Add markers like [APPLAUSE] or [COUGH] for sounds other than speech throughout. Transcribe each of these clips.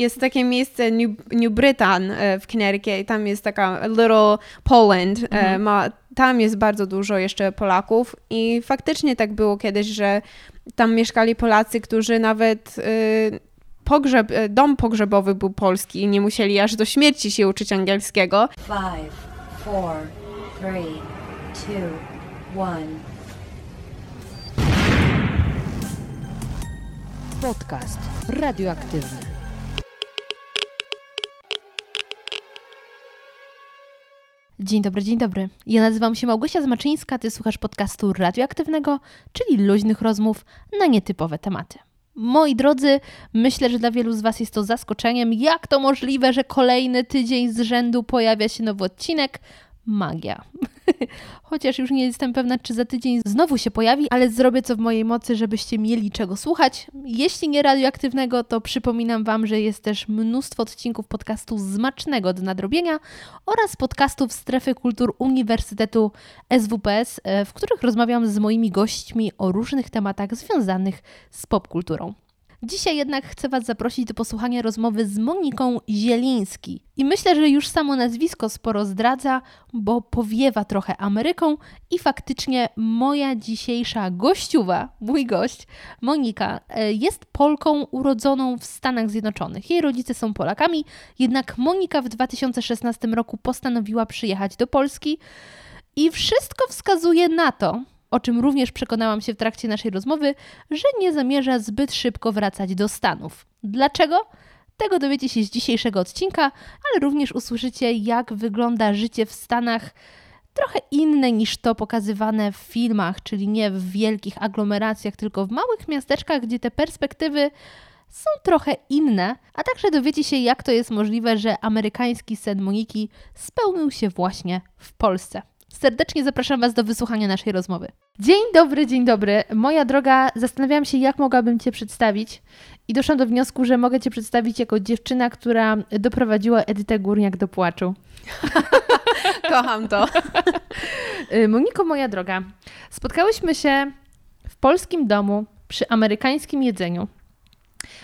jest takie miejsce New, New Britain e, w Connecticut i tam jest taka Little Poland. E, mhm. Ma, tam jest bardzo dużo jeszcze Polaków i faktycznie tak było kiedyś, że tam mieszkali Polacy, którzy nawet y, pogrzeb, dom pogrzebowy był polski i nie musieli aż do śmierci się uczyć angielskiego. Five, four, three, two, one. Podcast radioaktywny. Dzień dobry, dzień dobry. Ja nazywam się Małgosia Zmaczyńska, ty słuchasz podcastu radioaktywnego, czyli luźnych rozmów na nietypowe tematy. Moi drodzy, myślę, że dla wielu z Was jest to zaskoczeniem, jak to możliwe, że kolejny tydzień z rzędu pojawia się nowy odcinek magia. [LAUGHS] Chociaż już nie jestem pewna, czy za tydzień znowu się pojawi, ale zrobię co w mojej mocy, żebyście mieli czego słuchać. Jeśli nie radioaktywnego, to przypominam Wam, że jest też mnóstwo odcinków podcastu Zmacznego do nadrobienia oraz podcastów Strefy Kultur Uniwersytetu SWPS, e, w których rozmawiam z moimi gośćmi o różnych tematach związanych z popkulturą. Dzisiaj jednak chcę Was zaprosić do posłuchania rozmowy z Moniką Zieliński. I myślę, że już samo nazwisko sporo zdradza, bo powiewa trochę Ameryką i faktycznie moja dzisiejsza gościuwa, mój gość, Monika, e, jest Polką urodzoną w Stanach Zjednoczonych. Jej rodzice są Polakami, jednak Monika w 2016 roku postanowiła przyjechać do Polski i wszystko wskazuje na to, o czym również przekonałam się w trakcie naszej rozmowy, że nie zamierza zbyt szybko wracać do Stanów. Dlaczego? Tego dowiecie się z dzisiejszego odcinka, ale również usłyszycie, jak wygląda życie w Stanach trochę inne niż to pokazywane w filmach, czyli nie w wielkich aglomeracjach, tylko w małych miasteczkach, gdzie te perspektywy są trochę inne, a także dowiecie się, jak to jest możliwe, że amerykański sen Moniki spełnił się właśnie w Polsce. Serdecznie zapraszam Was do wysłuchania naszej rozmowy. Dzień dobry, dzień dobry. Moja droga, zastanawiałam się, jak mogłabym Cię przedstawić i doszłam do wniosku, że mogę Cię przedstawić jako dziewczyna, która doprowadziła Edytę Górniak do płaczu. [LAUGHS] Kocham to. [LAUGHS] Y, Moniko, moja droga, spotkałyśmy się w polskim domu przy amerykańskim jedzeniu,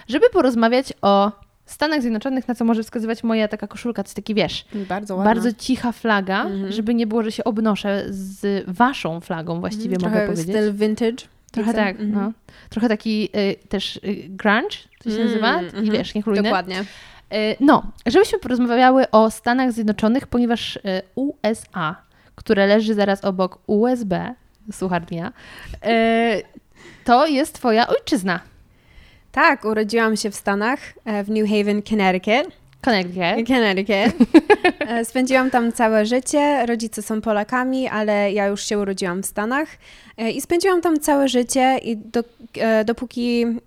żeby porozmawiać o Stanach Zjednoczonych, na co może wskazywać moja taka koszulka, to jest taki, wiesz, bardzo, ładna. bardzo cicha flaga, mhm. żeby nie było, że się obnoszę z waszą flagą właściwie, mhm, mogę powiedzieć. styl vintage. Trochę tak, mhm. no. Trochę taki y, też y, grunge, to się mm, nazywa, taki, mhm. wiesz, niechlujny. Dokładnie. Y, no, żebyśmy porozmawiały o Stanach Zjednoczonych, ponieważ y, USA, które leży zaraz obok USB, słucharnia, y, to jest twoja ojczyzna. Tak, urodziłam się w Stanach, e, w New Haven, Connecticut. Connecticut. Connecticut. [LAUGHS] E, spędziłam tam całe życie. Rodzice są Polakami, ale ja już się urodziłam w Stanach e, i spędziłam tam całe życie i do, dopóki mm,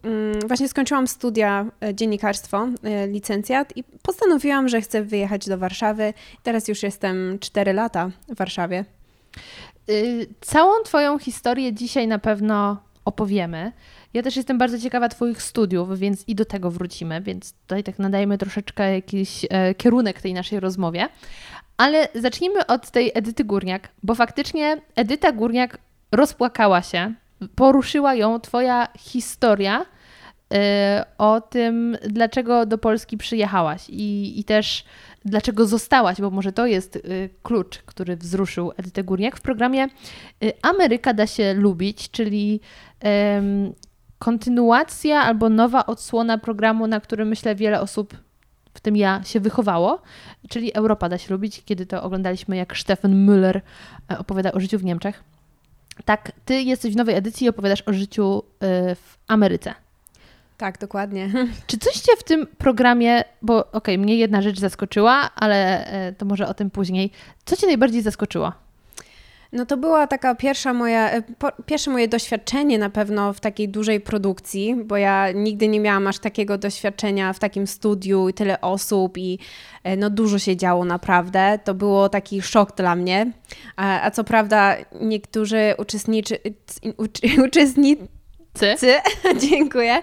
właśnie skończyłam studia dziennikarstwo, licencjat i postanowiłam, że chcę wyjechać do Warszawy. Teraz już jestem 4 lata w Warszawie. Y, całą Twoją historię dzisiaj na pewno opowiemy. Ja też jestem bardzo ciekawa Twoich studiów, więc i do tego wrócimy, więc tutaj tak nadajemy troszeczkę jakiś e, kierunek tej naszej rozmowie. Ale zacznijmy od tej Edyty Górniak, bo faktycznie Edyta Górniak rozpłakała się, poruszyła ją Twoja historia e, o tym, dlaczego do Polski przyjechałaś i, i też dlaczego zostałaś, bo może to jest e, klucz, który wzruszył Edytę Górniak w programie e, Ameryka da się lubić, czyli kontynuacja albo nowa odsłona programu, na którym myślę wiele osób, w tym ja, się wychowało, czyli Europa da się lubić, kiedy to oglądaliśmy, jak Stefan Müller e, opowiada o życiu w Niemczech. Tak, ty jesteś w nowej edycji i opowiadasz o życiu e, w Ameryce. Tak, dokładnie. [LAUGHS] Czy coś Cię w tym programie, bo okej, okay, mnie jedna rzecz zaskoczyła, ale e, to może o tym później. Co Cię najbardziej zaskoczyło? No to była taka pierwsza moja, e, po, pierwsze moje doświadczenie na pewno w takiej dużej produkcji, bo ja nigdy nie miałam aż takiego doświadczenia w takim studiu i tyle osób i e, no dużo się działo naprawdę. To było taki szok dla mnie. A, a co prawda niektórzy uczestniczy, [LAUGHS] uczestnicy Cy. Cy. [LAUGHS] Dziękuję.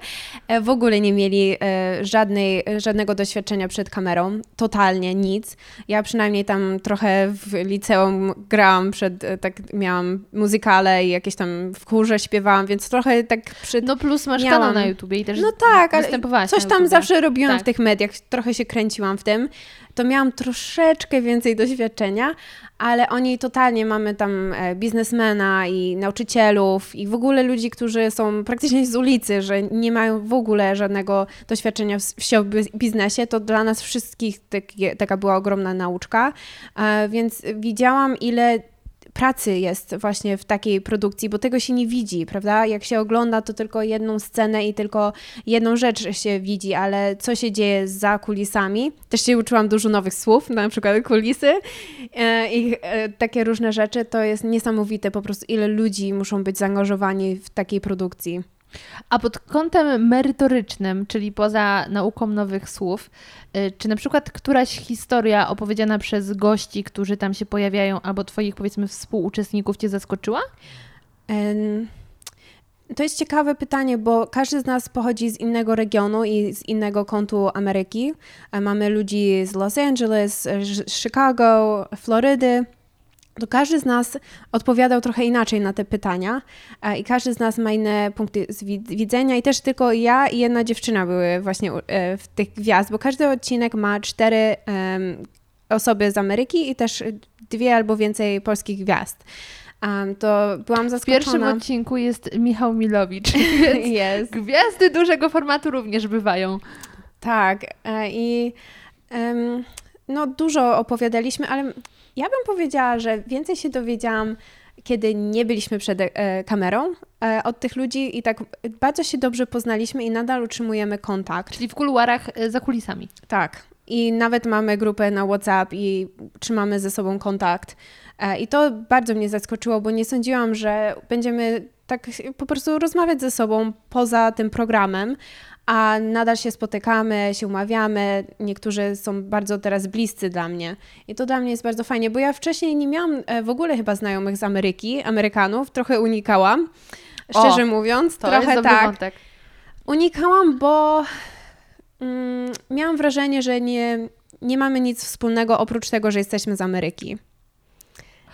E, w ogóle nie mieli e, żadnej, żadnego doświadczenia przed kamerą. Totalnie nic. Ja przynajmniej tam trochę w liceum grałam przed, e, tak miałam muzykale i jakieś tam w chórze śpiewałam, więc trochę tak przed... No plus masz Miałam. kanał na YouTubie i też No tak, ale coś tam zawsze robiłam Tak. w tych mediach, trochę się kręciłam w tym, to miałam troszeczkę więcej doświadczenia, ale oni totalnie mamy tam e, biznesmena i nauczycielów i w ogóle ludzi, którzy są praktycznie z ulicy, że nie mają w ogóle żadnego doświadczenia w, w biznesie, to dla nas wszystkich taka była ogromna nauczka, e, więc widziałam ile pracy jest właśnie w takiej produkcji, bo tego się nie widzi, prawda? Jak się ogląda, to tylko jedną scenę i tylko jedną rzecz się widzi, ale co się dzieje za kulisami? Też się uczyłam dużo nowych słów, na przykład kulisy e, i e, takie różne rzeczy. To jest niesamowite po prostu, ile ludzi muszą być zaangażowani w takiej produkcji. A pod kątem merytorycznym, czyli poza nauką nowych słów, y, czy na przykład któraś historia opowiedziana przez gości, którzy tam się pojawiają, albo Twoich powiedzmy współuczestników Cię zaskoczyła? To jest ciekawe pytanie, bo każdy z nas pochodzi z innego regionu i z innego kątu Ameryki. E, Mamy ludzi z Los Angeles, Chicago, Florydy. To każdy z nas odpowiadał trochę inaczej na te pytania e, i każdy z nas ma inne punkty widzenia i też tylko ja i jedna dziewczyna były właśnie e, w tych gwiazd, bo każdy odcinek ma cztery osoby z Ameryki i też dwie albo więcej polskich gwiazd. Em, to byłam W zaskoczona. pierwszym odcinku jest Michał Milowicz. [LAUGHS] Jest. Gwiazdy dużego formatu również bywają. Tak. e, I em, no, dużo opowiadaliśmy, ale ja bym powiedziała, że więcej się dowiedziałam, kiedy nie byliśmy przed e, kamerą e, od tych ludzi i tak bardzo się dobrze poznaliśmy i nadal utrzymujemy kontakt. Czyli w kuluarach y, za kulisami. Tak. I nawet mamy grupę na WhatsApp i trzymamy ze sobą kontakt. E, I to bardzo mnie zaskoczyło, bo nie sądziłam, że będziemy tak po prostu rozmawiać ze sobą poza tym programem, a nadal się spotykamy, się umawiamy. Niektórzy są bardzo teraz bliscy dla mnie. I to dla mnie jest bardzo fajnie, bo ja wcześniej nie miałam e, w ogóle chyba znajomych z Ameryki, Amerykanów, trochę unikałam. Szczerze mówiąc, To trochę jest tak. wątek. Unikałam, bo mm, miałam wrażenie, że nie, nie mamy nic wspólnego oprócz tego, że jesteśmy z Ameryki.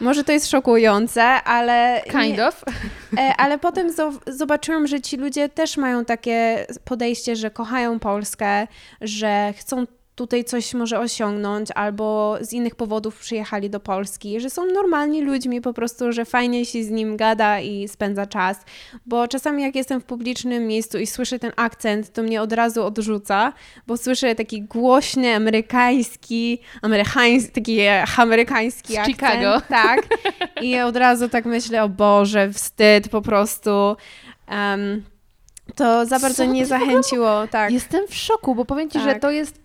Może to jest szokujące, ale. Kind nie, of. [LAUGHS] e, ale potem zo- zobaczyłam, że ci ludzie też mają takie podejście, że kochają Polskę, że chcą tutaj coś może osiągnąć, albo z innych powodów przyjechali do Polski, że są normalni ludźmi po prostu, że fajnie się z nim gada i spędza czas. Bo czasami jak jestem w publicznym miejscu i słyszę ten akcent, to mnie od razu odrzuca, bo słyszę taki głośny amerykański, amerykański, taki e, amerykański Z akcent. Chicago. [LAUGHS] Tak. I od razu tak myślę, o Boże, wstyd po prostu. Em, to za bardzo Co nie zachęciło, tak. Jestem w szoku, bo powiem Ci, że Tak. to jest,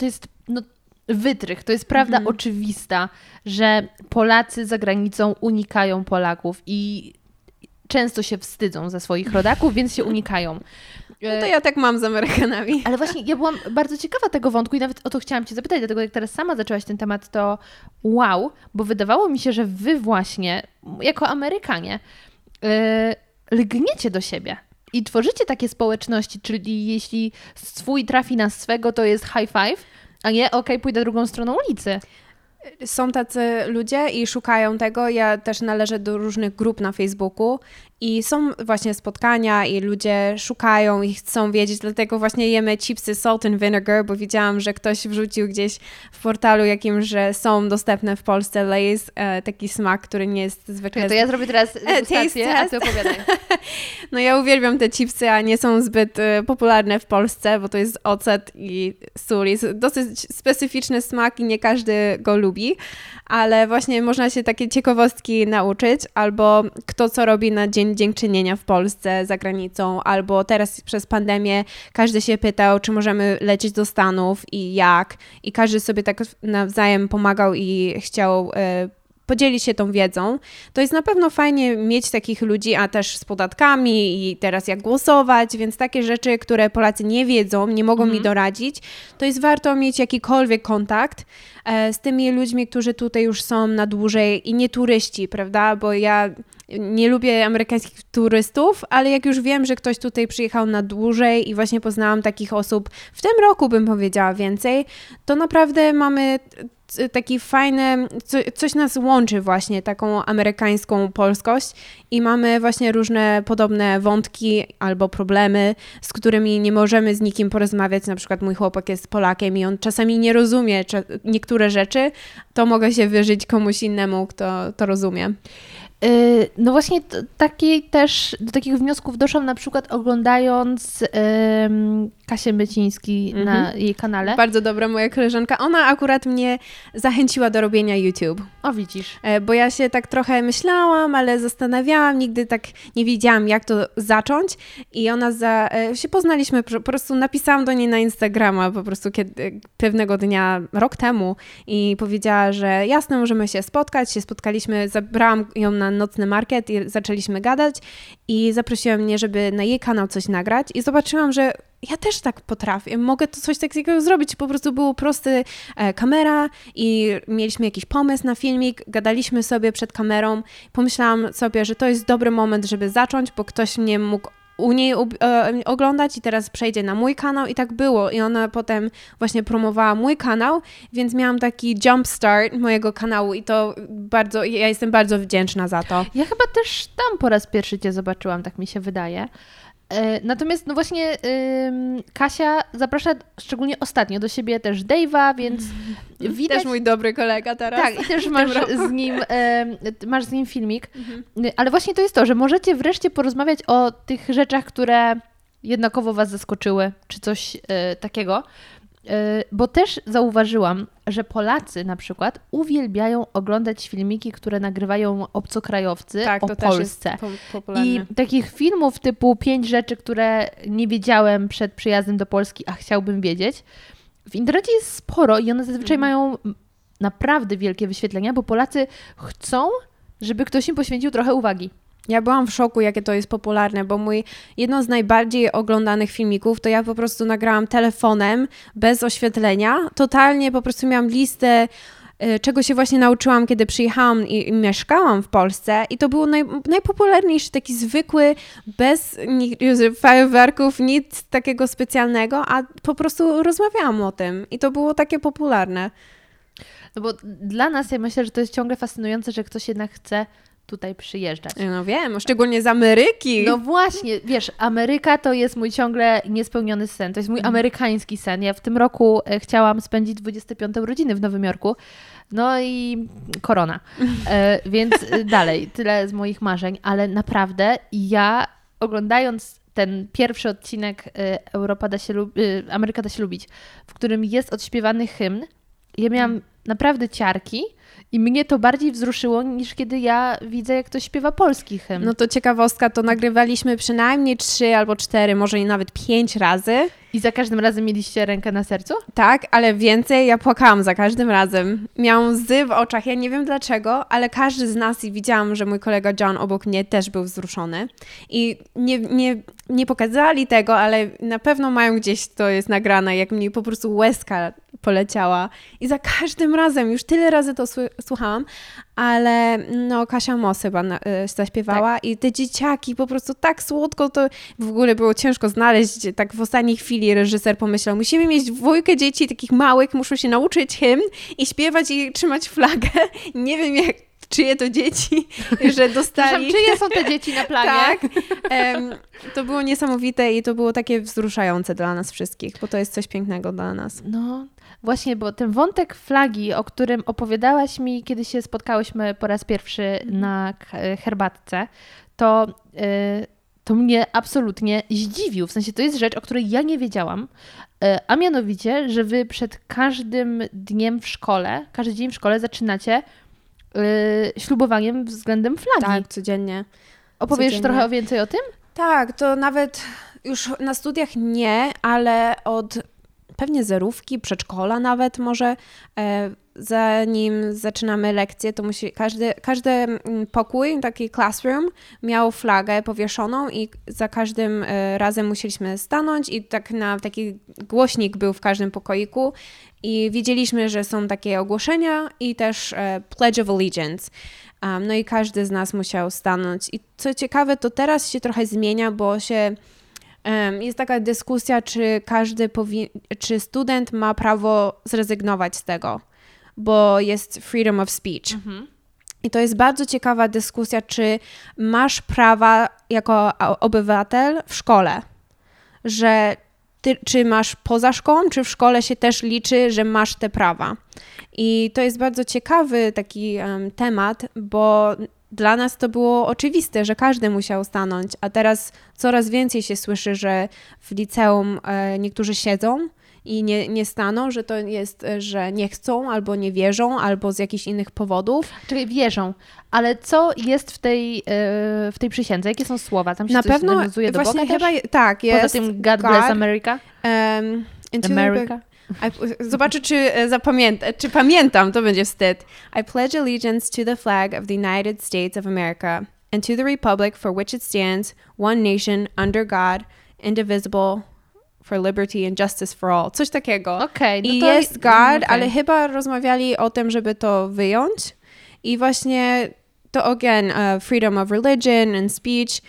to jest no, wytrych, to jest prawda Mhm. oczywista, że Polacy za granicą unikają Polaków i często się wstydzą za swoich rodaków, więc się unikają. [LAUGHS] No to ja tak mam z Amerykanami. Ale właśnie ja byłam bardzo ciekawa tego wątku i nawet o to chciałam Cię zapytać, dlatego jak teraz sama zaczęłaś ten temat, to wow, bo wydawało mi się, że Wy właśnie, jako Amerykanie, yy, lgniecie do siebie i tworzycie takie społeczności, czyli jeśli swój trafi na swego, to jest high five, a nie okej, pójdę drugą stroną ulicy. Są tacy ludzie i szukają tego. Ja też należę do różnych grup na Facebooku i są właśnie spotkania i ludzie szukają i chcą wiedzieć, dlatego właśnie jemy chipsy salt and vinegar, bo widziałam, że ktoś wrzucił gdzieś w portalu jakimś, że są dostępne w Polsce Lay's, e, taki smak, który nie jest zwykle... To ja zrobię teraz degustację, a Ty opowiadaj. [LAUGHS] No ja uwielbiam te chipsy, a nie są zbyt e, popularne w Polsce, bo to jest ocet i sól. Jest dosyć specyficzny smak i nie każdy go lubi, ale właśnie można się takie ciekawostki nauczyć, albo kto co robi na Dzień Dziękczynienia w Polsce, za granicą, albo teraz przez pandemię każdy się pytał, czy możemy lecieć do Stanów i jak. I każdy sobie tak nawzajem pomagał i chciał e, podzielić się tą wiedzą. To jest na pewno fajnie mieć takich ludzi, a też z podatkami i teraz jak głosować, więc takie rzeczy, które Polacy nie wiedzą, nie mogą mi doradzić, to jest warto mieć jakikolwiek kontakt z tymi ludźmi, którzy tutaj już są na dłużej i nie turyści, prawda? Bo ja nie lubię amerykańskich turystów, ale jak już wiem, że ktoś tutaj przyjechał na dłużej i właśnie poznałam takich osób w tym roku, bym powiedziała więcej, to naprawdę mamy taki fajny, co, coś nas łączy właśnie, taką amerykańską polskość i mamy właśnie różne podobne wątki albo problemy, z którymi nie możemy z nikim porozmawiać. Na przykład mój chłopak jest Polakiem i on czasami nie rozumie niektóre rzeczy, to mogę się wyżyć komuś innemu, kto to rozumie. Y, no właśnie taki też do takich wniosków doszłam na przykład oglądając Kasię Myciński mm -hmm. na mhm. jej kanale. Bardzo dobra moja koleżanka. Ona akurat mnie zachęciła do robienia YouTube. O widzisz. E, bo ja się tak trochę myślałam, ale zastanawiałam, nigdy tak nie wiedziałam jak to zacząć i ona za, e, się poznaliśmy, po prostu napisałam do niej na Instagrama po prostu kiedy, pewnego dnia, rok temu i powiedziała, że jasne, możemy się spotkać. Się spotkaliśmy, zabrałam ją na nocny market i zaczęliśmy gadać i zaprosiła mnie, żeby na jej kanał coś nagrać i zobaczyłam, że ja też tak potrafię, mogę to coś takiego zrobić. Po prostu było prosty e, kamera i mieliśmy jakiś pomysł na filmik, gadaliśmy sobie przed kamerą. Pomyślałam sobie, że to jest dobry moment, żeby zacząć, bo ktoś mnie mógł u niej e, oglądać i teraz przejdzie na mój kanał i tak było. I ona potem właśnie promowała mój kanał, więc miałam taki jump start mojego kanału i to bardzo, ja jestem bardzo wdzięczna za to. Ja chyba też tam po raz pierwszy Cię zobaczyłam, tak mi się wydaje. E, natomiast no właśnie Kasia zaprasza szczególnie ostatnio do siebie też Dave'a, więc widać... Też mój dobry kolega teraz. Tak, i też masz z, nim, masz z nim filmik. Mhm. Ale właśnie to jest to, że możecie wreszcie porozmawiać o tych rzeczach, które jednakowo Was zaskoczyły, czy coś e, takiego. E, bo też zauważyłam, że Polacy na przykład uwielbiają oglądać filmiki, które nagrywają obcokrajowcy tak, o Polsce. I takich filmów typu pięć rzeczy, które nie wiedziałem przed przyjazdem do Polski, a chciałbym wiedzieć, w internecie jest sporo i one zazwyczaj mm. mają naprawdę wielkie wyświetlenia, bo Polacy chcą, żeby ktoś im poświęcił trochę uwagi. Ja byłam w szoku, jakie to jest popularne, bo mój jedno z najbardziej oglądanych filmików to ja po prostu nagrałam telefonem bez oświetlenia. Totalnie po prostu miałam listę y, czego się właśnie nauczyłam, kiedy przyjechałam i, i mieszkałam w Polsce. I to był naj, najpopularniejszy, taki zwykły, bez fajerwerków, nic takiego specjalnego, a po prostu rozmawiałam o tym. I to było takie popularne. No bo dla nas, ja myślę, że to jest ciągle fascynujące, że ktoś jednak chce tutaj przyjeżdżać. No wiem, szczególnie z Ameryki. No właśnie, wiesz, Ameryka to jest mój ciągle niespełniony sen. To jest mój mhm. amerykański sen. Ja w tym roku e, chciałam spędzić 25 urodziny w Nowym Jorku. No i korona. E, więc e, [LAUGHS] dalej, tyle z moich marzeń, ale naprawdę ja oglądając ten pierwszy odcinek e, Europa da się Ameryka da się lubić, w którym jest odśpiewany hymn, ja miałam mhm. naprawdę ciarki, i mnie to bardziej wzruszyło niż kiedy ja widzę, jak ktoś śpiewa polski hymn. No to ciekawostka, to nagrywaliśmy przynajmniej trzy albo cztery, może i nawet pięć razy. I za każdym razem mieliście rękę na sercu? Tak, ale więcej ja płakałam za każdym razem. Miałam łzy w oczach, ja nie wiem dlaczego, ale każdy z nas i widziałam, że mój kolega John obok mnie też był wzruszony. I nie, nie, nie pokazali tego, ale na pewno mają gdzieś to jest nagrane, jak mi po prostu łezka poleciała. I za każdym razem, już tyle razy to słuchałam, ale no Kasia Mos chyba na, y, zaśpiewała tak. i te dzieciaki po prostu tak słodko, to w ogóle było ciężko znaleźć, tak w ostatniej chwili reżyser pomyślał, musimy mieć dwójkę dzieci takich małych, muszą się nauczyć hymn i śpiewać i trzymać flagę. [LAUGHS] Nie wiem jak czyje to dzieci, [LAUGHS] że dostali. czyje są te dzieci na planie? tak. Um, to było niesamowite i to było takie wzruszające dla nas wszystkich, bo to jest coś pięknego dla nas. No, Właśnie, bo ten wątek flagi, o którym opowiadałaś mi, kiedy się spotkałyśmy po raz pierwszy mhm. na herbatce, to, y, to mnie absolutnie zdziwił. W sensie to jest rzecz, o której ja nie wiedziałam, y, a mianowicie, że wy przed każdym dniem w szkole, każdy dzień w szkole zaczynacie y, ślubowaniem względem flagi. Tak, codziennie. Opowiesz codziennie. trochę więcej o tym? Tak, to nawet już na studiach nie, ale od pewnie zerówki, przedszkola nawet może. E, zanim zaczynamy lekcję, to musi, każdy, każdy mm, pokój, taki classroom, miał flagę powieszoną i za każdym e, razem musieliśmy stanąć i tak na taki głośnik był w każdym pokoiku i widzieliśmy, że są takie ogłoszenia i też e, Pledge of Allegiance. No i każdy z nas musiał stanąć. I co ciekawe, to teraz się trochę zmienia, bo się jest taka dyskusja, czy każdy powi- czy student ma prawo zrezygnować z tego, bo jest freedom of speech. Mhm. I to jest bardzo ciekawa dyskusja, czy masz prawa jako obywatel w szkole, że ty, czy masz poza szkołą, czy w szkole się też liczy, że masz te prawa. I to jest bardzo ciekawy taki um, temat, bo dla nas to było oczywiste, że każdy musiał stanąć, a teraz coraz więcej się słyszy, że w liceum e, niektórzy siedzą i nie, nie staną, że to jest, e, że nie chcą, albo nie wierzą, albo z jakichś innych powodów. Czyli wierzą. Ale co jest w tej, e, w tej przysiędze? Jakie są słowa? Tam się Na pewno nawiązuje do właśnie Boga chyba, też? tak, jest. Poza tym God, bless America? Um, America? Zobaczę, czy e, zapamiętam, czy pamiętam, to będzie wstyd. I pledge allegiance to the flag of the United States of America and to the republic for which it stands, one nation, under God, indivisible, for liberty and justice for all. Coś takiego. Okay, no I to... jest God, okay. ale chyba rozmawiali o tym, żeby to wyjąć. I właśnie to again, uh, freedom of religion and speech.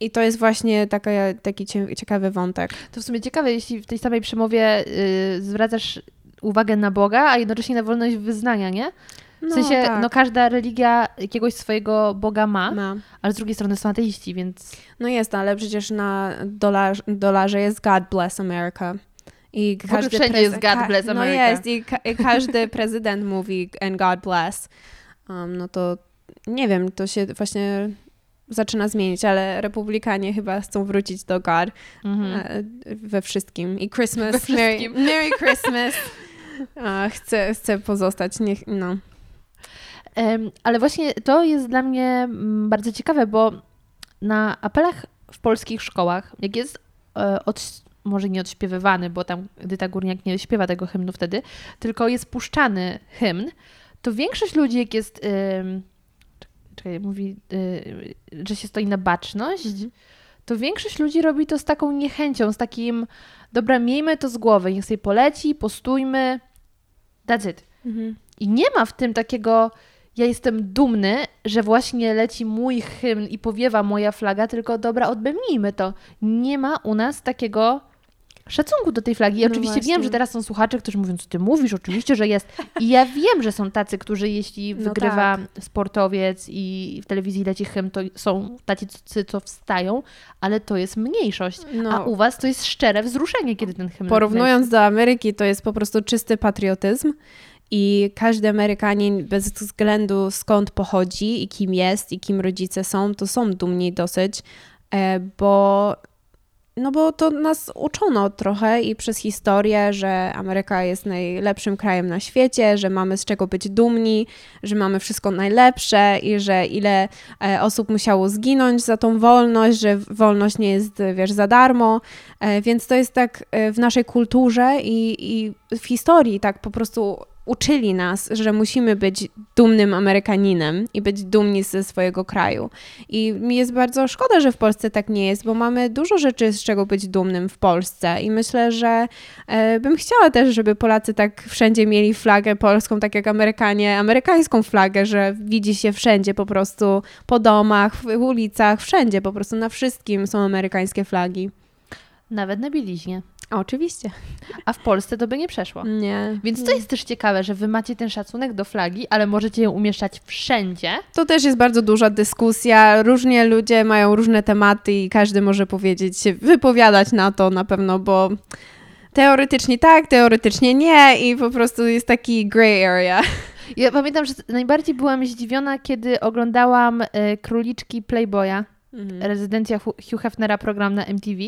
I to jest właśnie taka, taki ciekawy wątek. To w sumie ciekawe, jeśli w tej samej przemowie yy, zwracasz uwagę na Boga, a jednocześnie na wolność wyznania, nie? W no, sensie, tak. no każda religia jakiegoś swojego Boga ma, ma, ale z drugiej strony są ateiści, więc... No jest, ale przecież na dolar, dolarze jest God bless America. I każdy wszędzie jest God bless no America. No jest i, ka i każdy prezydent mówi and God bless. Um, no to nie wiem, to się właśnie zaczyna zmienić, ale republikanie chyba chcą wrócić do God mhm. E, we wszystkim. I Christmas, we wszystkim. Merry, Merry Christmas. chcę, chcę pozostać, niech, no. Ale właśnie to jest dla mnie mm, bardzo ciekawe, bo na apelach w polskich szkołach, jak jest e, od, może nie odśpiewywany, bo tam Dyta Górniak nie śpiewa tego hymnu wtedy, tylko jest puszczany hymn, to większość ludzi, jak jest czekaj, mówi, y, że się stoi na baczność, mhm. to większość ludzi robi to z taką niechęcią, z takim, dobra, miejmy to z głowy, niech sobie poleci, postójmy, that's it. Mhm. I nie ma w tym takiego, ja jestem dumny, że właśnie leci mój hymn i powiewa moja flaga, tylko dobra, odbędnijmy to. Nie ma u nas takiego szacunku do tej flagi. Ja no oczywiście właśnie. wiem, że teraz są słuchacze, którzy mówią, co ty mówisz, oczywiście, że jest. I ja wiem, że są tacy, którzy jeśli no wygrywa tak. sportowiec i w telewizji leci hymn, to są tacy, co wstają, ale to jest mniejszość. No. A u was to jest szczere wzruszenie, kiedy ten hymn Porównując leci. do Ameryki, to jest po prostu czysty patriotyzm. I każdy Amerykanin, bez względu skąd pochodzi i kim jest i kim rodzice są, to są dumni dosyć, e, bo no bo to nas uczono trochę i przez historię, że Ameryka jest najlepszym krajem na świecie, że mamy z czego być dumni, że mamy wszystko najlepsze i że ile e, osób musiało zginąć za tą wolność, że wolność nie jest, wiesz, za darmo. E, więc to jest tak e, w naszej kulturze i, i w historii tak po prostu uczyli nas, że musimy być dumnym Amerykaninem i być dumni ze swojego kraju. I mi jest bardzo szkoda, że w Polsce tak nie jest, bo mamy dużo rzeczy, z czego być dumnym w Polsce. I myślę, że e, bym chciała też, żeby Polacy tak wszędzie mieli flagę polską, tak jak Amerykanie, amerykańską flagę, że widzi się wszędzie po prostu po domach, w ulicach, wszędzie po prostu na wszystkim są amerykańskie flagi. Nawet na bieliźnie. Oczywiście. A w Polsce to by nie przeszło. Nie. Więc to jest też ciekawe, że wy macie ten szacunek do flagi, ale możecie ją umieszczać wszędzie. To też jest bardzo duża dyskusja. Różnie ludzie mają różne tematy i każdy może powiedzieć, się wypowiadać na to na pewno, bo teoretycznie tak, teoretycznie nie i po prostu jest taki gray area. Ja pamiętam, że najbardziej byłam zdziwiona, kiedy oglądałam y, Króliczki Playboya, mhm. rezydencja Hugh Hefnera, program na MTV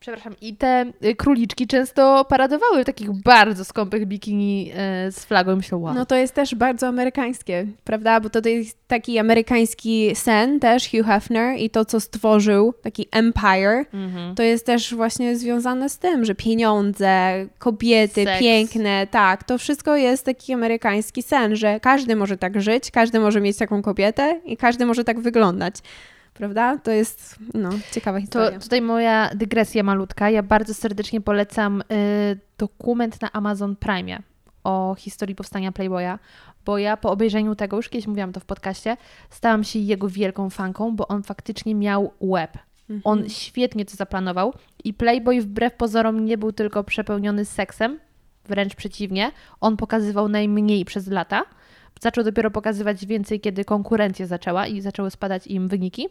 Przepraszam, i te y, króliczki często paradowały w takich bardzo skąpych bikini y, z flagą. Myślę, wow. No to jest też bardzo amerykańskie, prawda? Bo to jest taki amerykański sen też, Hugh Hefner i to, co stworzył, taki empire, Mhm. to jest też właśnie związane z tym, że pieniądze, kobiety, Seks. piękne, tak, to wszystko jest taki amerykański sen, że każdy może tak żyć, każdy może mieć taką kobietę i każdy może tak wyglądać. Prawda? To jest, no, ciekawa To historia. tutaj moja dygresja malutka. Ja bardzo serdecznie polecam y, dokument na Amazon Prime o historii powstania Playboya, bo ja po obejrzeniu tego, już kiedyś mówiłam to w podcaście, stałam się jego wielką fanką, bo on faktycznie miał web. Mhm. On świetnie to zaplanował i Playboy wbrew pozorom nie był tylko przepełniony seksem, wręcz przeciwnie, on pokazywał najmniej przez lata. Zaczął dopiero pokazywać więcej, kiedy konkurencja zaczęła i zaczęły spadać im wyniki,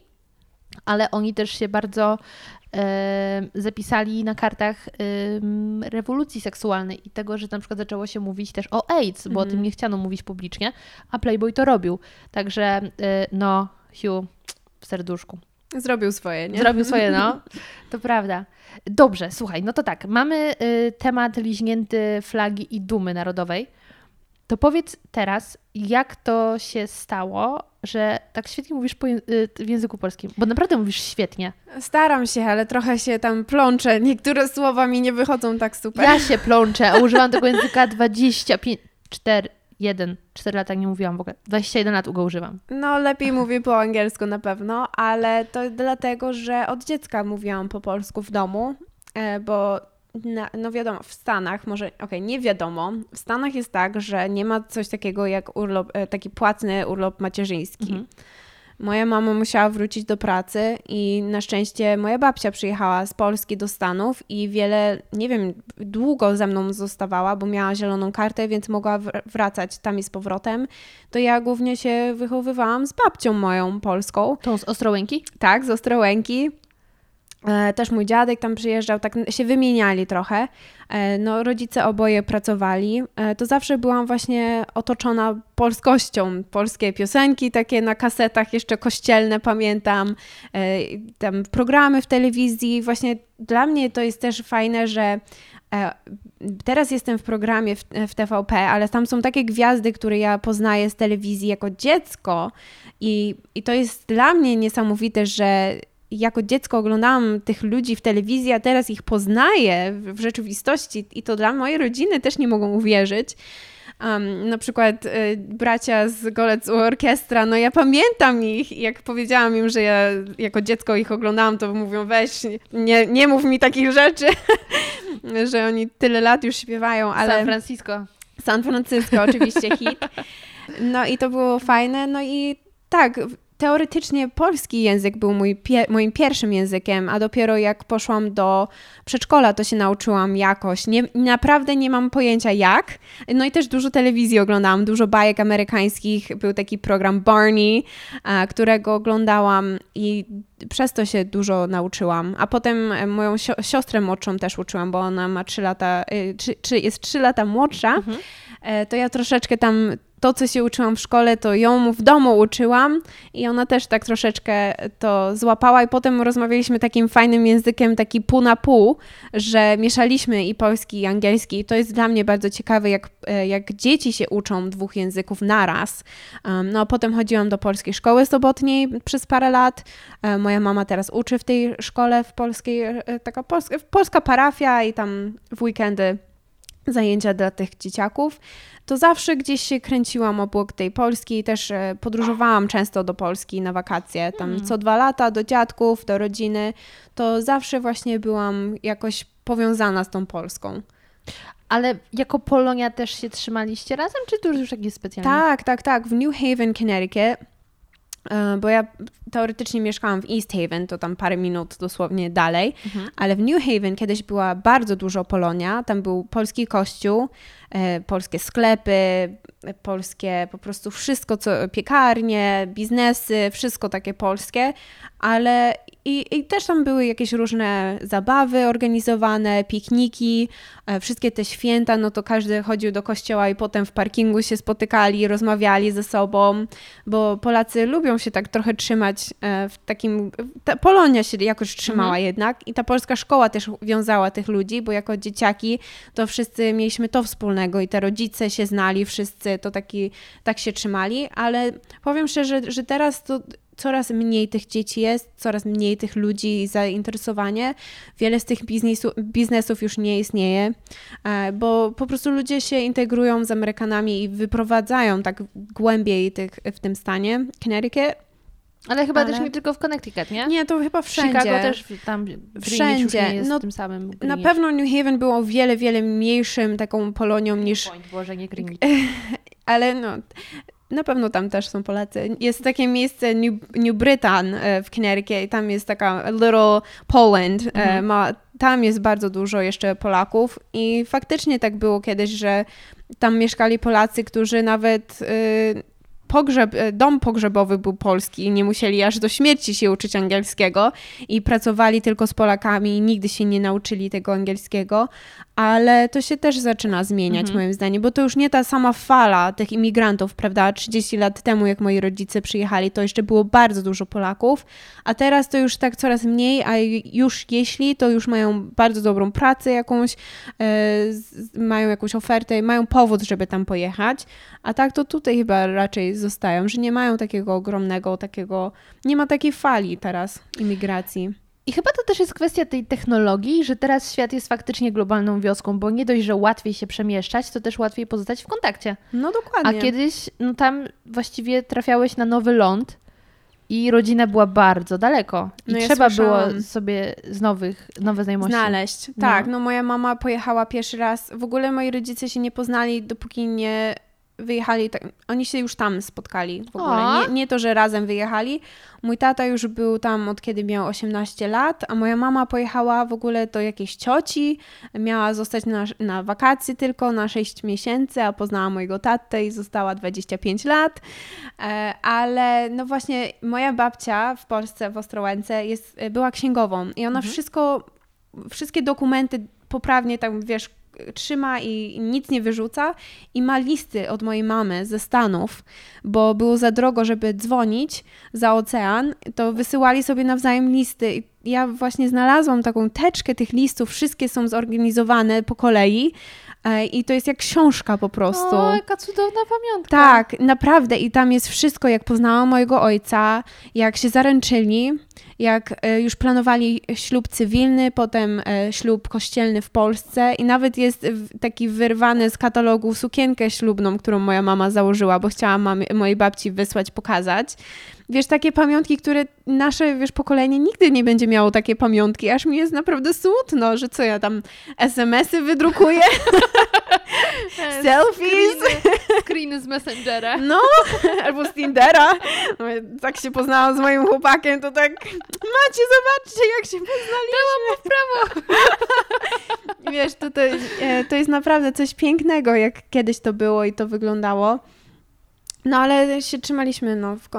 ale oni też się bardzo zapisali na kartach rewolucji seksualnej i tego, że na przykład zaczęło się mówić też o AIDS, bo o tym nie chciano mówić publicznie, a Playboy to robił. Także e, no, Hugh w serduszku. Zrobił swoje, nie? Zrobił swoje, no. [LAUGHS] To prawda. Dobrze, słuchaj, no to tak. Mamy y, temat liźnięty flagi i dumy narodowej. To powiedz teraz, jak to się stało, że tak świetnie mówisz y, w języku polskim? Bo naprawdę mówisz świetnie. Staram się, ale trochę się tam plączę. Niektóre słowa mi nie wychodzą tak super. Ja się plączę, a używam tego języka 25, 4, 1, 4 lata nie mówiłam w ogóle. 21 lat go używam. No, lepiej [LAUGHS] mówię po angielsku na pewno, ale to dlatego, że od dziecka mówiłam po polsku w domu, e, bo na, no wiadomo, w Stanach, może, okej, nie wiadomo, w Stanach jest tak, że nie ma coś takiego jak urlop, e, taki płatny urlop macierzyński. Mhm. Moja mama musiała wrócić do pracy i na szczęście moja babcia przyjechała z Polski do Stanów i wiele, nie wiem, długo ze mną zostawała, bo miała zieloną kartę, więc mogła wr- wracać tam i z powrotem. To ja głównie się wychowywałam z babcią moją polską, Tą z Ostrołęki? tak, z Ostrołęki. E, Też mój dziadek tam przyjeżdżał, tak się wymieniali trochę. E, No, rodzice oboje pracowali. E, To zawsze byłam właśnie otoczona polskością. Polskie piosenki takie na kasetach, jeszcze kościelne pamiętam. Tam programy w telewizji. Właśnie dla mnie to jest też fajne, że teraz jestem w programie w TVP, ale tam są takie gwiazdy, które ja poznaję z telewizji jako dziecko. I, I to jest dla mnie niesamowite, że jako dziecko oglądałam tych ludzi w telewizji, a teraz ich poznaję w, rzeczywistości i to dla mojej rodziny też nie mogą uwierzyć. Um, na przykład y, bracia z Golec Orkiestra, no ja pamiętam ich i jak powiedziałam im, że ja jako dziecko ich oglądałam, to mówią weź, nie, nie mów mi takich rzeczy, [LAUGHS] że oni tyle lat już śpiewają, ale... San Francisco. San Francisco, oczywiście hit. No i to było fajne. No i tak, teoretycznie polski język był mój pie moim pierwszym językiem, a dopiero jak poszłam do przedszkola, to się nauczyłam jakoś. Nie, naprawdę nie mam pojęcia jak. No i też dużo telewizji oglądałam, dużo bajek amerykańskich. Był taki program Barney, a, którego oglądałam i przez to się dużo nauczyłam. A potem e, moją sio- siostrę młodszą też uczyłam, bo ona ma 3 lata, czy, czy jest 3 lata młodsza. E, To ja troszeczkę tam to, co się uczyłam w szkole, to ją w domu uczyłam i ona też tak troszeczkę to złapała i potem rozmawialiśmy takim fajnym językiem, taki pół na pół, że mieszaliśmy i polski i angielski i to jest dla mnie bardzo ciekawe, jak, e, jak dzieci się uczą dwóch języków naraz. Um, no a potem chodziłam do polskiej szkoły sobotniej przez parę lat. E, Moja mama teraz uczy w tej szkole w polskiej, e, taka polska, polska parafia i tam w weekendy zajęcia dla tych dzieciaków, to zawsze gdzieś się kręciłam obok tej Polski, też e, podróżowałam często do Polski na wakacje, tam co dwa lata do dziadków, do rodziny, to zawsze właśnie byłam jakoś powiązana z tą Polską. Ale jako Polonia też się trzymaliście razem, czy to już jakieś specjalne? Tak, tak, tak, w New Haven, Connecticut, bo ja teoretycznie mieszkałam w East Haven, to tam parę minut dosłownie dalej, ale w New Haven kiedyś była bardzo dużo Polonia, tam był polski kościół, e, polskie sklepy, e, polskie po prostu wszystko, co piekarnie, biznesy, wszystko takie polskie, ale i, I, też tam były jakieś różne zabawy organizowane, pikniki, e, wszystkie te święta, no to każdy chodził do kościoła i potem w parkingu się spotykali, rozmawiali ze sobą, bo Polacy lubią się tak trochę trzymać e, w takim. Ta Polonia się jakoś trzymała mhm. jednak i ta polska szkoła też wiązała tych ludzi, bo jako dzieciaki to wszyscy mieliśmy to wspólnego i te rodzice się znali, wszyscy to taki, tak się trzymali, ale powiem szczerze, że teraz to coraz mniej tych dzieci jest, coraz mniej tych ludzi i zainteresowanie. Wiele z tych biznesu, biznesów już nie istnieje, e, bo po prostu ludzie się integrują z Amerykanami i wyprowadzają tak głębiej tych, w tym stanie. Connecticut ale chyba ale... też nie tylko w Connecticut, nie? Nie, to chyba wszędzie. Chicago też tam wszędzie. jest no, tym samym. Greenwich. Na pewno New Haven było o wiele, wiele mniejszym taką Polonią niż... Point, Boże, nie Greenwich. [LAUGHS] ale no, na pewno tam też są Polacy. Jest takie miejsce New, New Britain e, w Connecticut tam jest taka Little Poland. E, mhm. Ma, tam jest bardzo dużo jeszcze Polaków i faktycznie tak było kiedyś, że tam mieszkali Polacy, którzy nawet y, pogrzeb, e, dom pogrzebowy był polski i nie musieli aż do śmierci się uczyć angielskiego i pracowali tylko z Polakami i nigdy się nie nauczyli tego angielskiego, ale to się też zaczyna zmieniać mhm. moim zdaniem, bo to już nie ta sama fala tych imigrantów, prawda? 30 lat temu, jak moi rodzice przyjechali, to jeszcze było bardzo dużo Polaków, a teraz to już tak coraz mniej, a już jeśli, to już mają bardzo dobrą pracę jakąś, e, mają jakąś ofertę, mają powód, żeby tam pojechać, a tak to tutaj chyba raczej zostają, że nie mają takiego ogromnego, takiego, nie ma takiej fali teraz imigracji. I chyba to też jest kwestia tej technologii, że teraz świat jest faktycznie globalną wioską, bo nie dość, że łatwiej się przemieszczać, to też łatwiej pozostać w kontakcie. No dokładnie. A kiedyś, no tam właściwie trafiałeś na nowy ląd i rodzina była bardzo daleko. I no trzeba było sobie z nowych, nowe znajomości. Znaleźć. Tak, no. no moja mama pojechała pierwszy raz. W ogóle moi rodzice się nie poznali, dopóki nie wyjechali, tak, oni się już tam spotkali w ogóle. Nie, nie, to, że razem wyjechali. Mój tata już był tam od kiedy miał 18 lat, a moja mama pojechała w ogóle do jakiejś cioci. Miała zostać na, na wakacje tylko na 6 miesięcy, a poznała mojego tatę i została 25 lat. E, ale no właśnie moja babcia w Polsce, w Ostrołęce jest, była księgową i ona mhm. wszystko, wszystkie dokumenty poprawnie tam, wiesz, trzyma i nic nie wyrzuca i ma listy od mojej mamy ze Stanów, bo było za drogo, żeby dzwonić za ocean, to wysyłali sobie nawzajem listy ja właśnie znalazłam taką teczkę tych listów, wszystkie są zorganizowane po kolei e, i to jest jak książka po prostu. O, jaka cudowna pamiątka. Tak, naprawdę i tam jest wszystko, jak poznałam mojego ojca, jak się zaręczyli, jak e, już planowali ślub cywilny, potem e, ślub kościelny w Polsce i nawet jest taki wyrwany z katalogu sukienkę ślubną, którą moja mama założyła, bo chciała mamie, mojej babci wysłać, pokazać wiesz, takie pamiątki, które nasze, wiesz, pokolenie nigdy nie będzie miało takie pamiątki, aż mi jest naprawdę smutno, że co ja tam SMS-y wydrukuję, [LAUGHS] selfies. Screeny, screeny z Messengera. No, albo z Tindera. No, tak się poznałam z moim chłopakiem, to tak, macie, zobaczcie, jak się poznaliśmy. w prawo. wiesz, to, to, e, to jest naprawdę coś pięknego, jak kiedyś to było i to wyglądało. No ale się trzymaliśmy, no, w,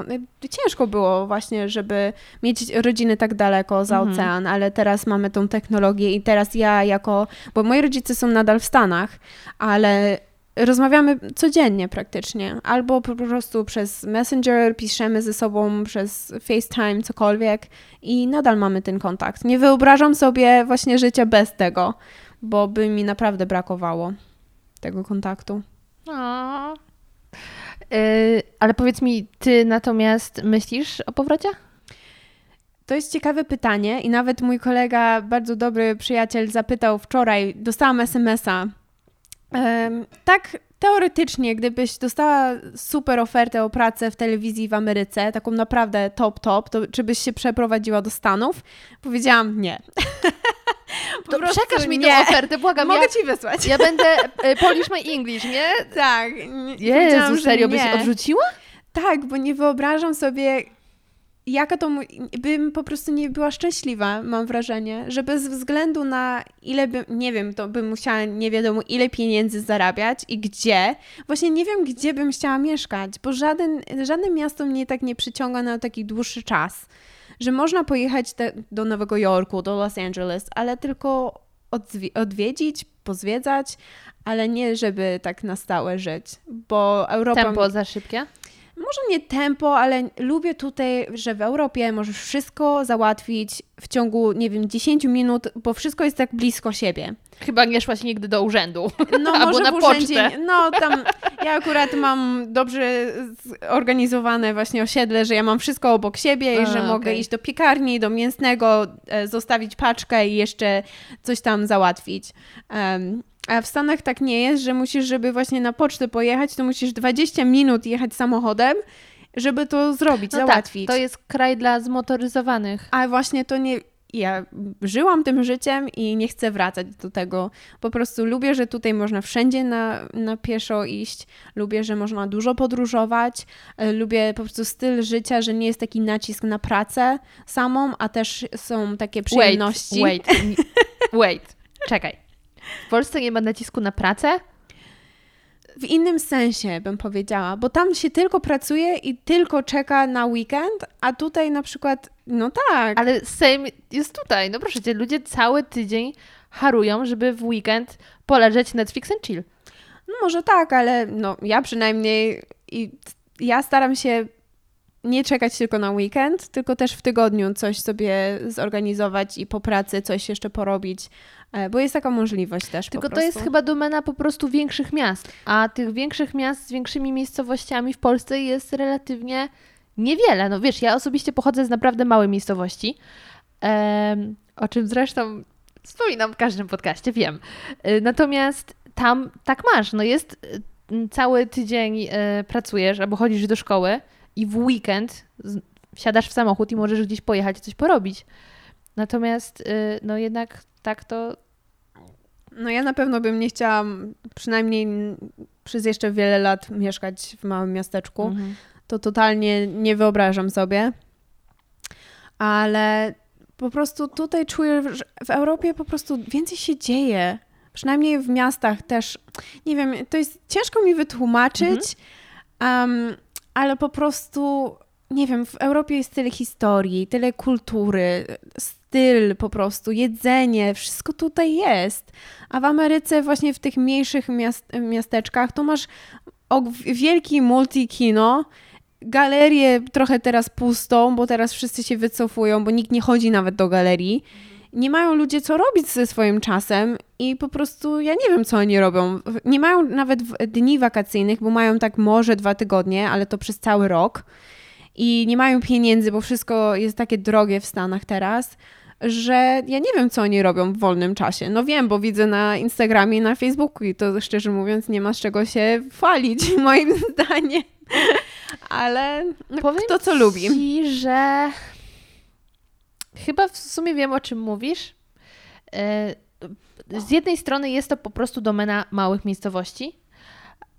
ciężko było właśnie, żeby mieć rodziny tak daleko za mhm. ocean, ale teraz mamy tą technologię i teraz ja jako, bo moi rodzice są nadal w Stanach, ale rozmawiamy codziennie praktycznie, albo po prostu przez Messenger, piszemy ze sobą przez FaceTime, cokolwiek i nadal mamy ten kontakt. Nie wyobrażam sobie właśnie życia bez tego, bo by mi naprawdę brakowało tego kontaktu. O, ale powiedz mi, ty natomiast myślisz o powrocie? To jest ciekawe pytanie i nawet mój kolega, bardzo dobry przyjaciel, zapytał wczoraj, dostałam SMS-a. tak, teoretycznie, gdybyś dostała super ofertę o pracę w telewizji w Ameryce, taką naprawdę top, top, to czy byś się przeprowadziła do Stanów? Powiedziałam nie. [LAUGHS] [LAUGHS] to przekaż mi nie. tę ofertę, błagam. Mogę ja, ci wysłać. Ja będę e, [LAUGHS] Polish my English, nie? Tak. Jezu, serio byś odrzuciła? Tak, bo nie wyobrażam sobie, jaka to bym po prostu nie była szczęśliwa, mam wrażenie, że bez względu na ile bym, nie wiem, to bym musiała nie wiadomo ile pieniędzy zarabiać i gdzie, właśnie nie wiem, gdzie bym chciała mieszkać, bo żaden, żadne miasto mnie tak nie przyciąga na taki dłuższy czas że można pojechać te, do Nowego Jorku, do Los Angeles, ale tylko odwiedzić, pozwiedzać, ale nie żeby tak na stałe żyć, bo Europa... Tempo za szybkie? Może nie tempo, ale lubię tutaj, że w Europie możesz wszystko załatwić w ciągu, nie wiem, 10 minut, bo wszystko jest tak blisko siebie. Chyba nie szłaś nigdy do urzędu. No [LAUGHS] Albo może na w urzędzie, pocztę. no tam ja akurat mam dobrze zorganizowane właśnie osiedle, że ja mam wszystko obok siebie i A, że mogę okay. iść do piekarni, do mięsnego, e, zostawić paczkę i jeszcze coś tam załatwić. Um, a w Stanach tak nie jest, że musisz, żeby właśnie na pocztę pojechać, to musisz 20 minut jechać samochodem, żeby to zrobić, no załatwić. Tak, to jest kraj dla zmotoryzowanych. A właśnie to nie. Ja żyłam tym życiem i nie chcę wracać do tego. Po prostu lubię, że tutaj można wszędzie na, na pieszo iść. Lubię, że można dużo podróżować. E, lubię po prostu styl życia, że nie jest taki nacisk na pracę samą, a też są takie przyjemności. Wait, [LAUGHS] wait, wait. czekaj. W Polsce nie ma nacisku na pracę? W innym sensie bym powiedziała, bo tam się tylko pracuje i tylko czeka na weekend, a tutaj na przykład, no tak. Ale Sejm jest tutaj. No proszę cię, ludzie cały tydzień harują, żeby w weekend poleżeć Netflix and chill. No może tak, ale no ja przynajmniej i ja staram się nie czekać tylko na weekend, tylko też w tygodniu coś sobie zorganizować i po pracy coś jeszcze porobić, e, bo jest taka możliwość też. Tylko to jest chyba domena po prostu większych miast, a tych większych miast z większymi miejscowościami w Polsce jest relatywnie niewiele. No wiesz, ja osobiście pochodzę z naprawdę małej miejscowości, o czym zresztą wspominam w każdym podcaście, wiem. E, natomiast tam tak masz, no jest e, cały tydzień pracujesz albo chodzisz do szkoły, i w weekend wsiadasz w samochód i możesz gdzieś pojechać coś porobić. Natomiast y, no jednak tak to. No ja na pewno bym nie chciała przynajmniej przez jeszcze wiele lat mieszkać w małym miasteczku. Mhm. To totalnie nie wyobrażam sobie. Ale po prostu tutaj czuję, że w Europie po prostu więcej się dzieje. Przynajmniej w miastach też. Nie wiem, to jest ciężko mi wytłumaczyć. Mhm. Um, ale po prostu, nie wiem, w Europie jest tyle historii, tyle kultury, styl po prostu, jedzenie, wszystko tutaj jest. A w Ameryce, właśnie w tych mniejszych miast miasteczkach, to masz wielki multi-kino, galerię trochę teraz pustą, bo teraz wszyscy się wycofują, bo nikt nie chodzi nawet do galerii nie mają ludzie co robić ze swoim czasem i po prostu ja nie wiem, co oni robią. Nie mają nawet dni wakacyjnych, bo mają tak może dwa tygodnie, ale to przez cały rok. I nie mają pieniędzy, bo wszystko jest takie drogie w Stanach teraz, że ja nie wiem, co oni robią w wolnym czasie. No wiem, bo widzę na Instagramie i na Facebooku i to szczerze mówiąc nie ma z czego się chwalić, [LAUGHS] moim zdaniem. Ale no, Powiem kto co lubi. Ci, że Chyba w sumie wiem, o czym mówisz. E, z jednej strony jest to po prostu domena małych miejscowości,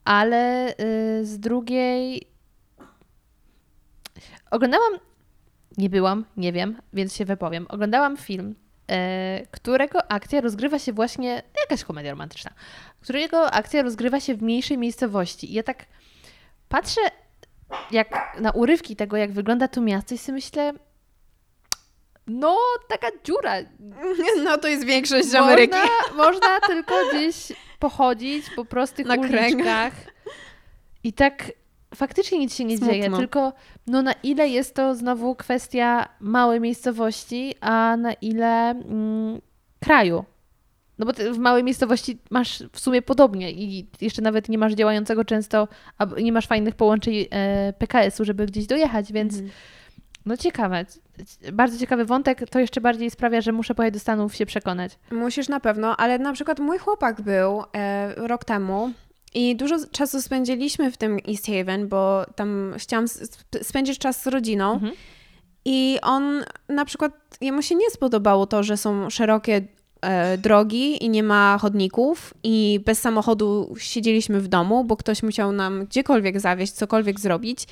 ale e, z drugiej oglądałam, nie byłam, nie wiem, więc się wypowiem. Oglądałam film, e, którego akcja rozgrywa się właśnie, jakaś komedia romantyczna, którego akcja rozgrywa się w mniejszej miejscowości. I ja tak patrzę jak na urywki tego, jak wygląda to miasto i sobie myślę, no, taka dziura. [LAUGHS] No to jest większość można, Ameryki. [LAUGHS] Można tylko gdzieś pochodzić po prostych Na uliczkach. I tak faktycznie nic się nie Smutno. dzieje, tylko no na ile jest to znowu kwestia małej miejscowości, a na ile mm, kraju. No bo w małej miejscowości masz w sumie podobnie i jeszcze nawet nie masz działającego często, nie masz fajnych połączeń e, PKS-u, żeby gdzieś dojechać, więc mm. No ciekawe bardzo ciekawy wątek, to jeszcze bardziej sprawia, że muszę pojechać do Stanów się przekonać. Musisz na pewno, ale na przykład mój chłopak był e, rok temu i dużo czasu spędziliśmy w tym East Haven, bo tam chciałam spędzić czas z rodziną. Mhm. I on na przykład, jemu się nie spodobało to, że są szerokie e, drogi i nie ma chodników i bez samochodu siedzieliśmy w domu, bo ktoś musiał nam gdziekolwiek zawieźć, cokolwiek zrobić.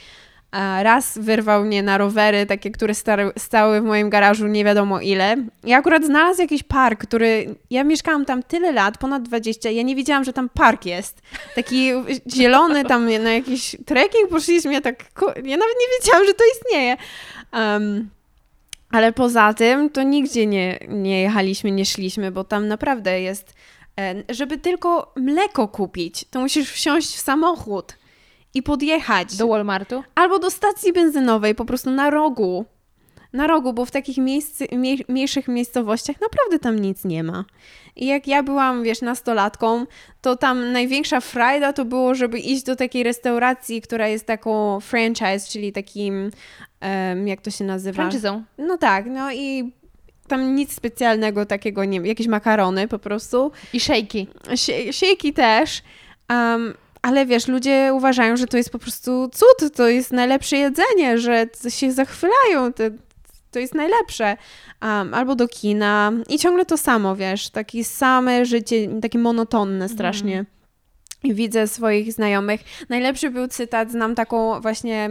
Raz wyrwał mnie na rowery, takie, które stały w moim garażu nie wiadomo ile. I akurat znalazł jakiś park, który. Ja mieszkałam tam tyle lat, ponad 20, ja nie wiedziałam, że tam park jest. Taki zielony, tam na jakiś trekking poszliśmy, ja tak. Ja nawet nie wiedziałam, że to istnieje. Um, Ale poza tym to nigdzie nie, nie jechaliśmy, nie szliśmy, bo tam naprawdę jest, e, żeby tylko mleko kupić, to musisz wsiąść w samochód i podjechać. Do Walmartu? Albo do stacji benzynowej, po prostu na rogu. Na rogu, bo w takich miejsc, mniej, mniejszych miejscowościach naprawdę tam nic nie ma. I jak ja byłam, wiesz, nastolatką, to tam największa frajda to było, żeby iść do takiej restauracji, która jest taką franchise, czyli takim, um, jak to się nazywa? Franczyzą. No tak, no i tam nic specjalnego takiego nie jakieś makarony po prostu. I szejki. Szejki też. Um, ale wiesz, ludzie uważają, że to jest po prostu cud, to jest najlepsze jedzenie, że się zachwylają, to, to jest najlepsze. Um, albo do kina i ciągle to samo, wiesz, takie same życie, takie monotonne mhm. strasznie. Mm. Widzę swoich znajomych. Najlepszy był cytat, znam taką właśnie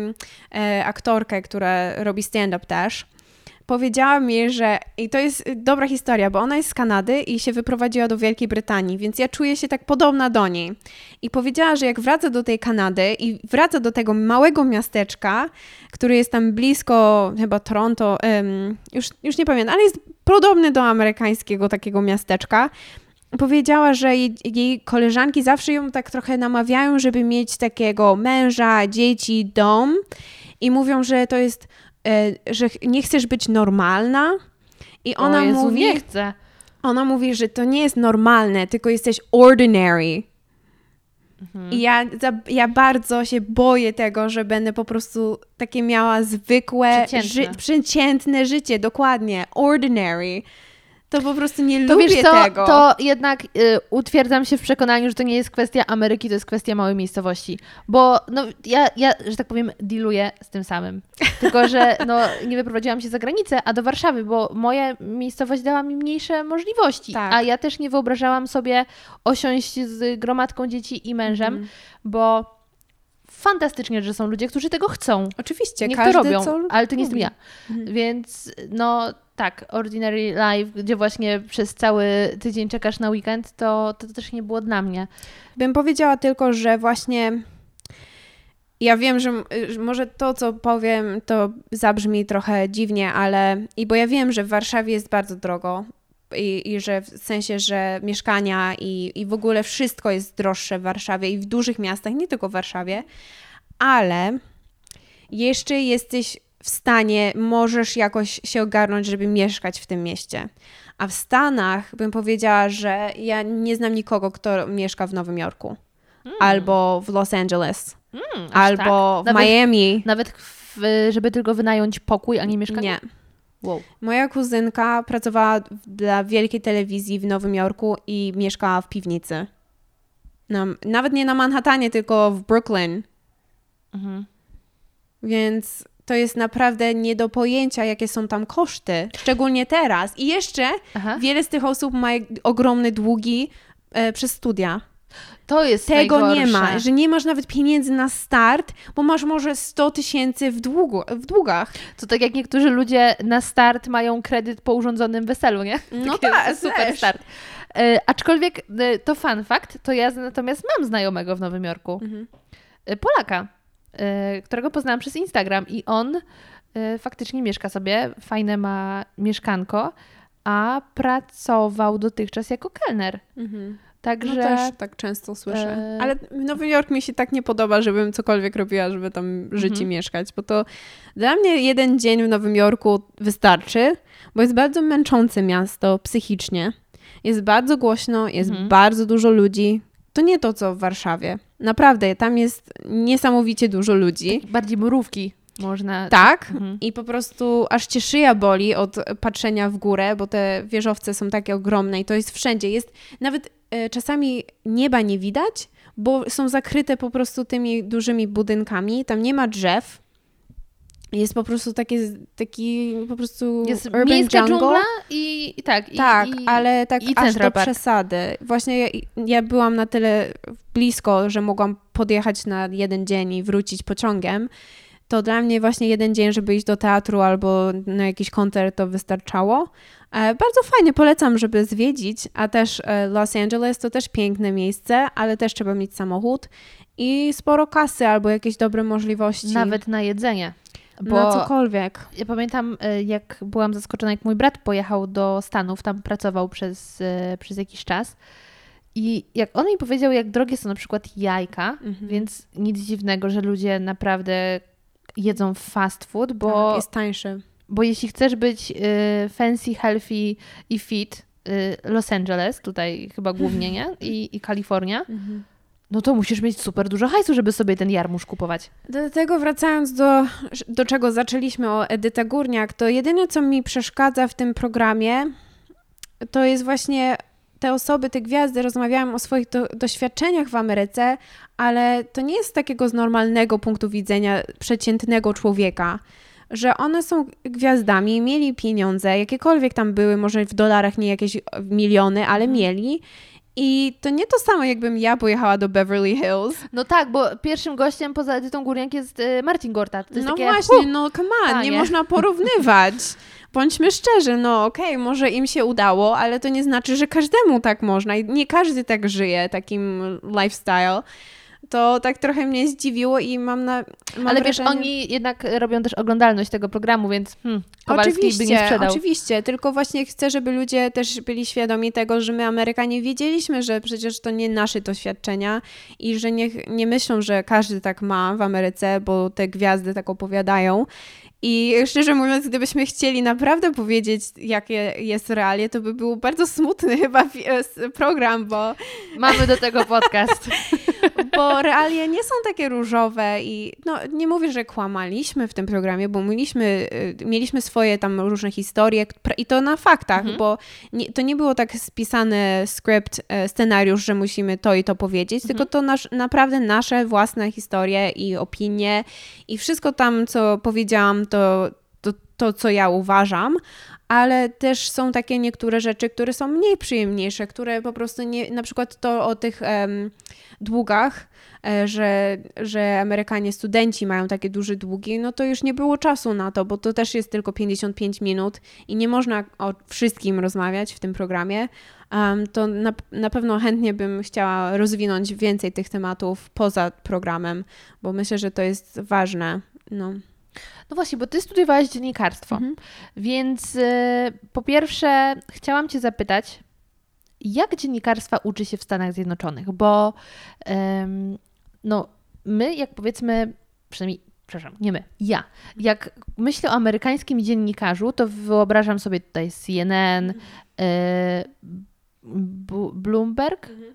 e, aktorkę, która robi stand-up też powiedziała mi, że i to jest dobra historia, bo ona jest z Kanady i się wyprowadziła do Wielkiej Brytanii, więc ja czuję się tak podobna do niej. I powiedziała, że jak wraca do tej Kanady i wraca do tego małego miasteczka, który jest tam blisko chyba Toronto, um, już, już nie pamiętam, ale jest podobny do amerykańskiego takiego miasteczka, powiedziała, że jej, jej, koleżanki zawsze ją tak trochę namawiają, żeby mieć takiego męża, dzieci, dom i mówią, że to jest że nie chcesz być normalna i ona Jezu, mówi... nie chcę. Ona mówi, że to nie jest normalne, tylko jesteś ordinary. Mhm. I ja, ja bardzo się boję tego, że będę po prostu takie miała zwykłe, przeciętne, ży przeciętne życie, dokładnie, ordinary to po prostu nie to lubię wiesz, to, tego. To jednak y, utwierdzam się w przekonaniu, że to nie jest kwestia Ameryki, to jest kwestia małej miejscowości. Bo no, ja, ja, że tak powiem, dealuję z tym samym. Tylko, że no, nie wyprowadziłam się za granicę, a do Warszawy, bo moja miejscowość dała mi mniejsze możliwości. Tak. A ja też nie wyobrażałam sobie osiąść z gromadką dzieci i mężem, mm. bo fantastycznie, że są ludzie, którzy tego chcą. Oczywiście, Niech każdy to robią, co ale to nie jestem ja. Mhm. Więc no tak, Ordinary Life, gdzie właśnie przez cały tydzień czekasz na weekend, to, to też nie było dla mnie. Bym powiedziała tylko, że właśnie ja wiem, że może to, co powiem, to zabrzmi trochę dziwnie, ale i bo ja wiem, że w Warszawie jest bardzo drogo i, i że w sensie, że mieszkania i, i w ogóle wszystko jest droższe w Warszawie i w dużych miastach, nie tylko w Warszawie, ale jeszcze jesteś w stanie, możesz jakoś się ogarnąć, żeby mieszkać w tym mieście. A w Stanach bym powiedziała, że ja nie znam nikogo, kto mieszka w Nowym Jorku. Mm. Albo w Los Angeles. Mm, albo tak? w nawet, Miami. Nawet w, żeby tylko wynająć pokój, a nie mieszkanie? Nie. Wow. Moja kuzynka pracowała dla wielkiej telewizji w Nowym Jorku i mieszkała w piwnicy. Na, nawet nie na Manhattanie, tylko w Brooklyn. Mhm. Więc to jest naprawdę nie do pojęcia, jakie są tam koszty, szczególnie teraz. I jeszcze Aha. wiele z tych osób ma ogromne długi e, przez studia. To jest Tego najgorsze. nie ma, że nie masz nawet pieniędzy na start, bo masz może 100 tysięcy w, długu, w długach. To tak jak niektórzy ludzie na start mają kredyt po urządzonym weselu, nie? No [LAUGHS] tak, super też. start. E, aczkolwiek e, to fun fact, to ja natomiast mam znajomego w Nowym Jorku. Mhm. E, Polaka, którego poznałam przez Instagram i on e, faktycznie mieszka sobie, fajne ma mieszkanko, a pracował dotychczas jako kelner. Mhm. Także... No też tak często słyszę. E... Ale Nowy Jork mi się tak nie podoba, żebym cokolwiek robiła, żeby tam żyć mhm. i mieszkać, bo to dla mnie jeden dzień w Nowym Jorku wystarczy, bo jest bardzo męczące miasto psychicznie. Jest bardzo głośno, jest mhm. bardzo dużo ludzi. To nie to, co w Warszawie. Naprawdę, tam jest niesamowicie dużo ludzi. Tak bardziej mrówki. Można. Tak, mhm. i po prostu aż cię szyja boli od patrzenia w górę, bo te wieżowce są takie ogromne i to jest wszędzie. Jest nawet e, czasami nieba nie widać, bo są zakryte po prostu tymi dużymi budynkami. Tam nie ma drzew. Jest po prostu takie, taki po prostu jest urban miejska jungle. dżungla i, i tak. I, tak, i, ale tak i aż do park. przesady. Właśnie ja, ja byłam na tyle blisko, że mogłam podjechać na jeden dzień i wrócić pociągiem to dla mnie właśnie jeden dzień, żeby iść do teatru albo na jakiś koncert to wystarczało. E, bardzo fajnie, polecam, żeby zwiedzić, a też e, Los Angeles to też piękne miejsce, ale też trzeba mieć samochód i sporo kasy albo jakieś dobre możliwości. Nawet na jedzenie. Bo na cokolwiek. Ja pamiętam, e, jak byłam zaskoczona, jak mój brat pojechał do Stanów, tam pracował przez, e, przez jakiś czas. I jak on mi powiedział, jak drogie są na przykład jajka, mhm. więc nic dziwnego, że ludzie naprawdę jedzą fast food, bo tak, jest tańszy. Bo jeśli chcesz być y, fancy, healthy i fit, y, Los Angeles, tutaj chyba głównie, nie? I, i Kalifornia, mhm. No to musisz mieć super dużo hajsu, żeby sobie ten jarmuż kupować. Do tego wracając do, do czego zaczęliśmy o Edyta Górniak, to jedyne, co mi przeszkadza w tym programie, to jest właśnie te osoby, te gwiazdy rozmawiają o swoich do, doświadczeniach w Ameryce, ale to nie jest takiego z normalnego punktu widzenia przeciętnego człowieka że one są gwiazdami, mieli pieniądze, jakiekolwiek tam były, może w dolarach nie jakieś miliony, ale mhm. mieli. I to nie to samo, jakbym ja pojechała do Beverly Hills. No tak, bo pierwszym gościem poza Edytą Górniak jest y, Marcin Gortat. no takie, właśnie, uh, no come on, nie można porównywać. [LAUGHS] Bądźmy szczerzy, no okej, okay, może im się udało, ale to nie znaczy, że każdemu tak można i nie każdy tak żyje, takim lifestyle to tak trochę mnie zdziwiło i mam na. Mam Ale wrażenie... wiesz, oni jednak robią też oglądalność tego programu, więc hmm, Kowalski oczywiście, by nie sprzedał. Oczywiście, tylko właśnie chcę, żeby ludzie też byli świadomi tego, że my Amerykanie wiedzieliśmy, że przecież to nie nasze doświadczenia i że nie, nie myślą, że każdy tak ma w Ameryce, bo te gwiazdy tak opowiadają. I szczerze mówiąc, gdybyśmy chcieli naprawdę powiedzieć, jakie jest realie, to by był bardzo smutny [LAUGHS] chyba e, program, bo... Mamy do tego podcast. [LAUGHS] bo realie nie są takie różowe i no, nie mówię, że kłamaliśmy w tym programie, bo mieliśmy, e, mieliśmy swoje tam różne historie i to na faktach, mhm. bo nie, to nie było tak spisane skrypt, e, scenariusz, że musimy to i to powiedzieć, mhm. tylko to nasz, naprawdę nasze własne historie i opinie i wszystko tam, co powiedziałam, to, to, to, co ja uważam, ale też są takie niektóre rzeczy, które są mniej przyjemniejsze, które po prostu nie, na przykład to o tych um, długach, e, że, że Amerykanie studenci mają takie duże długi, no to już nie było czasu na to, bo to też jest tylko 55 minut i nie można o wszystkim rozmawiać w tym programie. Um, to na, na pewno chętnie bym chciała rozwinąć więcej tych tematów poza programem, bo myślę, że to jest ważne. No. No właśnie, bo ty studiowałaś dziennikarstwo, mhm. więc y, po pierwsze chciałam cię zapytać, jak dziennikarstwa uczy się w Stanach Zjednoczonych? Bo no, my, jak powiedzmy, przynajmniej przepraszam, nie my, ja. Jak myślę o amerykańskim dziennikarzu, to wyobrażam sobie tutaj CNN, mhm. y, Bloomberg mhm,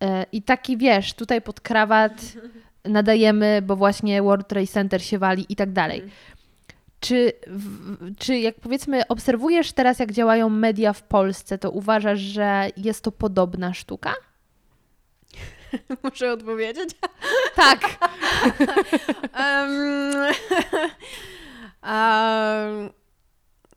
mhm. y, i taki, wiesz, tutaj pod krawat [LAUGHS] nadajemy, bo właśnie World Trade Center się wali i tak dalej. Mhm. Czy, czy jak powiedzmy obserwujesz teraz, jak działają media w Polsce, to uważasz, że jest to podobna sztuka? [LAUGHS] Muszę odpowiedzieć? [LAUGHS] Tak. [LAUGHS] um, um,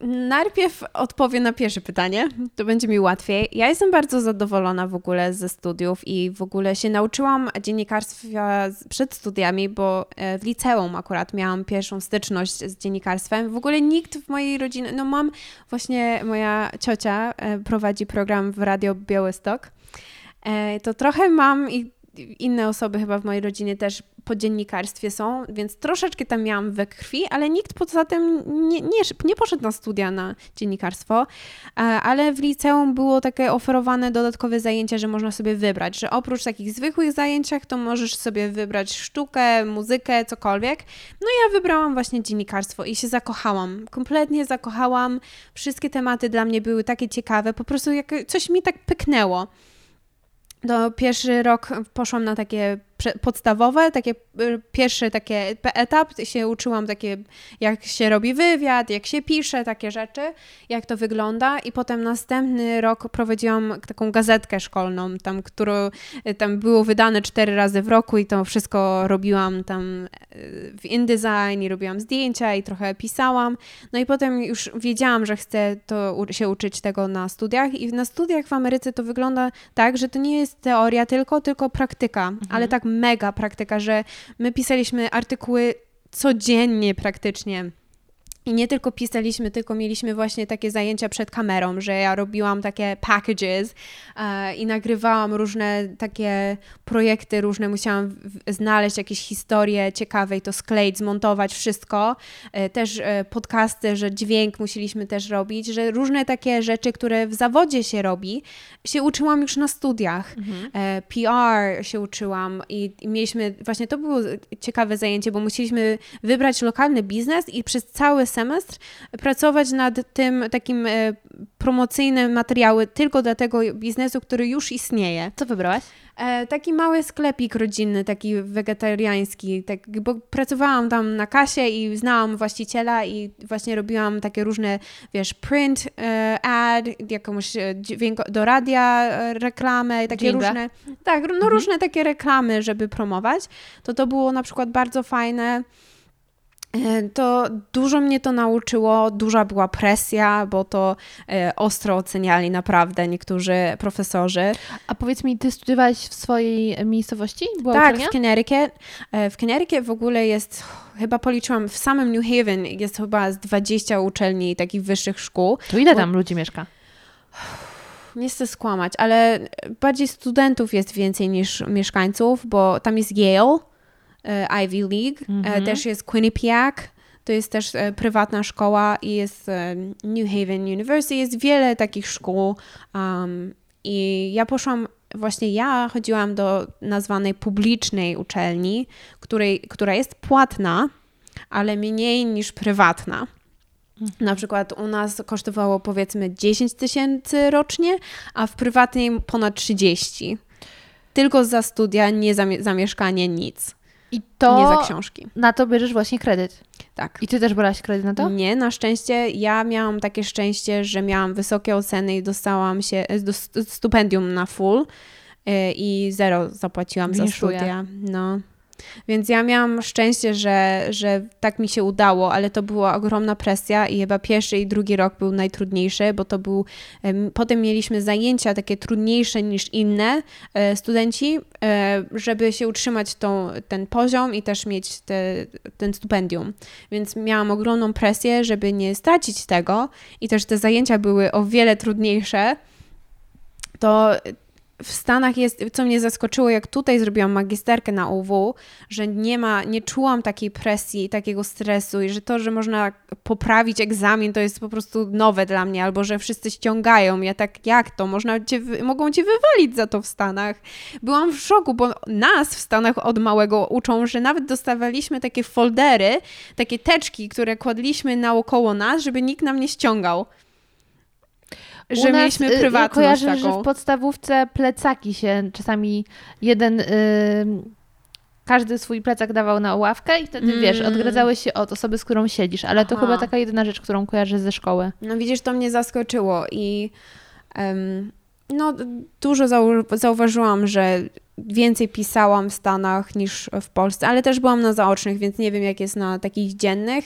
Najpierw odpowiem na pierwsze pytanie, to będzie mi łatwiej. Ja jestem bardzo zadowolona w ogóle ze studiów i w ogóle się nauczyłam dziennikarstwa przed studiami, bo e, w liceum akurat miałam pierwszą styczność z dziennikarstwem. W ogóle nikt w mojej rodzinie, no mam właśnie, moja ciocia e, prowadzi program w Radio Białystok. E, to trochę mam i inne osoby chyba w mojej rodzinie też po dziennikarstwie są, więc troszeczkę tam miałam we krwi, ale nikt poza tym nie, nie, nie poszedł na studia na dziennikarstwo, e, ale w liceum było takie oferowane dodatkowe zajęcia, że można sobie wybrać, że oprócz takich zwykłych zajęciach to możesz sobie wybrać sztukę, muzykę, cokolwiek. No ja wybrałam właśnie dziennikarstwo i się zakochałam, kompletnie zakochałam. Wszystkie tematy dla mnie były takie ciekawe, po prostu jak coś mi tak pyknęło. To pierwszy rok poszłam na takie podstawowe, takie y, pierwszy taki etap, się uczyłam takie, jak się robi wywiad, jak się pisze, takie rzeczy, jak to wygląda i potem następny rok prowadziłam taką gazetkę szkolną, tam, którą y, tam było wydane cztery razy w roku i to wszystko robiłam tam y, w InDesign i robiłam zdjęcia i trochę pisałam, no i potem już wiedziałam, że chcę to się uczyć tego na studiach i na studiach w Ameryce to wygląda tak, że to nie jest teoria tylko, tylko praktyka, mhm. ale tak mega praktyka, że my pisaliśmy artykuły codziennie praktycznie. I nie tylko pisaliśmy, tylko mieliśmy właśnie takie zajęcia przed kamerą, że ja robiłam takie packages e, i nagrywałam różne takie projekty, różne musiałam w, znaleźć jakieś historie ciekawe i to skleić, zmontować wszystko. E, też e, podcasty, że dźwięk musieliśmy też robić, że różne takie rzeczy, które w zawodzie się robi, się uczyłam już na studiach. Mhm. E, PR się uczyłam i, i mieliśmy, właśnie to było ciekawe zajęcie, bo musieliśmy wybrać lokalny biznes i przez cały semestr pracować nad tym takim e, promocyjnym materiały tylko dla tego biznesu, który już istnieje. Co wybrałaś? E, taki mały sklepik rodzinny, taki wegetariański, tak, bo pracowałam tam na kasie i znałam właściciela i właśnie robiłam takie różne, wiesz, print e, ad, jakąś e, dźwięk do radia reklamę i takie różne, tak, no mhm. różne takie reklamy, żeby promować. To to było na przykład bardzo fajne. E, to dużo mnie to nauczyło, duża była presja, bo to e, ostro oceniali naprawdę niektórzy profesorzy. A powiedz mi, ty studiowałaś w swojej miejscowości? Była tak, uczelnia? w Connecticut. E, w Connecticut w ogóle jest, chyba policzyłam, w samym New Haven jest chyba z 20 uczelni takich wyższych szkół. To ile tam bo... ludzi mieszka? nie chcę skłamać, ale bardziej studentów jest więcej niż mieszkańców, bo tam jest Yale, Ivy League, mm -hmm. też jest Quinnipiac, to jest też e, prywatna szkoła i jest New Haven University, jest wiele takich szkół um, i ja poszłam, właśnie ja chodziłam do nazwanej publicznej uczelni, której, która jest płatna, ale mniej niż prywatna. Mhm. Na przykład u nas kosztowało powiedzmy 10 tysięcy rocznie, a w prywatnej ponad 30. Tylko za studia, nie za, za mieszkanie, nic. I to nie za książki. Na to bierzesz właśnie kredyt. Tak. I ty też brałaś kredyt na to? Nie, na szczęście ja miałam takie szczęście, że miałam wysokie oceny i dostałam się do stypendium na full y, i zero zapłaciłam za studia. No. Więc ja miałam szczęście, że, że tak mi się udało, ale to była ogromna presja i chyba pierwszy i drugi rok był najtrudniejszy, bo to był, potem mieliśmy zajęcia takie trudniejsze niż inne e, studenci, e, żeby się utrzymać tą, ten poziom i też mieć te, ten stypendium. Więc miałam ogromną presję, żeby nie stracić tego i też te zajęcia były o wiele trudniejsze to w Stanach jest, co mnie zaskoczyło, jak tutaj zrobiłam magisterkę na UW, że nie ma, nie czułam takiej presji, takiego stresu i że to, że można poprawić egzamin, to jest po prostu nowe dla mnie, albo że wszyscy ściągają. Ja tak, jak to? Można cię, mogą cię wywalić za to w Stanach. Byłam w szoku, bo nas w Stanach od małego uczą, że nawet dostawaliśmy takie foldery, takie teczki, które kładliśmy naokoło nas, żeby nikt nam nie ściągał że nas, mieliśmy y, prywatność ja kojarzę, taką. że w podstawówce plecaki się czasami jeden... Yy, każdy swój plecak dawał na ławkę i wtedy, mm. wiesz, odgradzałeś się od osoby, z którą siedzisz, ale Aha. to chyba taka jedyna rzecz, którą kojarzę ze szkoły. No widzisz, to mnie zaskoczyło i um, no dużo zau zauważyłam, że więcej pisałam w Stanach niż w Polsce, ale też byłam na zaocznych, więc nie wiem, jak jest na takich dziennych,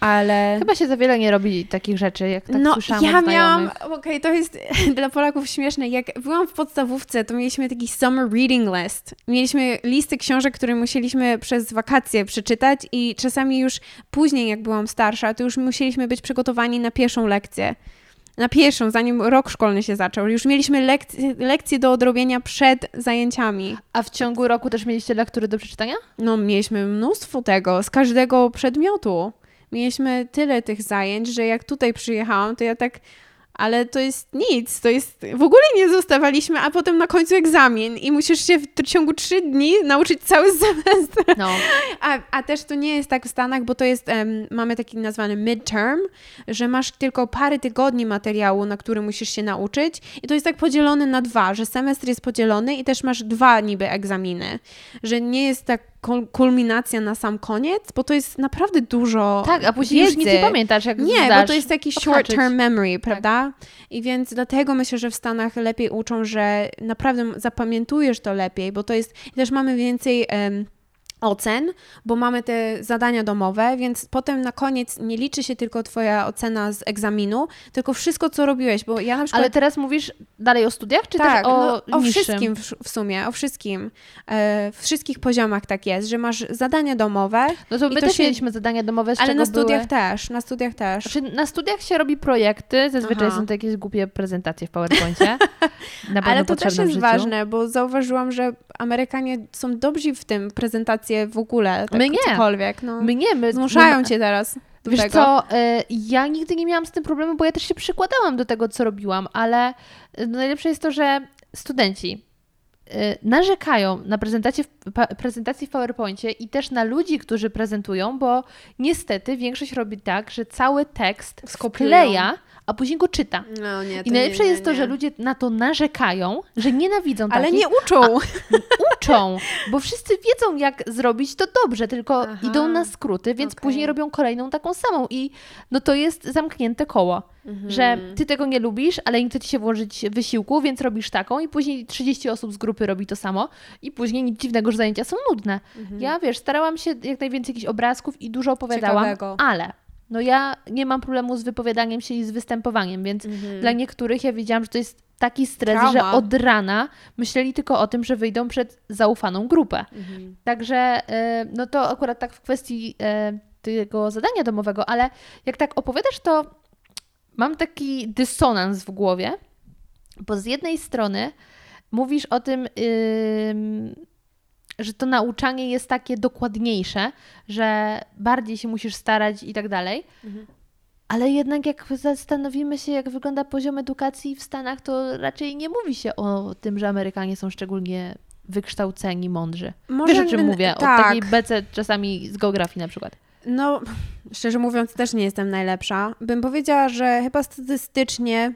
ale... Chyba się za wiele nie robi takich rzeczy, jak tak no, słyszałam ja miałam, okej, okay, to jest [LAUGHS] dla Polaków śmieszne, jak byłam w podstawówce, to mieliśmy taki summer reading list. Mieliśmy listy książek, które musieliśmy przez wakacje przeczytać i czasami już później, jak byłam starsza, to już musieliśmy być przygotowani na pierwszą lekcję na pierwszą, zanim rok szkolny się zaczął. Już mieliśmy lekcje, lekcje do odrobienia przed zajęciami. A w ciągu roku też mieliście lektury do przeczytania? No, mieliśmy mnóstwo tego, z każdego przedmiotu mieliśmy tyle tych zajęć, że jak tutaj przyjechałam, to ja tak ale to jest nic, to jest, w ogóle nie zostawaliśmy, a potem na końcu egzamin i musisz się w ciągu trzy dni nauczyć cały [LAUGHS] semestr. No. A, a też to nie jest tak w Stanach, bo to jest, um, mamy taki nazwany midterm, że masz tylko parę tygodni materiału, na który musisz się nauczyć i to jest tak podzielone na dwa, że semestr jest podzielony i też masz dwa niby egzaminy, że nie jest tak kulminacja na sam koniec, bo to jest naprawdę dużo Tak, a później wiedzy. już nic nie pamiętasz, jak Nie, bo to jest taki short-term memory, tak. prawda? Tak. I więc dlatego myślę, że w Stanach lepiej uczą, że naprawdę zapamiętujesz to lepiej, bo to jest... Też mamy więcej... Um, ocen, bo mamy te zadania domowe, więc potem na koniec nie liczy się tylko twoja ocena z egzaminu, tylko wszystko, co robiłeś, bo ja na przykład... Ale teraz mówisz dalej o studiach, czy tak, też o no, o niższym? wszystkim w, w sumie, o wszystkim. E, w wszystkich poziomach tak jest, że masz zadania domowe, No to my to też się- mieliśmy zadania domowe, z ale na studiach były... też, na studiach też. Znaczy, na studiach się robi projekty, zazwyczaj Aha. są to jakieś głupie prezentacje w PowerPoincie. [LAUGHS] Ale to też jest ważne, bo zauważyłam, że Amerykanie są dobrzy w tym, w ogóle, tak My nie. cokolwiek. No. My nie, my... Zmuszają my, cię teraz Wiesz tego. co, y, ja nigdy nie miałam z tym problemu, bo ja też się przykładałam do tego, co robiłam, ale y, najlepsze jest to, że studenci y, narzekają na prezentację prezentacji w PowerPoincie i też na ludzi, którzy prezentują, bo niestety większość robi tak, że cały tekst Skopiują. a później go czyta. No, nie, I najlepsze nie, nie, jest to, że ludzie na to narzekają, że nienawidzą Ale takich, nie uczą. [LAUGHS] uczą, bo wszyscy wiedzą, jak zrobić to dobrze, tylko Aha. idą na skróty, więc Okej. później robią kolejną taką samą i no to jest zamknięte koło, Mhm. że ty tego nie lubisz, ale nie chce ci się włożyć wysiłku, więc robisz taką i później 30 osób z grupy robi to samo i później nic dziwnego, że zajęcia są nudne. Mhm. Ja, wiesz, starałam się jak najwięcej jakichś obrazków i dużo opowiadałam, Ciekawego. ale no ja nie mam problemu z wypowiadaniem się i z występowaniem, więc Mhm. dla niektórych ja wiedziałam, że to jest taki stres, Trauma. że od rana myśleli tylko o tym, że wyjdą przed zaufaną grupę. Mhm. Także y, no to akurat tak w kwestii y, tego zadania domowego, ale jak tak opowiadasz, to mam taki dysonans w głowie, bo z jednej strony mówisz o tym, ym, że to nauczanie jest takie dokładniejsze, że bardziej się musisz starać i tak dalej. Mhm. Ale jednak jak zastanowimy się, jak wygląda poziom edukacji w Stanach, to raczej nie mówi się o tym, że Amerykanie są szczególnie wykształceni, mądrzy. Może Wiesz o czym mówię? O tak. takiej bece czasami z geografii na przykład. No, szczerze mówiąc, też nie jestem najlepsza. Bym powiedziała, że chyba statystycznie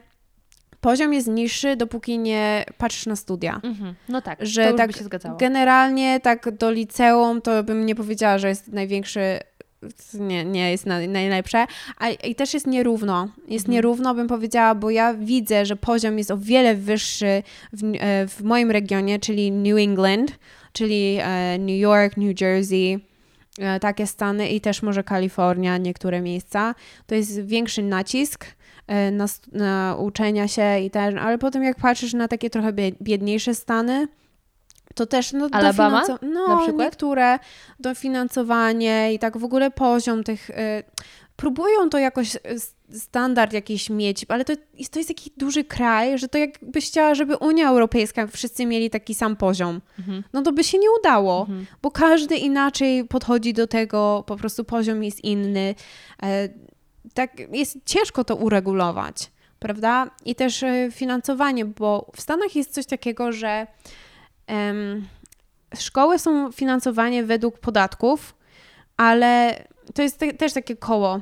poziom jest niższy, dopóki nie patrzysz na studia. Mhm. No tak, Że tak by się zgadzało. Generalnie tak do liceum to bym nie powiedziała, że jest największy, nie, nie jest na, najlepsze, a i też jest nierówno. Jest Mhm. nierówno, bym powiedziała, bo ja widzę, że poziom jest o wiele wyższy w, e, w moim regionie, czyli New England, czyli e, New York, New Jersey, e, takie stany i też może Kalifornia, niektóre miejsca. To jest większy nacisk na, st- na uczenia się i ten, ale potem jak patrzysz na takie trochę bie- biedniejsze stany, to też no, Alabama dofinanso- no, na przykład? niektóre dofinansowanie i tak w ogóle poziom tych e, próbują to jakoś e, standard jakiś mieć, ale to jest, to jest taki duży kraj, że to jakbyś chciała, żeby Unia Europejska wszyscy mieli taki sam poziom, Mhm. no to by się nie udało, Mhm. bo każdy inaczej podchodzi do tego, po prostu poziom jest inny. Tak jest ciężko to uregulować, prawda? I też e, finansowanie, bo w Stanach jest coś takiego, że szkoły są finansowane według podatków, ale to jest te, też takie koło.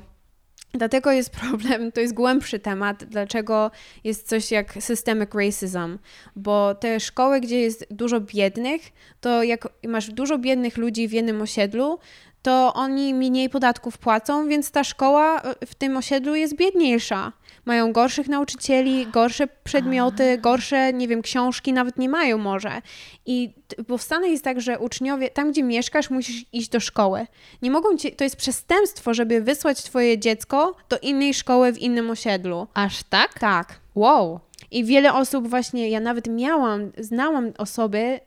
Dlatego jest [LAUGHS] problem, to jest głębszy temat, dlaczego jest coś jak systemic racism, bo te szkoły, gdzie jest dużo biednych, to jak masz dużo biednych ludzi w jednym osiedlu, to oni mniej podatków płacą, więc ta szkoła e, w tym osiedlu jest biedniejsza. Mają gorszych nauczycieli, gorsze przedmioty, gorsze, nie wiem, książki nawet nie mają może. I bo w Stanach jest tak, że uczniowie, tam gdzie mieszkasz, musisz iść do szkoły. Nie mogą cię, to jest przestępstwo, żeby wysłać twoje dziecko do innej szkoły w innym osiedlu. Aż tak? Tak. Wow. I wiele osób właśnie, ja nawet miałam, znałam osoby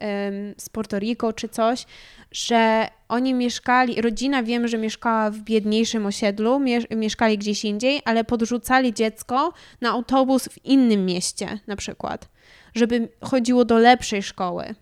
z Porto Rico czy coś, że oni mieszkali, rodzina wiem, że mieszkała w biedniejszym osiedlu, mie mieszkali gdzieś indziej, ale podrzucali dziecko na autobus w innym mieście na przykład, żeby chodziło do lepszej szkoły.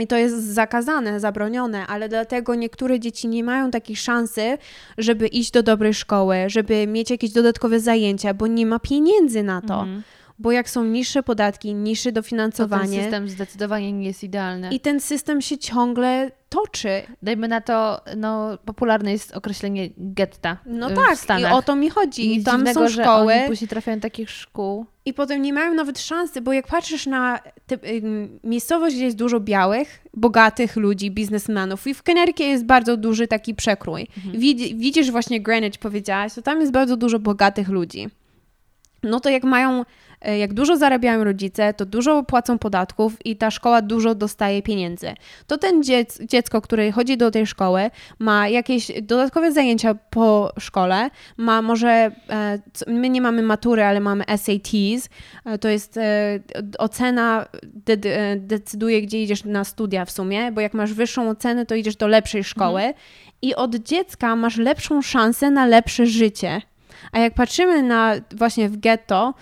I to jest zakazane, zabronione, ale dlatego niektóre dzieci nie mają takiej szansy, żeby iść do dobrej szkoły, żeby mieć jakieś dodatkowe zajęcia, bo nie ma pieniędzy na to. Mhm. Bo jak są niższe podatki, niższe To ten dofinansowanie system zdecydowanie nie jest idealny. i ten system się ciągle toczy. Dajmy na to, no popularne jest określenie getta No tak, i Stanach. o to mi chodzi. Nic Tam dziwnego, są że szkoły oni później trafiają do takich szkół. i potem nie mają nawet szansy, bo jak patrzysz na te, miejscowość, gdzie jest dużo białych, bogatych ludzi, biznesmenów i w Connecticut jest bardzo duży taki przekrój. Mhm. Widzi, widzisz właśnie Greenwich, powiedziałaś, to tam jest bardzo dużo bogatych ludzi. No to jak mają, e, jak dużo zarabiają rodzice, to dużo płacą podatków i ta szkoła dużo dostaje pieniędzy. To ten dziec, dziecko, które chodzi do tej szkoły, ma jakieś dodatkowe zajęcia po szkole, ma może, e, my nie mamy matury, ale mamy SATs, e, to jest ocena de, de, decyduje, gdzie idziesz na studia w sumie, bo jak masz wyższą ocenę, to idziesz do lepszej szkoły mhm. i od dziecka masz lepszą szansę na lepsze życie. A jak patrzymy na właśnie w getto,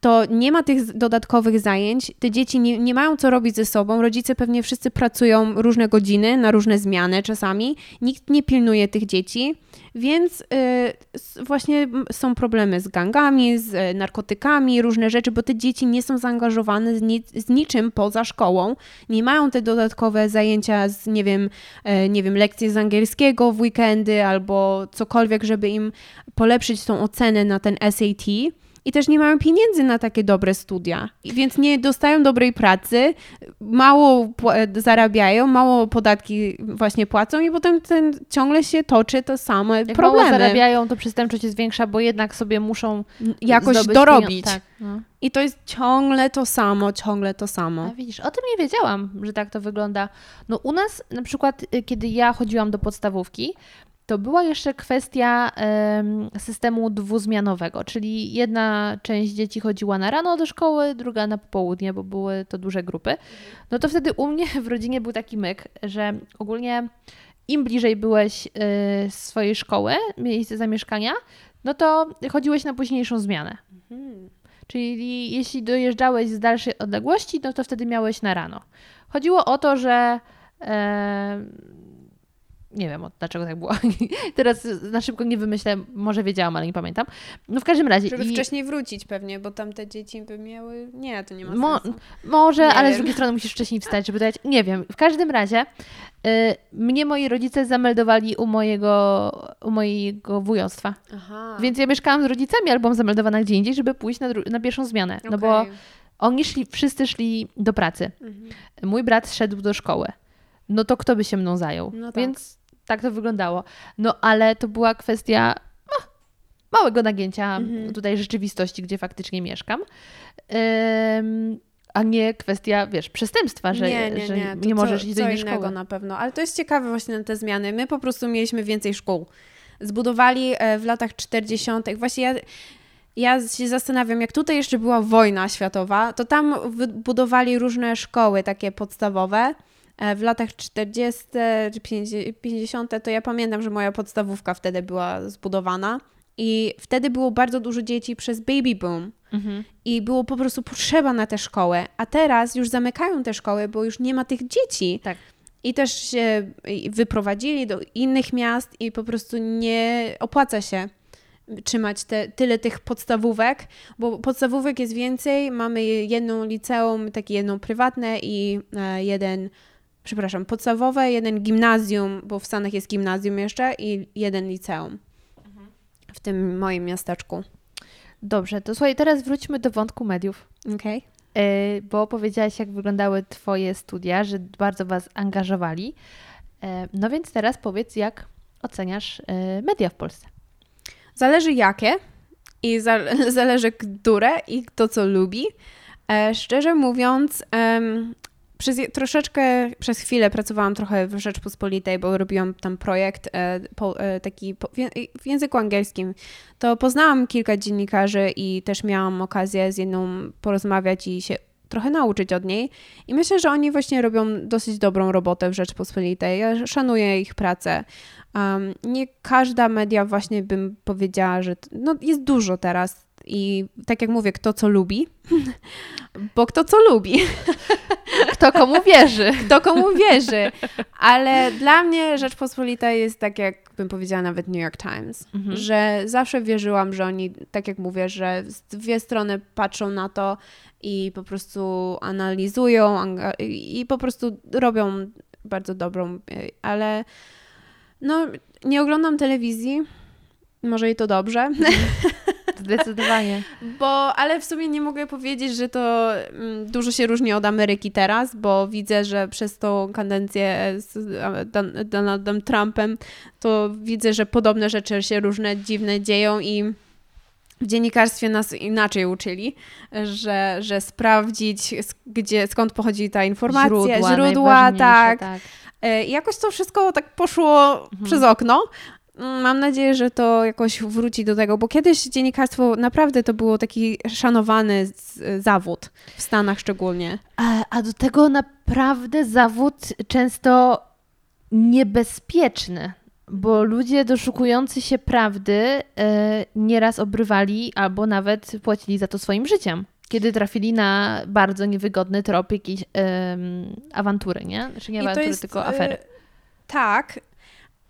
to nie ma tych dodatkowych zajęć, te dzieci nie, nie mają co robić ze sobą, rodzice pewnie wszyscy pracują różne godziny, na różne zmiany czasami, nikt nie pilnuje tych dzieci, więc y, właśnie są problemy z gangami, z y, narkotykami, różne rzeczy, bo te dzieci nie są zaangażowane z, ni z niczym poza szkołą, nie mają te dodatkowe zajęcia z, nie wiem, y, nie wiem, lekcje z angielskiego w weekendy albo cokolwiek, żeby im polepszyć tą ocenę na ten SAT i też nie mają pieniędzy na takie dobre studia, więc nie dostają dobrej pracy, mało zarabiają, mało podatki właśnie płacą i potem ten, ciągle się toczy to same Jak problemy. mało zarabiają, to przestępczość jest większa, bo jednak sobie muszą jakoś dorobić. Tak, no. I to jest ciągle to samo, ciągle to samo. A widzisz, o tym nie wiedziałam, że tak to wygląda. No u nas na przykład, y, kiedy ja chodziłam do podstawówki, to była jeszcze kwestia systemu dwuzmianowego, czyli jedna część dzieci chodziła na rano do szkoły, druga na popołudnie, bo były to duże grupy. No to wtedy u mnie w rodzinie był taki myk, że ogólnie im bliżej byłeś y, swojej szkoły, miejsce zamieszkania, no to chodziłeś na późniejszą zmianę. Mhm. Czyli jeśli dojeżdżałeś z dalszej odległości, no to wtedy miałeś na rano. Chodziło o to, że nie wiem dlaczego tak było. [LAUGHS] Teraz na szybko nie wymyślę, może wiedziałam, ale nie pamiętam. No w każdym razie. Żeby i... wcześniej wrócić pewnie, bo tam te dzieci by miały. Nie, to nie ma Mo sensu. Może, nie ale wiem. z drugiej strony musisz wcześniej wstać, żeby dać. Nie wiem. W każdym razie y, mnie moi rodzice zameldowali u mojego, u mojego wujostwa. Aha. Więc ja mieszkałam z rodzicami albo zameldowana gdzie indziej, żeby pójść na, na pierwszą zmianę. Okay. No bo oni szli, wszyscy szli do pracy. Mhm. Mój brat szedł do szkoły no to kto by się mną zajął? No tak. Więc tak to wyglądało. No ale to była kwestia no, małego nagięcia mhm. tutaj rzeczywistości, gdzie faktycznie mieszkam. Ym, a nie kwestia, wiesz, przestępstwa, że nie, nie, że nie. nie możesz iść do innej szkoły. na pewno, ale to jest ciekawe właśnie na te zmiany. My po prostu mieliśmy więcej szkół. Zbudowali e, w latach 40. Właśnie ja, ja się zastanawiam, jak tutaj jeszcze była wojna światowa, to tam budowali różne szkoły takie podstawowe w latach 40. czy 50. to ja pamiętam, że moja podstawówka wtedy była zbudowana. I wtedy było bardzo dużo dzieci przez baby boom. Mhm. I było po prostu potrzeba na tę szkołę. A teraz już zamykają te szkoły, bo już nie ma tych dzieci. Tak. I też się wyprowadzili do innych miast i po prostu nie opłaca się trzymać te, tyle tych podstawówek, bo podstawówek jest więcej. Mamy jedną liceum, takie jedną prywatne i e, jeden przepraszam, podstawowe, jeden gimnazjum, bo w Stanach jest gimnazjum jeszcze i jeden liceum w tym moim miasteczku. Dobrze, to słuchaj, teraz wróćmy do wątku mediów. Okej. Okay. E, bo powiedziałaś, jak wyglądały Twoje studia, że bardzo Was angażowali. E, no więc teraz powiedz, jak oceniasz e, media w Polsce? Zależy jakie i za, [LAUGHS] zależy które i kto co lubi. szczerze mówiąc, przez troszeczkę, przez chwilę pracowałam trochę w Rzeczpospolitej, bo robiłam tam projekt e, po, e, taki po, w języku angielskim. To poznałam kilka dziennikarzy i też miałam okazję z jedną porozmawiać i się trochę nauczyć od niej. I myślę, że oni właśnie robią dosyć dobrą robotę w Rzeczpospolitej. Ja szanuję ich pracę. Um, nie każda media właśnie bym powiedziała, że no, jest dużo teraz i tak jak mówię, kto co lubi, [LAUGHS] bo kto co lubi. [LAUGHS] Kto komu wierzy. [LAUGHS] Kto komu wierzy. Ale dla mnie Rzeczpospolita jest tak, jak bym powiedziała nawet New York Times, mhm. że zawsze wierzyłam, że oni, tak jak mówię, że z dwie strony patrzą na to i po prostu analizują i po prostu robią bardzo dobrą, ale no nie oglądam telewizji, może i to dobrze. Zdecydowanie. [LAUGHS] Bo, ale w sumie nie mogę powiedzieć, że to mm, dużo się różni od Ameryki teraz, bo widzę, że przez tą kadencję z Donaldem Trumpem, to widzę, że podobne rzeczy się różne dziwne dzieją i w dziennikarstwie nas inaczej uczyli, że, że sprawdzić, gdzie, skąd pochodzi ta informacja, źródła, źródła tak. tak. E, I jakoś to wszystko tak poszło mhm. przez okno. Mm, mam nadzieję, że to jakoś wróci do tego, bo kiedyś dziennikarstwo naprawdę to było taki szanowany zawód, w Stanach szczególnie. A, a do tego naprawdę zawód często niebezpieczny bo ludzie doszukujący się prawdy e, nieraz obrywali albo nawet płacili za to swoim życiem, kiedy trafili na bardzo niewygodny trop jakiejś awantury, nie? Znaczy nie awantury, jest, tylko afery. Y, tak.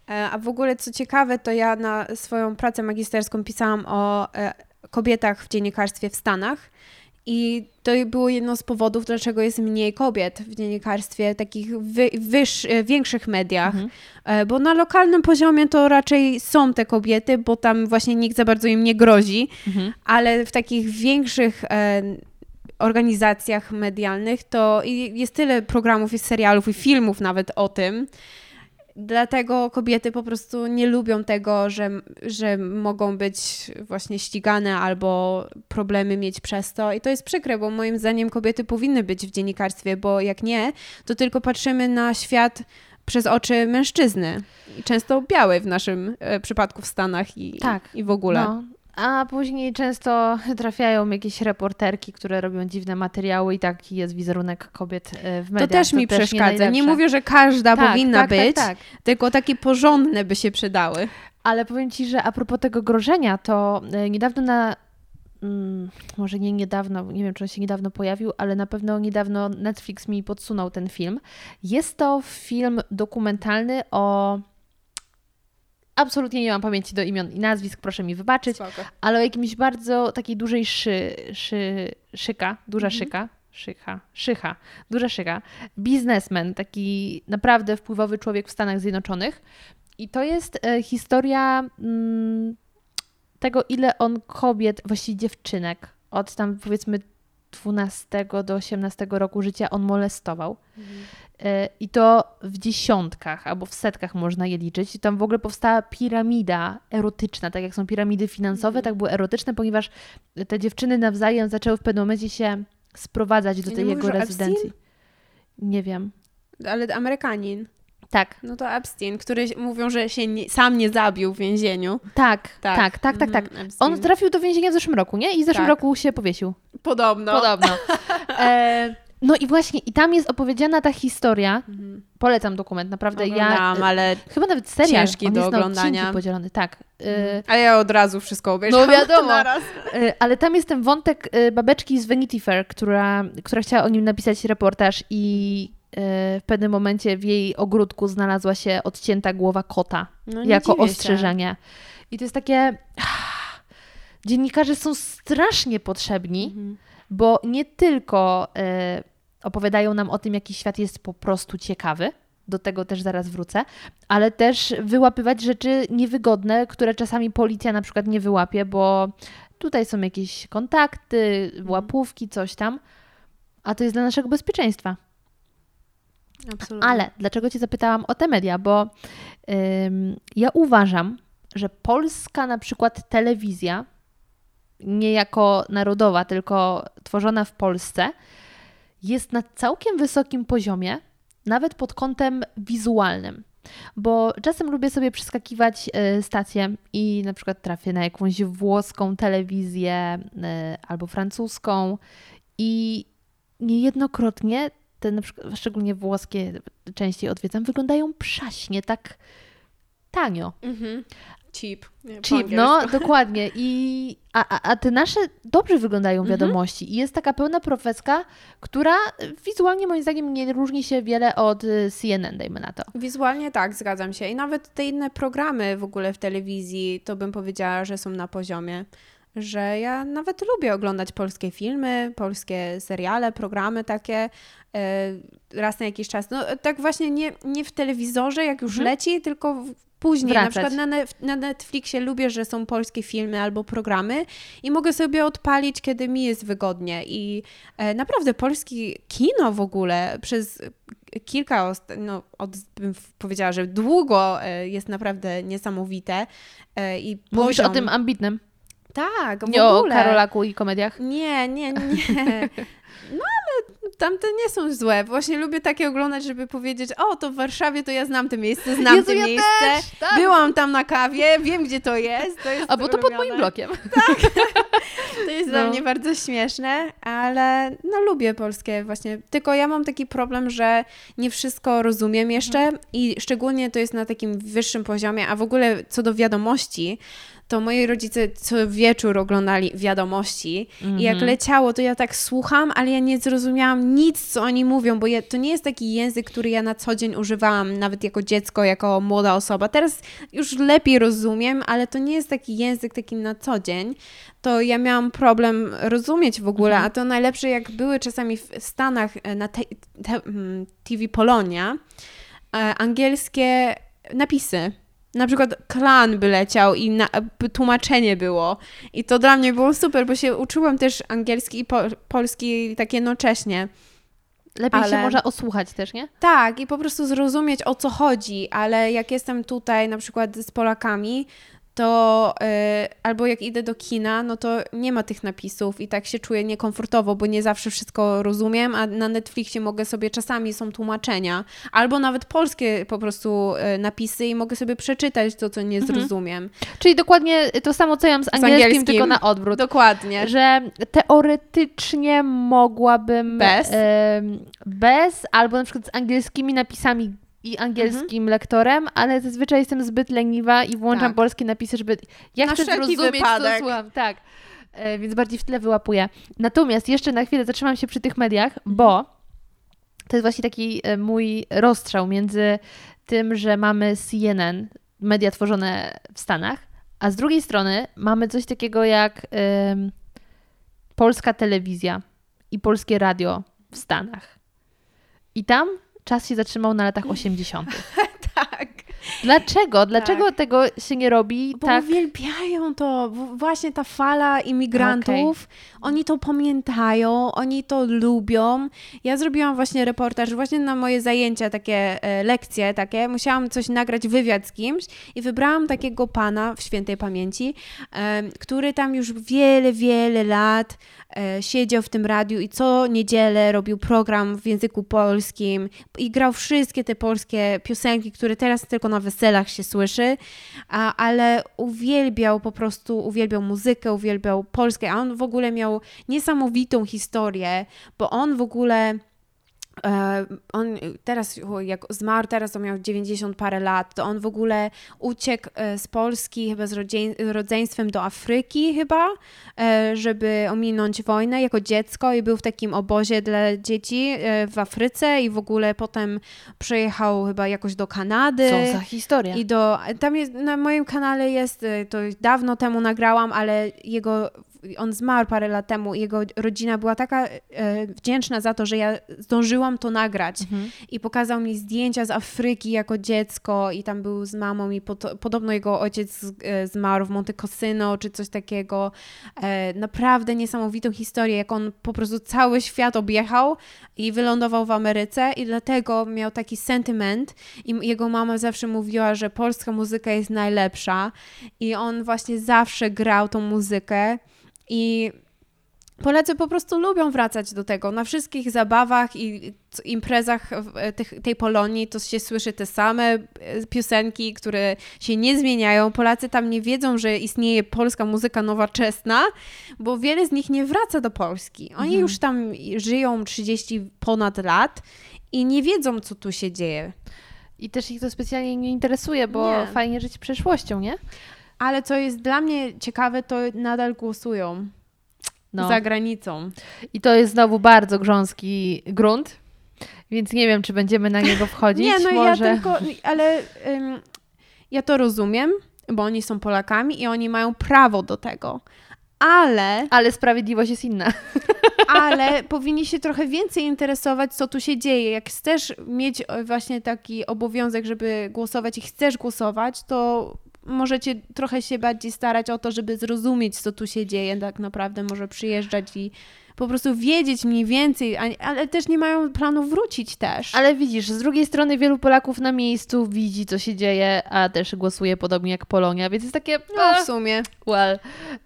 E, a w ogóle co ciekawe, to ja na swoją pracę magisterską pisałam o e, kobietach w dziennikarstwie w Stanach i to było jedno z powodów, dlaczego jest mniej kobiet w dziennikarstwie, takich wy, wyż, e, większych mediach, mhm. Bo na lokalnym poziomie to raczej są te kobiety, bo tam właśnie nikt za bardzo im nie grozi, mhm. ale w takich większych organizacjach medialnych to jest tyle programów i serialów i filmów nawet o tym, Dlatego kobiety po prostu nie lubią tego, że, że mogą być właśnie ścigane albo problemy mieć przez to. I to jest przykre, bo moim zdaniem kobiety powinny być w dziennikarstwie, bo jak nie, to tylko patrzymy na świat przez oczy mężczyzny. Często biały w naszym e, przypadku w Stanach i, tak. i w ogóle. No, a później często trafiają jakieś reporterki, które robią dziwne materiały i taki jest wizerunek kobiet e, w mediach. To też mi to przeszkadza. Nie, nie, mówię, że każda tak, powinna tak, tak być, tak, tylko takie porządne by się przydały. Ale powiem Ci, że a propos tego grożenia, to e, niedawno na Hmm, może nie niedawno, nie wiem czy on się niedawno pojawił, ale na pewno niedawno Netflix mi podsunął ten film. Jest to film dokumentalny o absolutnie nie mam pamięci do imion i nazwisk, proszę mi wybaczyć, Spoko. ale o jakimś bardzo takiej dużej szy, szy, szyka, duża mhm. szyka, szycha, szycha, duża szyka, biznesmen, taki naprawdę wpływowy człowiek w Stanach Zjednoczonych. I to jest e, historia mm, tego, ile on kobiet, właściwie dziewczynek, od tam powiedzmy 12 do 18 roku życia on molestował. Mhm. E, I to w dziesiątkach albo w setkach można je liczyć. I tam w ogóle powstała piramida erotyczna, tak jak są piramidy finansowe, mhm. tak były erotyczne, ponieważ te dziewczyny nawzajem zaczęły w pewnym momencie się sprowadzać do tej jego rezydencji. Nie wiem. Ale Amerykanin. Tak. No to Epstein, który mówią, że się nie, sam nie zabił w więzieniu. Tak, tak, tak, tak, tak. tak. Mm, On trafił do więzienia w zeszłym roku, nie? I w zeszłym tak. roku się powiesił. Podobno. Podobno. [LAUGHS] E, no i właśnie, i tam jest opowiedziana ta historia. Mhm. Polecam dokument, naprawdę. Oglądam, ja, ale chyba nawet serial. Ciężki On do jest oglądania. Na podzielony, tak. Mhm. A ja od razu wszystko obejrzałam. No [LAUGHS] wiadomo. Y, ale tam jest ten wątek y, babeczki z Vanity Fair, która, która chciała o nim napisać reportaż i w pewnym momencie w jej ogródku znalazła się odcięta głowa kota no, jako ostrzeżenie. I to jest takie. Dziennikarze są strasznie potrzebni, mhm. bo nie tylko y, opowiadają nam o tym, jaki świat jest po prostu ciekawy, do tego też zaraz wrócę, ale też wyłapywać rzeczy niewygodne, które czasami policja na przykład nie wyłapie, bo tutaj są jakieś kontakty, mhm. łapówki, coś tam, a to jest dla naszego bezpieczeństwa. Absolutnie. Ale dlaczego Cię zapytałam o te media? Bo ym, ja uważam, że polska na przykład telewizja, nie jako narodowa, tylko tworzona w Polsce, jest na całkiem wysokim poziomie, nawet pod kątem wizualnym. Bo czasem lubię sobie przeskakiwać y, stację i na przykład trafię na jakąś włoską telewizję y, albo francuską i niejednokrotnie te na przykład, szczególnie włoskie częściej odwiedzam, wyglądają przaśnie, tak tanio. Mhm. Cheap. Nie, Cheap, no dokładnie. I, a, a, te nasze dobrze wyglądają mhm. wiadomości. I jest taka pełna profeska, która wizualnie moim zdaniem nie różni się wiele od y, CNN, dajmy na to. Wizualnie tak, zgadzam się. I nawet te inne programy w ogóle w telewizji, to bym powiedziała, że są na poziomie że ja nawet lubię oglądać polskie filmy, polskie seriale, programy takie e, raz na jakiś czas. No tak właśnie nie, nie w telewizorze, jak już mhm. leci, tylko później. Wracać. Na przykład na, Netflixie lubię, że są polskie filmy albo programy i mogę sobie odpalić, kiedy mi jest wygodnie. I e, naprawdę polski kino w ogóle przez kilka, no, od, bym powiedziała, że długo e, jest naprawdę niesamowite. I Mówisz poziom... o tym ambitnym? Tak, w Nie ogóle. o Karolaku i komediach? Nie, nie, nie. No ale tamte nie są złe. Właśnie lubię takie oglądać, żeby powiedzieć, o, to w Warszawie to ja znam to miejsce, znam Jezu, to ja miejsce. też, tak. Byłam tam na kawie, wiem gdzie to jest. To jest A bo to pod moim blokiem. [LAUGHS] To jest No. dla mnie bardzo śmieszne, ale no lubię polskie właśnie. Tylko ja mam taki problem, że nie wszystko rozumiem jeszcze Mhm. i szczególnie to jest na takim wyższym poziomie, a w ogóle co do wiadomości, to moi rodzice co wieczór oglądali wiadomości i jak Mhm. leciało, to ja tak słucham, ale ja nie zrozumiałam nic, co oni mówią, bo ja, to nie jest taki język, który ja na co dzień używałam, nawet jako dziecko, jako młoda osoba. Teraz już lepiej rozumiem, ale to nie jest taki język taki na co dzień. To ja miałam problem rozumieć w ogóle, a to najlepsze jak były czasami w Stanach e, na te, te, mm, TV Polonia, e, angielskie napisy. Na przykład klan by leciał i na, by tłumaczenie było. I to dla mnie było super, bo się uczyłam też angielski i po, polski tak jednocześnie. Lepiej się Ale- można osłuchać też, nie? Tak, i po prostu zrozumieć o co chodzi, ale jak jestem tutaj na przykład z Polakami, to y, albo jak idę do kina, no to nie ma tych napisów i tak się czuję niekomfortowo, bo nie zawsze wszystko rozumiem, a na Netflixie mogę sobie czasami są tłumaczenia, albo nawet polskie po prostu y, napisy i mogę sobie przeczytać to, co nie Mhm. zrozumiem. Czyli dokładnie to samo, co ja mam z angielskim, angielskim. tylko na odwrót. Dokładnie. Że teoretycznie mogłabym Bez? em, bez, albo na przykład z angielskimi napisami i angielskim lektorem, ale zazwyczaj jestem zbyt leniwa i włączam Mhm. Tak. polskie napisy, żeby ja Na chcę zrozumieć, wypadek. co słucham. Tak. E, więc bardziej w tle wyłapuję. Natomiast jeszcze na chwilę zatrzymam się przy tych mediach, Mhm. bo to jest właśnie taki e, mój rozstrzał między tym, że mamy CNN, media tworzone w Stanach, a z drugiej strony mamy coś takiego jak polska telewizja i polskie radio w Stanach. I tam czas się zatrzymał na latach [LAUGHS] 80. Tak. Dlaczego? Dlaczego tego się nie robi Bo tak? uwielbiają to. Właśnie ta fala imigrantów, oni to pamiętają, oni to lubią. Ja zrobiłam właśnie reportaż, właśnie na moje zajęcia, takie e, lekcje takie. Musiałam coś nagrać, wywiad z kimś i wybrałam takiego pana w świętej pamięci, który tam już wiele, wiele lat e, siedział w tym radiu i co niedzielę robił program w języku polskim i grał wszystkie te polskie piosenki, które teraz tylko na weselach się słyszy, a, ale uwielbiał po prostu, uwielbiał muzykę, uwielbiał Polskę, a on w ogóle miał niesamowitą historię, bo on w ogóle on teraz, jak zmarł, teraz to miał 90 parę lat, to on w ogóle uciekł e, z Polski chyba z rodzeństwem do Afryki chyba, e, żeby ominąć wojnę jako dziecko i był w takim obozie dla dzieci e, w Afryce i w ogóle potem przejechał chyba jakoś do Kanady. Co za historia. I do, tam jest, na moim kanale jest, to dawno temu nagrałam, ale jego, on zmarł parę lat temu i jego rodzina była taka e, wdzięczna za to, że ja zdążyłam to nagrać Mhm. i pokazał mi zdjęcia z Afryki jako dziecko i tam był z mamą i pot, podobno jego ojciec e, zmarł w Monte Cassino czy coś takiego. E, naprawdę niesamowitą historię, jak on po prostu cały świat objechał i wylądował w Ameryce i dlatego miał taki sentyment i jego mama zawsze mówiła, że polska muzyka jest najlepsza i on właśnie zawsze grał tą muzykę i Polacy po prostu lubią wracać do tego. Na wszystkich zabawach i imprezach e, tych, tej Polonii to się słyszy te same e, piosenki, które się nie zmieniają. Polacy tam nie wiedzą, że istnieje polska muzyka nowoczesna, bo wiele z nich nie wraca do Polski. Oni Mhm. już tam żyją 30 ponad lat i nie wiedzą, co tu się dzieje. I też ich to specjalnie nie interesuje, bo Nie. fajnie żyć przeszłością, nie? Ale co jest dla mnie ciekawe, to nadal głosują No. za granicą. I to jest znowu bardzo grząski grunt, więc nie wiem, czy będziemy na niego [LAUGHS] wchodzić. Nie, no Może... ja tylko, ale ym, ja to rozumiem, bo oni są Polakami i oni mają prawo do tego. Ale, Ale sprawiedliwość jest inna. [LAUGHS] ale [LAUGHS] powinni się trochę więcej interesować, co tu się dzieje. Jak chcesz mieć e, właśnie taki obowiązek, żeby głosować i chcesz głosować, to możecie trochę się bardziej starać o to, żeby zrozumieć, co tu się dzieje. Tak naprawdę może przyjeżdżać i po prostu wiedzieć mniej więcej, ale też nie mają planu wrócić też. Ale widzisz, z drugiej strony wielu Polaków na miejscu widzi, co się dzieje, a też głosuje podobnie jak Polonia, więc jest takie... No, w sumie. Well.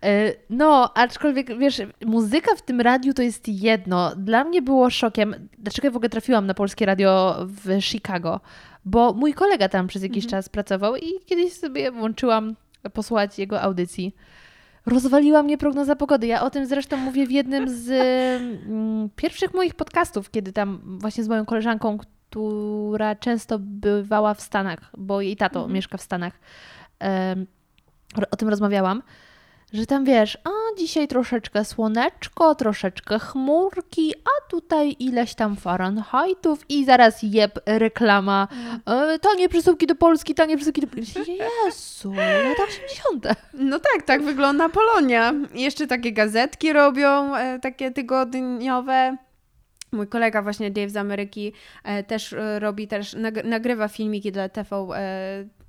E, no, aczkolwiek, wiesz, muzyka w tym radiu to jest jedno. Dla mnie było szokiem, dlaczego ja w ogóle trafiłam na polskie radio w Chicago, bo mój kolega tam przez jakiś mhm. czas pracował i kiedyś sobie włączyłam posłuchać jego audycji. Rozwaliła mnie prognoza pogody. Ja o tym zresztą mówię w jednym z mm, pierwszych moich podcastów, kiedy tam właśnie z moją koleżanką, która często bywała w Stanach, bo jej tato mhm. mieszka w Stanach, um, o tym rozmawiałam że tam wiesz, a dzisiaj troszeczkę słoneczko, troszeczkę chmurki, a tutaj ileś tam Fahrenheitów i zaraz jeb reklama. E, tanie przesyłki do Polski, tanie przesyłki do Polski. Jezu, [LAUGHS] lata 80. No tak, tak wygląda Polonia. Jeszcze takie gazetki robią, e, takie tygodniowe. Mój kolega właśnie Dave z Ameryki e, też e, robi, też nagrywa filmiki dla TV,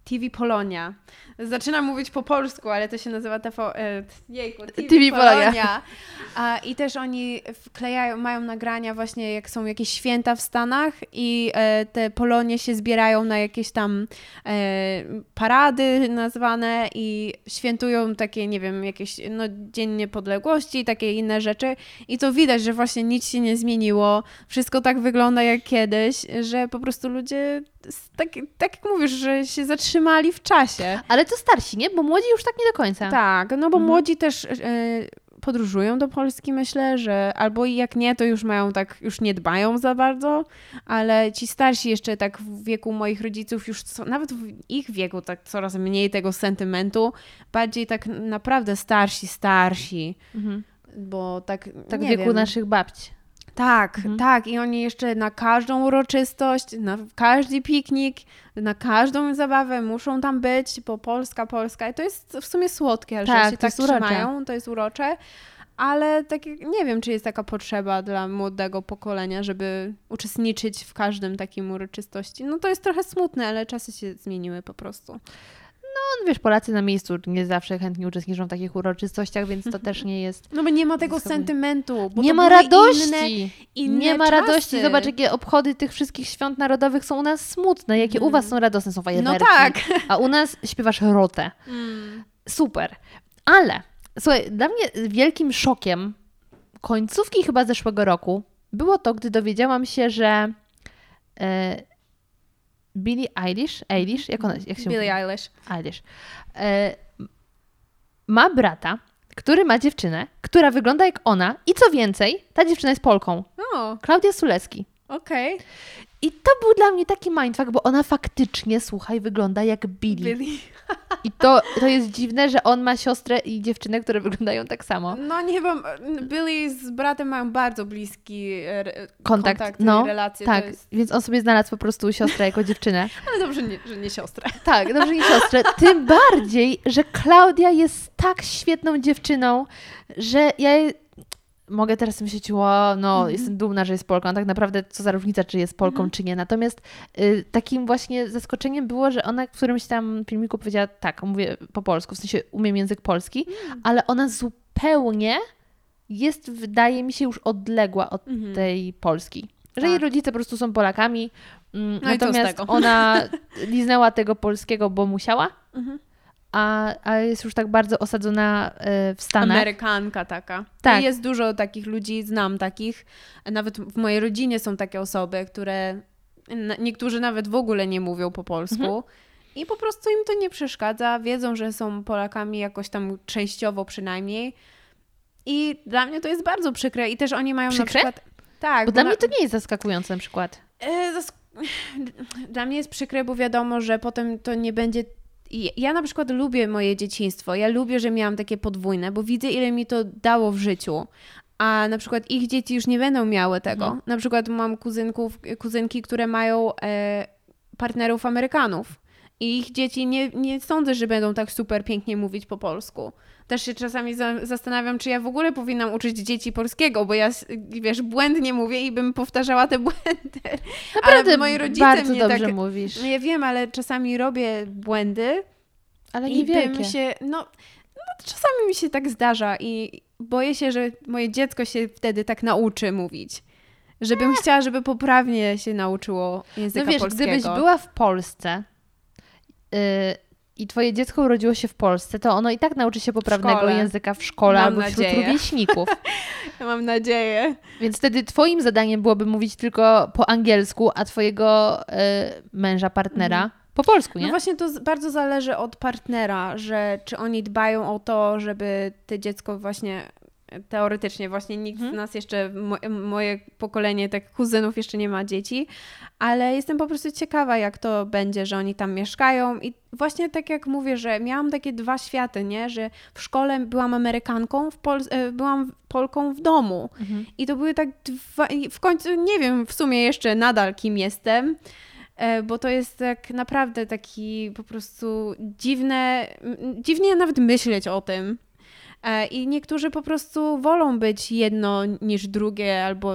TV Polonia. Zaczynam mówić po polsku, ale to się nazywa TV, e, jejku, TV, TV Polonia. Polonia. [LAUGHS] A, I też oni wklejają, mają nagrania właśnie jak są jakieś święta w Stanach i e, te Polonie się zbierają na jakieś tam e, parady nazwane i świętują takie, nie wiem, jakieś no, Dzień Niepodległości i takie inne rzeczy. I to widać, że właśnie nic się nie zmieniło. Wszystko tak wygląda jak kiedyś, że po prostu ludzie tak, tak jak mówisz, że się zatrzymali w czasie. Ale to starsi, nie? Bo młodzi już tak nie do końca. Tak, no bo mhm. młodzi też e, podróżują do Polski, myślę, że albo jak nie, to już mają tak, już nie dbają za bardzo, ale ci starsi jeszcze tak w wieku moich rodziców już, co, nawet w ich wieku tak coraz mniej tego sentymentu, bardziej tak naprawdę starsi, starsi, mhm. bo tak, Tak w wieku wiem. naszych babci. Tak, mhm. tak. I oni jeszcze na każdą uroczystość, na każdy piknik, na każdą zabawę muszą tam być, bo Polska, Polska. I to jest w sumie słodkie, tak, że się tak trzymają, to jest urocze. Ale tak, nie wiem, czy jest taka potrzeba dla młodego pokolenia, żeby uczestniczyć w każdym takim uroczystości. No to jest trochę smutne, ale czasy się zmieniły po prostu. No, wiesz, Polacy na miejscu nie zawsze chętnie uczestniczą w takich uroczystościach, więc to też nie jest. No bo nie ma tego sentymentu. nie ma radości. Inne, inne nie ma czasy. radości. Zobacz, jakie obchody tych wszystkich świąt narodowych są u nas smutne, jakie mm. u was są radosne, są fajerwerki. No tak. [LAUGHS] A u nas śpiewasz rotę. Mm. Super. Ale, słuchaj, dla mnie wielkim szokiem końcówki chyba zeszłego roku było to, gdy dowiedziałam się, że. Yy, Billie Eilish, Eilish, jak ona, jak się Billie mówi? Eilish. Eilish. E, ma brata, który ma dziewczynę, która wygląda jak ona i co więcej, ta dziewczyna jest Polką. O. Klaudia Sulecki. Okej. Okay. I to był dla mnie taki mindfuck, bo ona faktycznie, słuchaj, wygląda jak Billy. Billy. I to, to jest dziwne, że on ma siostrę i dziewczynę, które wyglądają tak samo. No nie chyba, Billy z bratem mają bardzo bliski e, kontakt, kontakt no, relacje. Tak, jest... więc on sobie znalazł po prostu siostrę jako dziewczynę. [LAUGHS] Ale dobrze, nie, że nie siostrę. Tak, dobrze, nie siostrę. Tym bardziej, że Klaudia jest tak świetną dziewczyną, że ja mogę teraz myśleć, wow, no mm -hmm. jestem dumna, że jest Polką, a tak naprawdę co za różnica, czy jest Polką, mm -hmm. czy nie. Natomiast y, takim właśnie zaskoczeniem było, że ona w którymś tam filmiku powiedziała, tak, mówię po polsku, w sensie umiem język polski, mm. ale ona zupełnie jest, wydaje mi się, już odległa od -hmm. tej Polski. Że tak. jej rodzice po prostu są Polakami, mm, no natomiast ona [LAUGHS] liznęła tego polskiego, bo musiała. A, a jest już tak bardzo osadzona e, w Stanach. Amerykanka taka. Tak. I jest dużo takich ludzi, znam takich. Nawet w mojej rodzinie są takie osoby, które niektórzy nawet w ogóle nie mówią po polsku. Mhm. I po prostu im to nie przeszkadza. Wiedzą, że są Polakami jakoś tam częściowo przynajmniej. I dla mnie to jest bardzo przykre. I też oni mają przykre? na przykład... Tak. Bo, bo dla na... mnie to nie jest zaskakujące na przykład. E. [SIGHS] Dla mnie jest przykre, bo wiadomo, że potem to nie będzie ja na przykład lubię moje dzieciństwo. Ja lubię, że miałam takie podwójne, bo widzę, ile mi to dało w życiu. A na przykład ich dzieci już nie będą miały tego. Mhm. Na przykład mam kuzynków, kuzynki, które mają e, partnerów Amerykanów. I ich dzieci nie, nie sądzę, że będą tak super pięknie mówić po polsku. Też się czasami za, zastanawiam, czy ja w ogóle powinnam uczyć dzieci polskiego, bo ja, wiesz, błędnie mówię i bym powtarzała te [LAUGHS] błędy. Naprawdę ale moi rodzice bardzo mnie dobrze tak, mówisz. No ja wiem, ale czasami robię błędy. Ale nie wielkie. się, no, no, czasami mi się tak zdarza i boję się, że moje dziecko się wtedy tak nauczy mówić. Żebym chciała, żeby poprawnie się nauczyło języka No wiesz, polskiego. gdybyś była w Polsce yy, i twoje dziecko urodziło się w Polsce, to ono i tak nauczy się poprawnego szkole. języka w szkole Mam albo wśród nadzieję. rówieśników. [LAUGHS] Mam nadzieję. Więc wtedy twoim zadaniem byłoby mówić tylko po angielsku, a twojego yy, męża, partnera po polsku, nie? No właśnie to bardzo zależy od partnera, że czy oni dbają o to, żeby to dziecko właśnie teoretycznie właśnie nikt Mhm. z nas jeszcze, mo, moje pokolenie tak kuzynów jeszcze nie ma dzieci, ale jestem po prostu ciekawa jak to będzie, że oni tam mieszkają i właśnie tak jak mówię, że miałam takie dwa światy, nie, że w szkole byłam Amerykanką, w Pol- e, byłam Polką w domu Mhm. i to były tak dwa, i w końcu nie wiem w sumie jeszcze nadal kim jestem, e, bo to jest tak naprawdę taki po prostu dziwne, dziwnie nawet myśleć o tym. E, I niektórzy po prostu wolą być jedno niż drugie, albo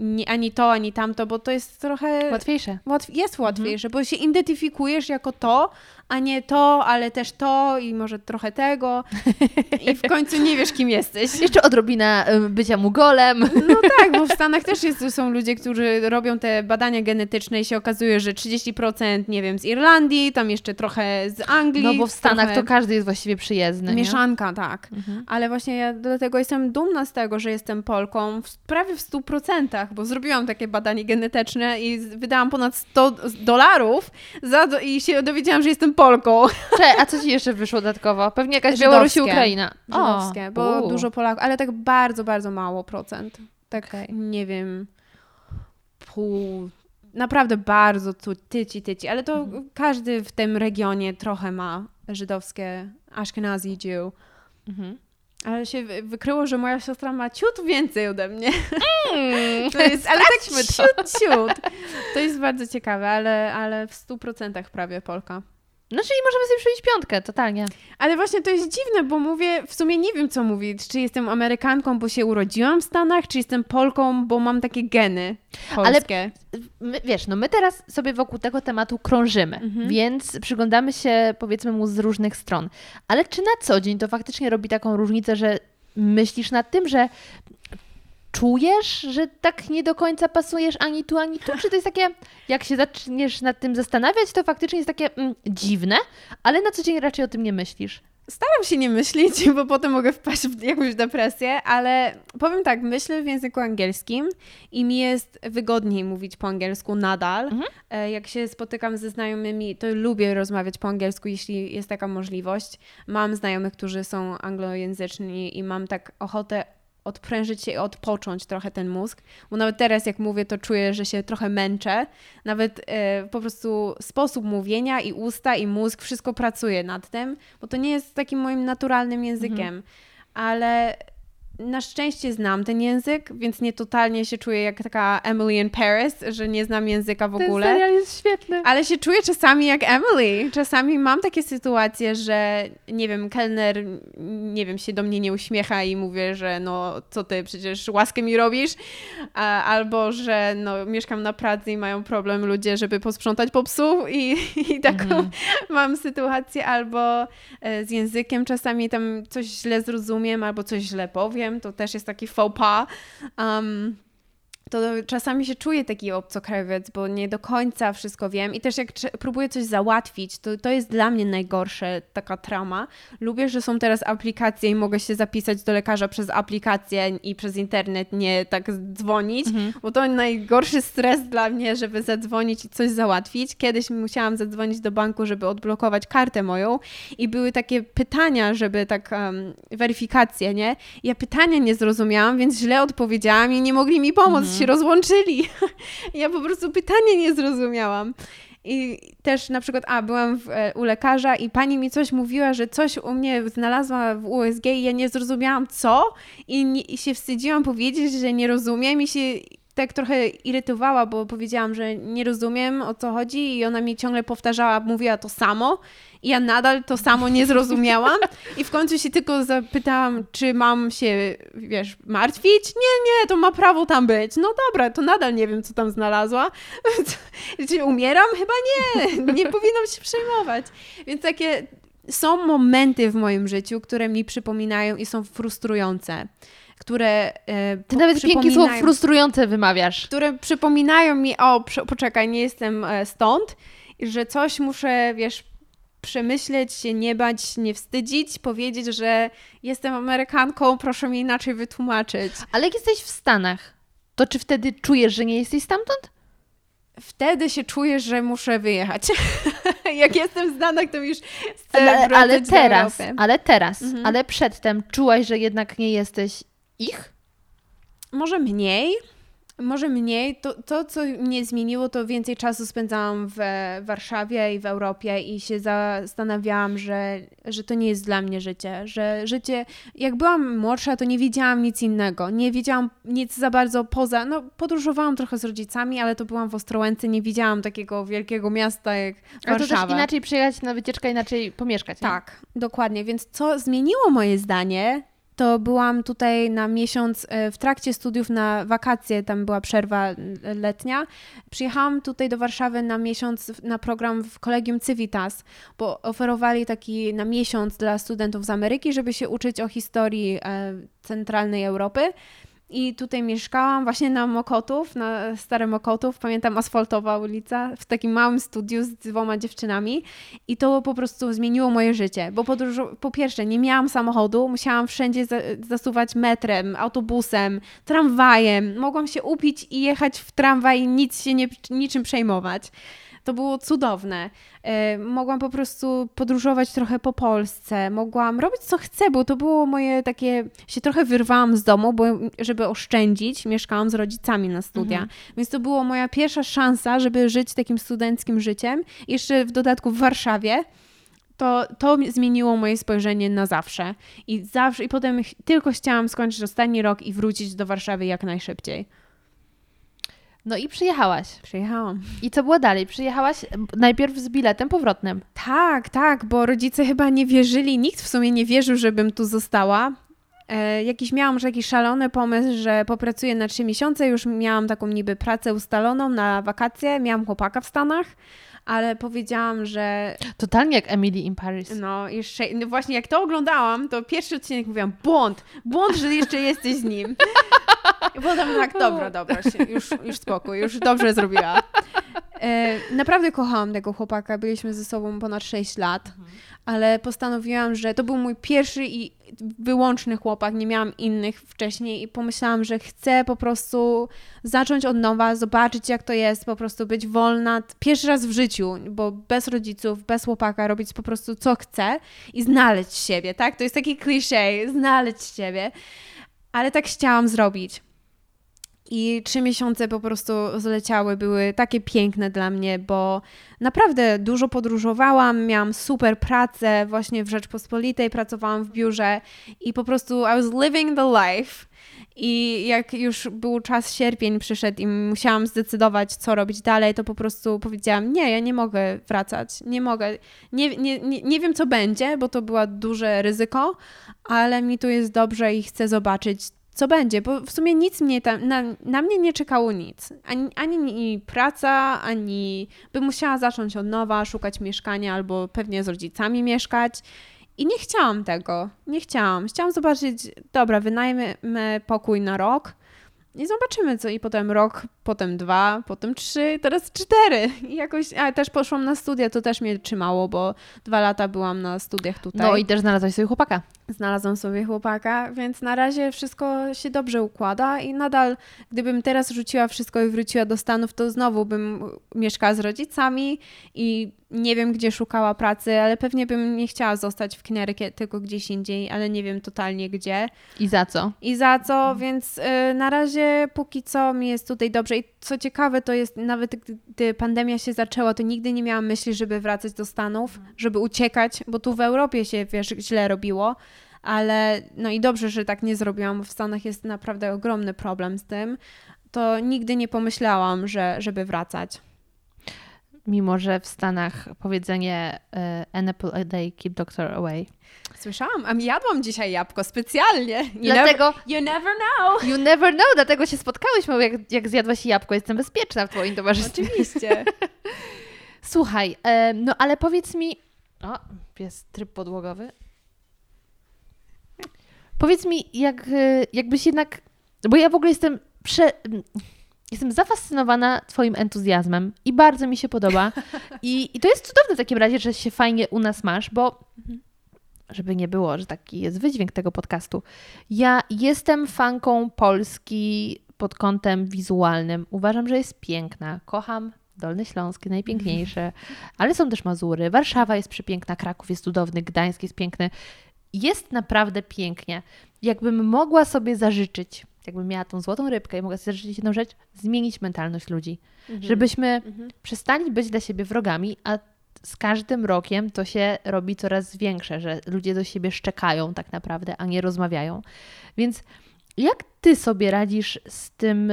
ni- ani to, ani tamto, bo to jest trochę. Łatwiejsze. Łatw- jest łatwiejsze, bo się identyfikujesz jako to, a nie to, ale też to i może trochę tego. [LAUGHS] I w końcu nie wiesz, kim jesteś. Jeszcze odrobina y, bycia mugolem. No tak, bo w Stanach też jest, są ludzie, którzy robią te badania genetyczne i się okazuje, że 30% nie wiem, z Irlandii, tam jeszcze trochę z Anglii. No bo w Stanach trochę to każdy jest właściwie przyjezdny. nie? Mieszanka, tak. Mhm. Ale właśnie ja dlatego jestem dumna z tego, że jestem Polką w, prawie w 100%, bo zrobiłam takie badanie genetyczne i wydałam ponad 100 dolarów za i się dowiedziałam, że jestem Polką. [LAUGHS] Cze, a co ci jeszcze wyszło dodatkowo? Pewnie jakaś Żydowskie. Białoruś i Ukraina. Żydowskie, bo u. dużo Polaków, ale tak bardzo, bardzo mało procent. Tak, Okej. nie wiem, pół, naprawdę bardzo tu, tyci, tyci, ale to Mhm. każdy w tym regionie trochę ma żydowskie Ashkenazi Jew. Mhm. Ale się wy- wykryło, że moja siostra ma ciut więcej ode mnie. Mm. [LAUGHS] To jest, ale tak Sprawdźmy to. ciut, ciut. To jest bardzo ciekawe, ale, ale w 100% prawie Polka. No czyli możemy sobie przyjść piątkę, totalnie. Ale właśnie to jest dziwne, bo mówię, w sumie nie wiem co mówić. Czy jestem Amerykanką, bo się urodziłam w Stanach, czy jestem Polką, bo mam takie geny polskie. My, wiesz, no my teraz sobie wokół tego tematu krążymy, Mhm. więc przyglądamy się powiedzmy mu z różnych stron. Ale czy na co dzień to faktycznie robi taką różnicę, że myślisz nad tym, że czujesz, że tak nie do końca pasujesz ani tu, ani tu? Czy to jest takie, jak się zaczniesz nad tym zastanawiać, to faktycznie jest takie mm, dziwne, ale na co dzień raczej o tym nie myślisz? Staram się nie myśleć, [LAUGHS] bo potem mogę wpaść w jakąś depresję, ale powiem tak, myślę w języku angielskim i mi jest wygodniej mówić po angielsku nadal. Mhm. E, Jak się spotykam ze znajomymi, to lubię rozmawiać po angielsku, jeśli jest taka możliwość. Mam znajomych, którzy są anglojęzyczni i mam tak ochotę odprężyć się i odpocząć trochę ten mózg, bo nawet teraz jak mówię, to czuję, że się trochę męczę. Nawet e, po prostu sposób mówienia i usta i mózg, wszystko pracuje nad tym, bo to nie jest takim moim naturalnym językiem, ale na szczęście znam ten język, więc nie totalnie się czuję jak taka Emily in Paris, że nie znam języka w ogóle. Ten serial jest świetny. Ale się czuję czasami jak Emily. Czasami mam takie sytuacje, że nie wiem, kelner, nie wiem, się do mnie nie uśmiecha i mówię, że no co ty, przecież łaskę mi robisz. Albo, że no mieszkam na pracy i mają problem ludzie, żeby posprzątać popsuł i, [LAUGHS] i taką Mhm. mam sytuację. Albo e, z językiem czasami tam coś źle zrozumiem, albo coś źle powiem. To też jest taki faux pas. Um, to czasami się czuję taki obcokrajowiec, bo nie do końca wszystko wiem i też jak próbuję coś załatwić, to, to jest dla mnie najgorsze, taka trauma. Lubię, że są teraz aplikacje i mogę się zapisać do lekarza przez aplikację i przez internet, nie tak dzwonić, Mhm. bo to najgorszy stres dla mnie, żeby zadzwonić i coś załatwić. Kiedyś musiałam zadzwonić do banku, żeby odblokować kartę moją i były takie pytania, żeby tak um, weryfikacje, nie? Ja pytania nie zrozumiałam, więc źle odpowiedziałam i nie mogli mi pomóc, się rozłączyli. [LAUGHS] ja po prostu pytania nie zrozumiałam. I też na przykład, a byłam w, e, u lekarza i pani mi coś mówiła, że coś u mnie znalazła w USG i ja nie zrozumiałam co i, nie, i się wstydziłam powiedzieć, że nie rozumiem i się tak trochę irytowała, bo powiedziałam, że nie rozumiem o co chodzi i ona mi ciągle powtarzała, mówiła to samo i ja nadal to samo nie zrozumiałam [LAUGHS] i w końcu się tylko zapytałam, czy mam się, wiesz, martwić? Nie, nie, to ma prawo tam być. No dobra, to nadal nie wiem, co tam znalazła. [LAUGHS] czy umieram? Chyba nie, nie powinnam się przejmować. Więc takie są momenty w moim życiu, które mi przypominają i są frustrujące. Które. E, Ty nawet pięknie słowo frustrujące wymawiasz. Które przypominają mi, o, poczekaj, nie jestem e, stąd, że coś muszę, wiesz, przemyśleć, się nie bać, nie wstydzić, powiedzieć, że jestem Amerykanką, proszę mi inaczej wytłumaczyć. Ale jak jesteś w Stanach, to czy wtedy czujesz, że nie jesteś stamtąd? Wtedy się czujesz, że muszę wyjechać. [LAUGHS] jak jestem w Stanach, to już chcę ale, ale teraz, ale teraz, mhm. ale przedtem czułaś, że jednak nie jesteś ich? Może mniej, może mniej. To, to, co mnie zmieniło, to więcej czasu spędzałam w Warszawie i w Europie i się zastanawiałam, że, że to nie jest dla mnie życie. Że życie, jak byłam młodsza, to nie wiedziałam nic innego. Nie wiedziałam nic za bardzo poza. No, podróżowałam trochę z rodzicami, ale to byłam w Ostrołęce, nie widziałam takiego wielkiego miasta jak Warszawa. Ale to też inaczej przyjechać na wycieczkę, inaczej pomieszkać. Nie? Tak, dokładnie. Więc co zmieniło moje zdanie, to byłam tutaj na miesiąc e, w trakcie studiów na wakacje, tam była przerwa letnia. Przyjechałam tutaj do Warszawy na miesiąc na program w Kolegium Civitas, bo oferowali taki na miesiąc dla studentów z Ameryki, żeby się uczyć o historii e, centralnej Europy. I tutaj mieszkałam właśnie na Mokotów, na Stare Mokotów, pamiętam asfaltowa ulica, w takim małym studiu z dwoma dziewczynami. I to po prostu zmieniło moje życie, bo po pierwsze nie miałam samochodu, musiałam wszędzie zasuwać metrem, autobusem, tramwajem, mogłam się upić i jechać w tramwaj nic się nie, niczym przejmować. To było cudowne. E, mogłam po prostu podróżować trochę po Polsce, mogłam robić co chcę, bo to było moje takie, się trochę wyrwałam z domu, bo żeby oszczędzić, mieszkałam z rodzicami na studia, mhm. więc to była moja pierwsza szansa, żeby żyć takim studenckim życiem, jeszcze w dodatku w Warszawie, to, to zmieniło moje spojrzenie na zawsze. I zawsze, i potem tylko chciałam skończyć ostatni rok i wrócić do Warszawy jak najszybciej. No i przyjechałaś. Przyjechałam. I co było dalej? Przyjechałaś najpierw z biletem powrotnym. Tak, tak, bo rodzice chyba nie wierzyli, nikt w sumie nie wierzył, żebym tu została. E, jakiś miałam że jakiś szalony pomysł, że popracuję na trzy miesiące, już miałam taką niby pracę ustaloną na wakacje, miałam chłopaka w Stanach, ale powiedziałam, że... Totalnie jak Emily in Paris. No, jeszcze, no właśnie jak to oglądałam, to pierwszy odcinek mówiłam, błąd, błąd, że jeszcze jesteś z nim. [LAUGHS] I potem tak, dobra, dobra, już, już spokój, już dobrze zrobiła. E, naprawdę kochałam tego chłopaka, byliśmy ze sobą ponad 6 lat, mhm. ale postanowiłam, że to był mój pierwszy i wyłączny chłopak, nie miałam innych wcześniej i pomyślałam, że chcę po prostu zacząć od nowa, zobaczyć jak to jest, po prostu być wolna, pierwszy raz w życiu, bo bez rodziców, bez chłopaka, robić po prostu co chcę i znaleźć siebie, tak? To jest taki kliszej, znaleźć siebie, ale tak chciałam zrobić. I trzy miesiące po prostu zleciały, były takie piękne dla mnie, bo naprawdę dużo podróżowałam, miałam super pracę właśnie w Rzeczpospolitej, pracowałam w biurze i po prostu I was living the life. I jak już był czas sierpień przyszedł i musiałam zdecydować, co robić dalej, to po prostu powiedziałam: Nie, ja nie mogę wracać, nie mogę. Nie, nie, nie, nie wiem, co będzie, bo to było duże ryzyko, ale mi tu jest dobrze i chcę zobaczyć, co będzie, bo w sumie nic mnie tam, na, na mnie nie czekało nic. Ani, ani praca, ani bym musiała zacząć od nowa, szukać mieszkania albo pewnie z rodzicami mieszkać. I nie chciałam tego. Nie chciałam. Chciałam zobaczyć, dobra, wynajmy pokój na rok i zobaczymy co. I potem rok, potem dwa, potem trzy, teraz cztery. I jakoś, a też poszłam na studia, to też mnie trzymało, bo dwa lata byłam na studiach tutaj. No i też znalazłaś sobie chłopaka. Znalazłam sobie chłopaka, więc na razie wszystko się dobrze układa i nadal, gdybym teraz rzuciła wszystko i wróciła do Stanów, to znowu bym mieszkała z rodzicami i nie wiem, gdzie szukała pracy, ale pewnie bym nie chciała zostać w Connecticut, tylko gdzieś indziej, ale nie wiem totalnie gdzie. I za co? I za co, więc y, na razie póki co mi jest tutaj dobrze. I co ciekawe, to jest nawet gdy pandemia się zaczęła, to nigdy nie miałam myśli, żeby wracać do Stanów, żeby uciekać, bo tu w Europie się, wiesz, źle robiło ale no i dobrze, że tak nie zrobiłam. W Stanach jest naprawdę ogromny problem z tym. To nigdy nie pomyślałam, że, żeby wracać. Mimo, że w Stanach powiedzenie uh, an apple a day keep doctor away. Słyszałam, a jadłam dzisiaj jabłko specjalnie. You dlatego never, you never know. You never know, dlatego się spotkałyśmy, jak, jak zjadłaś jabłko. Jestem bezpieczna w twoim towarzystwie. Oczywiście. [LAUGHS] Słuchaj, no ale powiedz mi, O, jest tryb podłogowy. Powiedz mi, jak, y, jakbyś jednak. Bo ja w ogóle jestem prze, jestem zafascynowana Twoim entuzjazmem i bardzo mi się podoba. I, I to jest cudowne w takim razie, że się fajnie u nas masz, bo żeby nie było, że taki jest wydźwięk tego podcastu. Ja jestem fanką Polski pod kątem wizualnym. Uważam, że jest piękna. Kocham Dolny Śląsk, najpiękniejsze, [LAUGHS] ale są też Mazury. Warszawa jest przepiękna, Kraków jest cudowny, Gdańsk jest piękny. Jest naprawdę pięknie. Jakbym mogła sobie zażyczyć, jakbym miała tą złotą rybkę i mogła sobie zażyczyć jedną rzecz, zmienić mentalność ludzi. Mhm. Żebyśmy mhm. przestali być dla siebie wrogami, a z każdym rokiem to się robi coraz większe, że ludzie do siebie szczekają tak naprawdę, a nie rozmawiają. Więc jak ty sobie radzisz z tym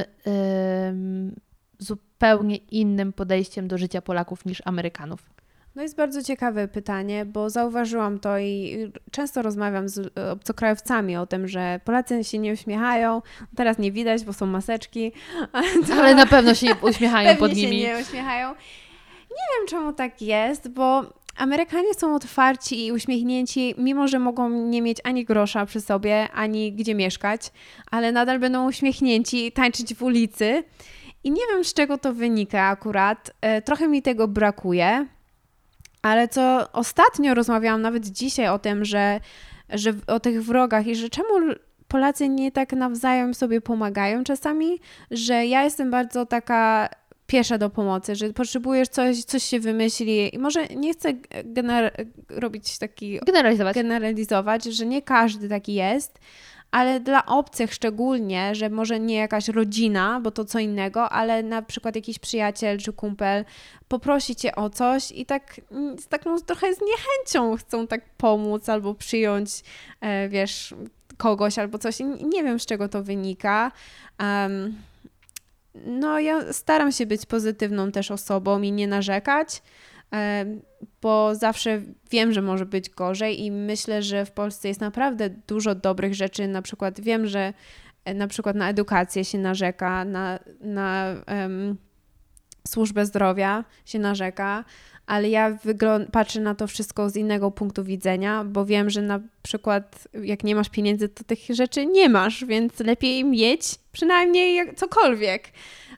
zupełnie innym podejściem do życia Polaków niż Amerykanów? No jest bardzo ciekawe pytanie, bo zauważyłam to i często rozmawiam z obcokrajowcami o tym, że Polacy się nie uśmiechają. Teraz nie widać, bo są maseczki. [LAUGHS] Ale na pewno się uśmiechają Pewnie pod nimi. się nie uśmiechają. Nie wiem, czemu tak jest, bo Amerykanie są otwarci i uśmiechnięci, mimo że mogą nie mieć ani grosza przy sobie, ani gdzie mieszkać, ale nadal będą uśmiechnięci i tańczyć w ulicy. I nie wiem, z czego to wynika akurat. E, trochę mi tego brakuje. Ale co ostatnio rozmawiałam nawet dzisiaj o tym, że, że o tych wrogach i że czemu Polacy nie tak nawzajem sobie pomagają czasami, że ja jestem bardzo taka piesza do pomocy, że potrzebujesz coś, coś się wymyśli i może nie chcę gener- robić taki... Generalizować. Generalizować, że nie każdy taki jest, ale dla obcych szczególnie, że może nie jakaś rodzina, bo to co innego, ale na przykład jakiś przyjaciel czy kumpel poprosi cię o coś i tak z taką trochę z niechęcią chcą tak pomóc albo przyjąć, e, wiesz, kogoś albo coś. Nie wiem, z czego to wynika. Um, no, ja staram się być pozytywną też osobą i nie narzekać bo zawsze wiem, że może być gorzej i myślę, że w Polsce jest naprawdę dużo dobrych rzeczy. Na przykład wiem, że e, na przykład na edukację się narzeka, na, na um, służbę zdrowia się narzeka, ale ja patrzę na to wszystko z innego punktu widzenia, bo wiem, że na przykład jak nie masz pieniędzy, to tych rzeczy nie masz, więc lepiej mieć przynajmniej cokolwiek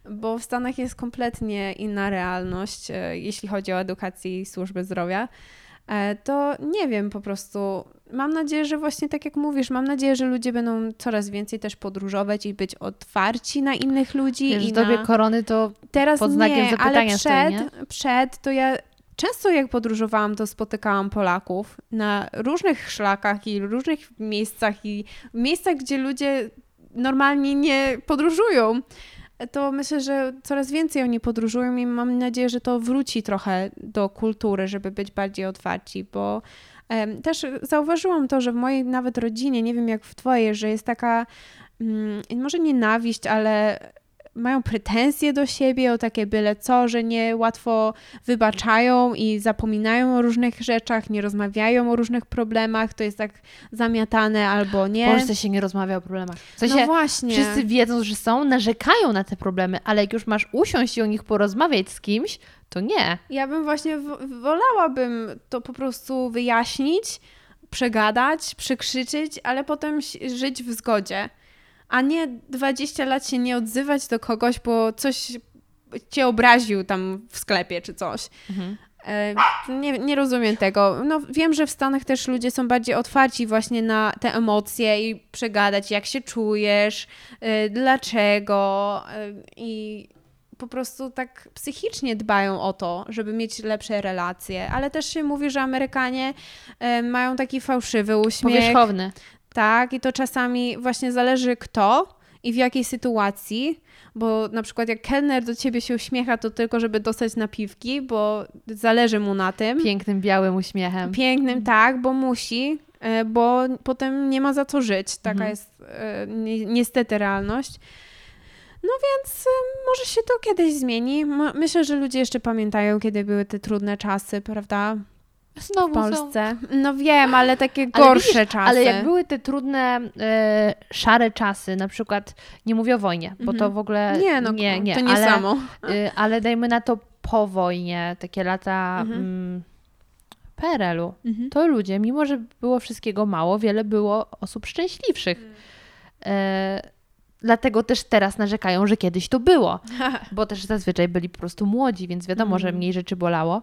bo w Stanach jest kompletnie inna realność, e, jeśli chodzi o edukację i służbę zdrowia. E, to nie wiem, po prostu mam nadzieję, że właśnie tak jak mówisz, mam nadzieję, że ludzie będą coraz więcej też podróżować i być otwarci na innych ludzi. Wiesz, i w dobie na... korony to Teraz pod znakiem nie, zapytania ale przed, stoi, nie? przed to ja często jak podróżowałam, to spotykałam Polaków na różnych szlakach i różnych miejscach i miejscach, gdzie ludzie normalnie nie podróżują to myślę, że coraz więcej oni podróżują i mam nadzieję, że to wróci trochę do kultury, żeby być bardziej otwarci, bo też zauważyłam to, że w mojej nawet rodzinie, nie wiem jak w twojej, że jest taka mm, może nienawiść, ale mają pretensje do siebie o takie byle co, że nie łatwo wybaczają i zapominają o różnych rzeczach, nie rozmawiają o różnych problemach, to jest tak zamiatane albo nie. W Polsce się nie rozmawia o problemach. W sensie no właśnie. Wszyscy wiedzą, że są, narzekają na te problemy, ale jak już masz usiąść i o nich porozmawiać z kimś, to nie. Ja bym właśnie wolałabym to po prostu wyjaśnić, przegadać, przekrzyczeć, ale potem żyć w zgodzie a nie 20 lat się nie odzywać do kogoś, bo coś cię obraził tam w sklepie czy coś. Mhm. E, nie, nie rozumiem tego. No, wiem, że w Stanach też ludzie są bardziej otwarci właśnie na te emocje i przegadać, jak się czujesz, e, dlaczego e, i po prostu tak psychicznie dbają o to, żeby mieć lepsze relacje, ale też się mówi, że Amerykanie mają taki fałszywy uśmiech. Powierzchowny. Tak, i to czasami właśnie zależy kto i w jakiej sytuacji, bo na przykład jak kelner do ciebie się uśmiecha, to tylko żeby dostać napiwki, bo zależy mu na tym. Pięknym, białym uśmiechem. Pięknym, tak, bo musi, e, bo potem nie ma za co żyć. Taka mhm. jest e, ni niestety realność. No więc e, może się to kiedyś zmieni. Myślę, że ludzie jeszcze pamiętają, kiedy były te trudne czasy, prawda? Znowu w Polsce. Są. No wiem, ale takie ale gorsze widzisz, czasy. Ale jak były te trudne, e, szare czasy, na przykład, nie mówię o wojnie, bo to mhm. w ogóle nie, no, nie, nie to nie ale, samo. E, ale dajmy na to po wojnie, takie lata mhm. mm, PRL-u Mhm. to ludzie, mimo że było wszystkiego mało, wiele było osób szczęśliwszych. Mm. E, dlatego też teraz narzekają, że kiedyś to było, [LAUGHS] bo też zazwyczaj byli po prostu młodzi, więc wiadomo, że Mm. mniej rzeczy bolało.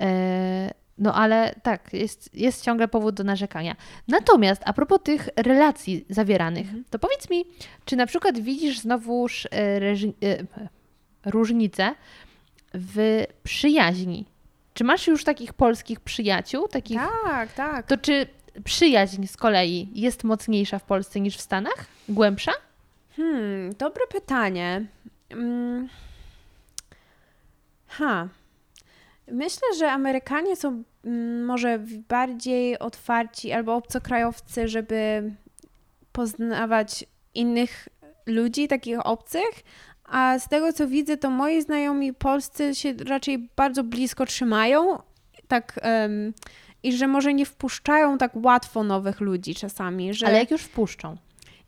E, no ale tak, jest, jest ciągle powód do narzekania. Natomiast a propos tych relacji zawieranych, Mhm. to powiedz mi, czy na przykład widzisz znowuż e, reży- e, różnicę w przyjaźni? Czy masz już takich polskich przyjaciół? Takich, Tak, tak. To czy przyjaźń z kolei jest mocniejsza w Polsce niż w Stanach? Głębsza? Hmm, dobre pytanie. Mm. Ha. Myślę, że Amerykanie są mm, może bardziej otwarci albo obcokrajowcy, żeby poznawać innych ludzi, takich obcych. A z tego co widzę, to moi znajomi polscy się raczej bardzo blisko trzymają. Tak. em, i że może nie wpuszczają tak łatwo nowych ludzi czasami, że Ale jak już wpuszczą?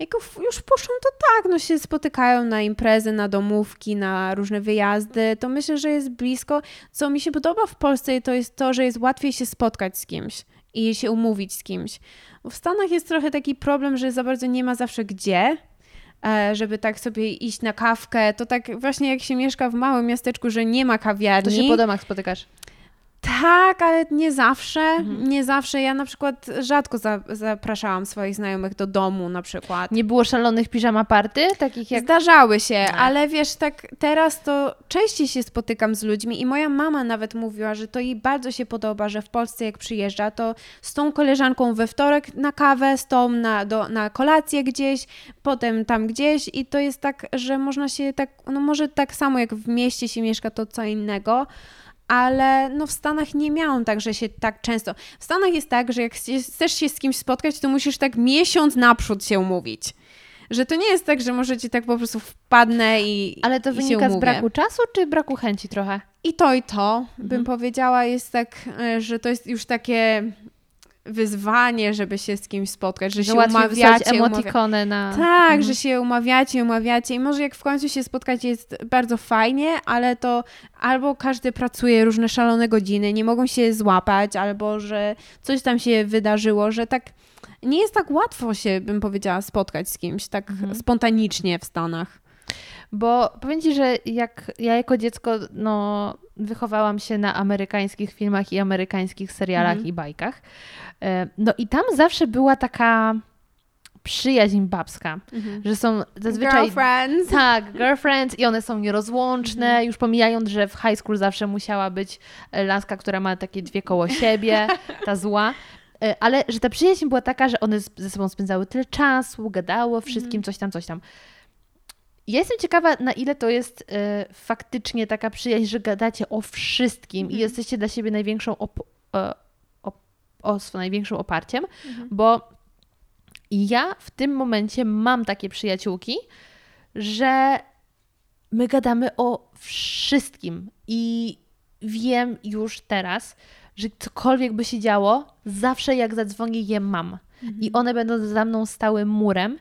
Jak już wpuszczą, to tak, no się spotykają na imprezy, na domówki, na różne wyjazdy, to myślę, że jest blisko. Co mi się podoba w Polsce, to jest to, że jest łatwiej się spotkać z kimś i się umówić z kimś. W Stanach jest trochę taki problem, że za bardzo nie ma zawsze gdzie, e, żeby tak sobie iść na kawkę. To tak właśnie jak się mieszka w małym miasteczku, że nie ma To kawiarni. się po domach spotykasz. Tak, ale nie zawsze. Mhm. Nie zawsze. Ja na przykład rzadko za, zapraszałam swoich znajomych do domu na przykład. Nie było szalonych piżama party, takich jak... Zdarzały się, No. ale wiesz, tak teraz to częściej się spotykam z ludźmi i moja mama nawet mówiła, że to jej bardzo się podoba, że w Polsce jak przyjeżdża, to z tą koleżanką we wtorek na kawę, z tą na, do, na kolację gdzieś, potem tam gdzieś i to jest tak, że można się tak, no może tak samo jak w mieście się mieszka, to co innego, ale no w Stanach nie miałam tak, że się tak często. W Stanach jest tak, że jak chcesz się z kimś spotkać, to musisz tak miesiąc naprzód się umówić. Że to nie jest tak, że możecie tak po prostu wpadnę i. Ale to i wynika z braku czasu, czy braku chęci trochę? I to, i to, bym Mhm. powiedziała, jest tak, e, że to jest już takie wyzwanie, żeby się z kimś spotkać, że, Że się umawiacie. Umawia... emotikony na... Tak, Mhm. że się umawiacie, umawiacie i może jak w końcu się spotkać jest bardzo fajnie, ale to albo każdy pracuje różne szalone godziny, nie mogą się złapać, albo że coś tam się wydarzyło, że tak nie jest tak łatwo się, bym powiedziała, spotkać z kimś tak Mhm. spontanicznie w Stanach. Bo powiem Ci, że jak ja jako dziecko no, wychowałam się na amerykańskich filmach i amerykańskich serialach Mhm. i bajkach, e, no i tam zawsze była taka przyjaźń babska, że są zazwyczaj... Girlfriends. Tak, girlfriends i one są nierozłączne, Mhm. już pomijając, że w high school zawsze musiała być e, laska, która ma takie dwie koło siebie, [LAUGHS] ta zła. E, Ale że ta przyjaźń była taka, że one ze sobą spędzały tyle czasu, gadały o wszystkim, Mhm. coś tam, coś tam. Ja jestem ciekawa, na ile to jest e, faktycznie taka przyjaźń, że gadacie o wszystkim i Mhm. jesteście dla siebie największą op- e, op- os- największym oparciem, Mhm. bo ja w tym momencie mam takie przyjaciółki, że my gadamy o wszystkim i wiem już teraz, że cokolwiek by się działo, zawsze jak zadzwonię je mam. I one będą za mną stałym murem.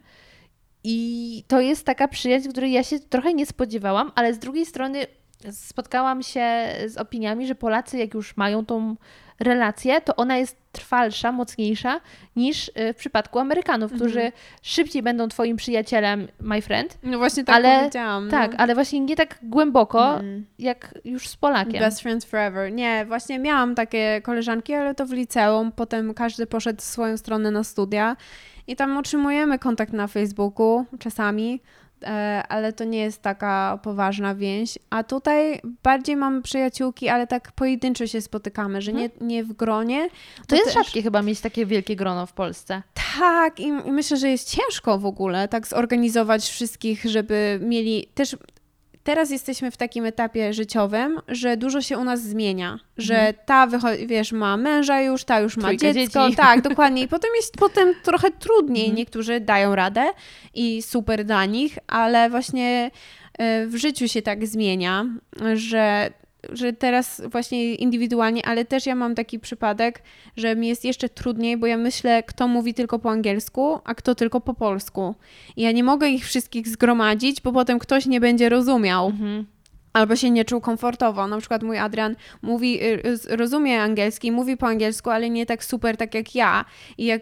I to jest taka przyjaźń, której ja się trochę nie spodziewałam, ale z drugiej strony spotkałam się z opiniami, że Polacy, jak już mają tą relację, to ona jest trwalsza, mocniejsza niż y, w przypadku Amerykanów, którzy szybciej będą Twoim przyjacielem, my friend. No właśnie tak Ale- powiedziałam. Tak, no. ale właśnie nie tak głęboko, Mm. jak już z Polakiem. Best friends forever. Nie, właśnie miałam takie koleżanki, ale to w liceum. Potem każdy poszedł w swoją stronę na studia i tam utrzymujemy kontakt na Facebooku czasami, ale to nie jest taka poważna więź. A tutaj bardziej mamy przyjaciółki, ale tak pojedynczo się spotykamy, że nie, nie w gronie. Mhm. To jest też- rzadkie chyba mieć takie wielkie grono w Polsce. Tak, i myślę, że jest ciężko w ogóle tak zorganizować wszystkich, żeby mieli też. Teraz jesteśmy w takim etapie życiowym, że dużo się u nas zmienia, że ta wycho- wiesz, ma męża już, ta już ma Trójkę dziecko, dzieci. tak, [LAUGHS] dokładnie. I potem jest potem trochę trudniej. Mhm. Niektórzy dają radę i super dla nich, ale właśnie e, w życiu się tak zmienia, że, że teraz właśnie indywidualnie, ale też ja mam taki przypadek, że mi jest jeszcze trudniej, bo ja myślę, kto mówi tylko po angielsku, a kto tylko po polsku. I ja nie mogę ich wszystkich zgromadzić, bo potem ktoś nie będzie rozumiał. Mhm. Albo się nie czuł komfortowo. Na przykład mój Adrian mówi, y, rozumie angielski, mówi po angielsku, ale nie tak super tak jak ja. I jak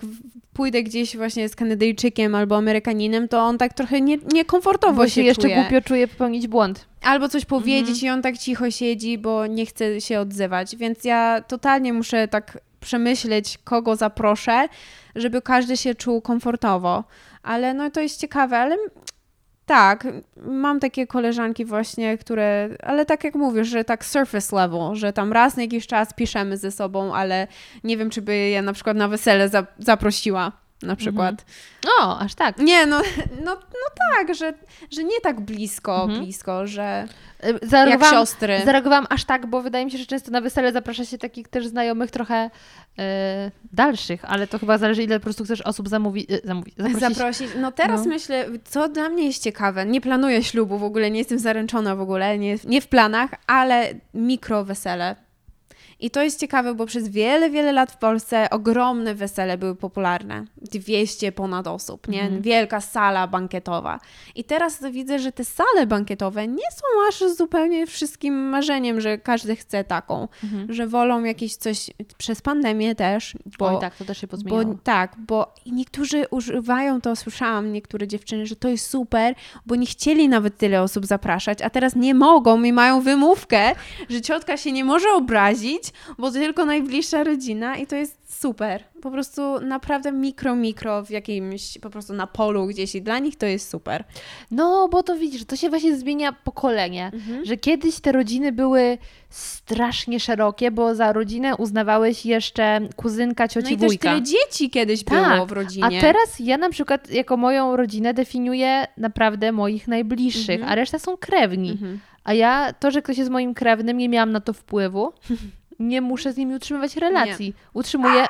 pójdę gdzieś właśnie z Kanadyjczykiem albo Amerykaninem, to on tak trochę nie, niekomfortowo Bo się, się jeszcze czuje. głupio czuje popełnić błąd. Albo coś powiedzieć i on tak cicho siedzi, bo nie chce się odzywać. Więc ja totalnie muszę tak przemyśleć, kogo zaproszę, żeby każdy się czuł komfortowo. Ale no to jest ciekawe, ale tak, mam takie koleżanki właśnie, które, ale tak jak mówisz, że tak surface level, że tam raz na jakiś czas piszemy ze sobą, ale nie wiem, czy by je na przykład na wesele za, zaprosiła na przykład. O, aż tak. Nie, no, [LAUGHS] no, no tak, że, że nie tak blisko, Mhm. blisko, że Y, jak Zareagowałam, siostry. zareagowałam aż tak, bo wydaje mi się, że często na wesele zaprasza się takich też znajomych trochę y, dalszych, ale to chyba zależy, ile po prostu chcesz osób zamówi, y, zamówić. Zaprosić. Zaprosić. No teraz No. myślę, co dla mnie jest ciekawe, nie planuję ślubu w ogóle, nie jestem zaręczona w ogóle, nie, nie w planach, ale mikro wesele. I to jest ciekawe, bo przez wiele, wiele lat w Polsce ogromne wesele były popularne. 200 ponad osób, nie? Mhm. Wielka sala bankietowa. I teraz widzę, że te sale bankietowe nie są aż zupełnie wszystkim marzeniem, że każdy chce taką. Mhm. Że wolą jakieś coś przez pandemię też, bo Oj, tak, to też się pozmieniało. bo tak, bo niektórzy używają to, słyszałam niektóre dziewczyny, że to jest super, bo nie chcieli nawet tyle osób zapraszać, a teraz nie mogą i mają wymówkę, że ciotka się nie może obrazić, bo to tylko najbliższa rodzina i to jest super. Po prostu naprawdę mikro, mikro w jakimś, po prostu na polu gdzieś i dla nich to jest super. No, bo to widzisz, to się właśnie zmienia pokolenie. Że kiedyś te rodziny były strasznie szerokie, bo za rodzinę uznawałeś jeszcze kuzynka, No cioci, i też wujka. tyle dzieci kiedyś Tak, było w rodzinie. A teraz ja na przykład jako moją rodzinę definiuję naprawdę moich najbliższych, Mhm. a reszta są krewni. Mhm. A ja, to, że ktoś jest moim krewnym, nie miałam na to wpływu. [LAUGHS] Nie muszę z nimi utrzymywać relacji. Utrzymuję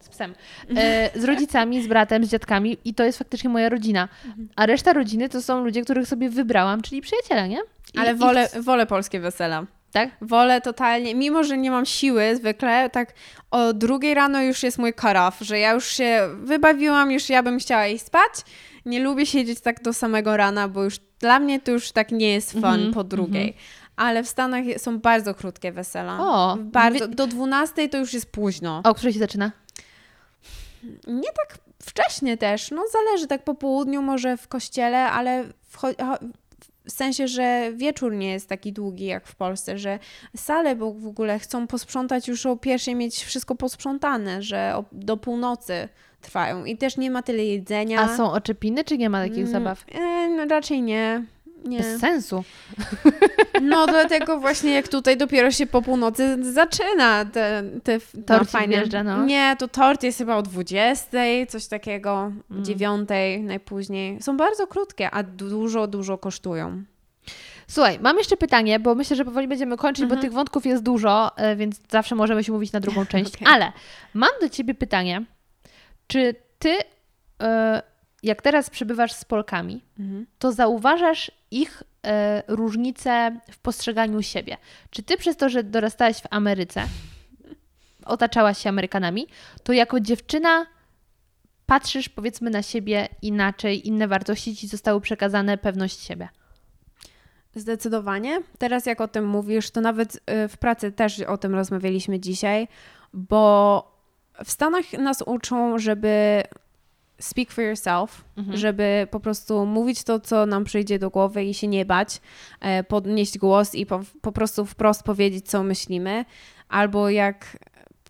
z psem, e, z rodzicami, z bratem, z dziadkami i to jest faktycznie moja rodzina. Mhm. A reszta rodziny to są ludzie, których sobie wybrałam, czyli przyjaciele, nie? I, Ale i- wolę, wolę polskie wesela. Tak? Wolę totalnie, mimo że nie mam siły zwykle, tak o drugiej rano już jest mój cut-off, że ja już się wybawiłam, już ja bym chciała iść spać. Nie lubię siedzieć tak do samego rana, bo już dla mnie to już tak nie jest fun Mhm, po drugiej. Ale w Stanach są bardzo krótkie wesela. O, bardzo, do 12 to już jest późno. A o której się zaczyna? Nie tak wcześnie też, no zależy, tak po południu może w kościele, ale w, w sensie, że wieczór nie jest taki długi jak w Polsce, że sale bo w ogóle chcą posprzątać już o pierwszej mieć wszystko posprzątane, że o, do północy trwają i też nie ma tyle jedzenia. A są oczepiny, czy nie ma takich Mm, zabaw? E, no raczej nie. Nie. Bez sensu. No dlatego właśnie jak tutaj dopiero się po północy zaczyna te, te Tort fajne- wjeżdża, no. Nie, to tort jest chyba o 20, coś takiego, Mm. 9 najpóźniej. Są bardzo krótkie, a dużo, dużo kosztują. Słuchaj, mam jeszcze pytanie, bo myślę, że powoli będziemy kończyć, bo tych wątków jest dużo, e, więc zawsze możemy się mówić na drugą [LAUGHS] część. Okej. Ale mam do Ciebie pytanie, czy Ty, e, jak teraz przebywasz z Polkami, to zauważasz ich e, różnice w postrzeganiu siebie? Czy Ty przez to, że dorastałaś w Ameryce, otaczałaś się Amerykanami, to jako dziewczyna patrzysz powiedzmy na siebie inaczej, inne wartości Ci zostały przekazane, pewność siebie? Zdecydowanie. Teraz jak o tym mówisz, to nawet y, w pracy też o tym rozmawialiśmy dzisiaj, bo w Stanach nas uczą, żeby speak for yourself, Mhm. żeby po prostu mówić to, co nam przyjdzie do głowy i się nie bać, e, podnieść głos i po, po prostu wprost powiedzieć, co myślimy, albo jak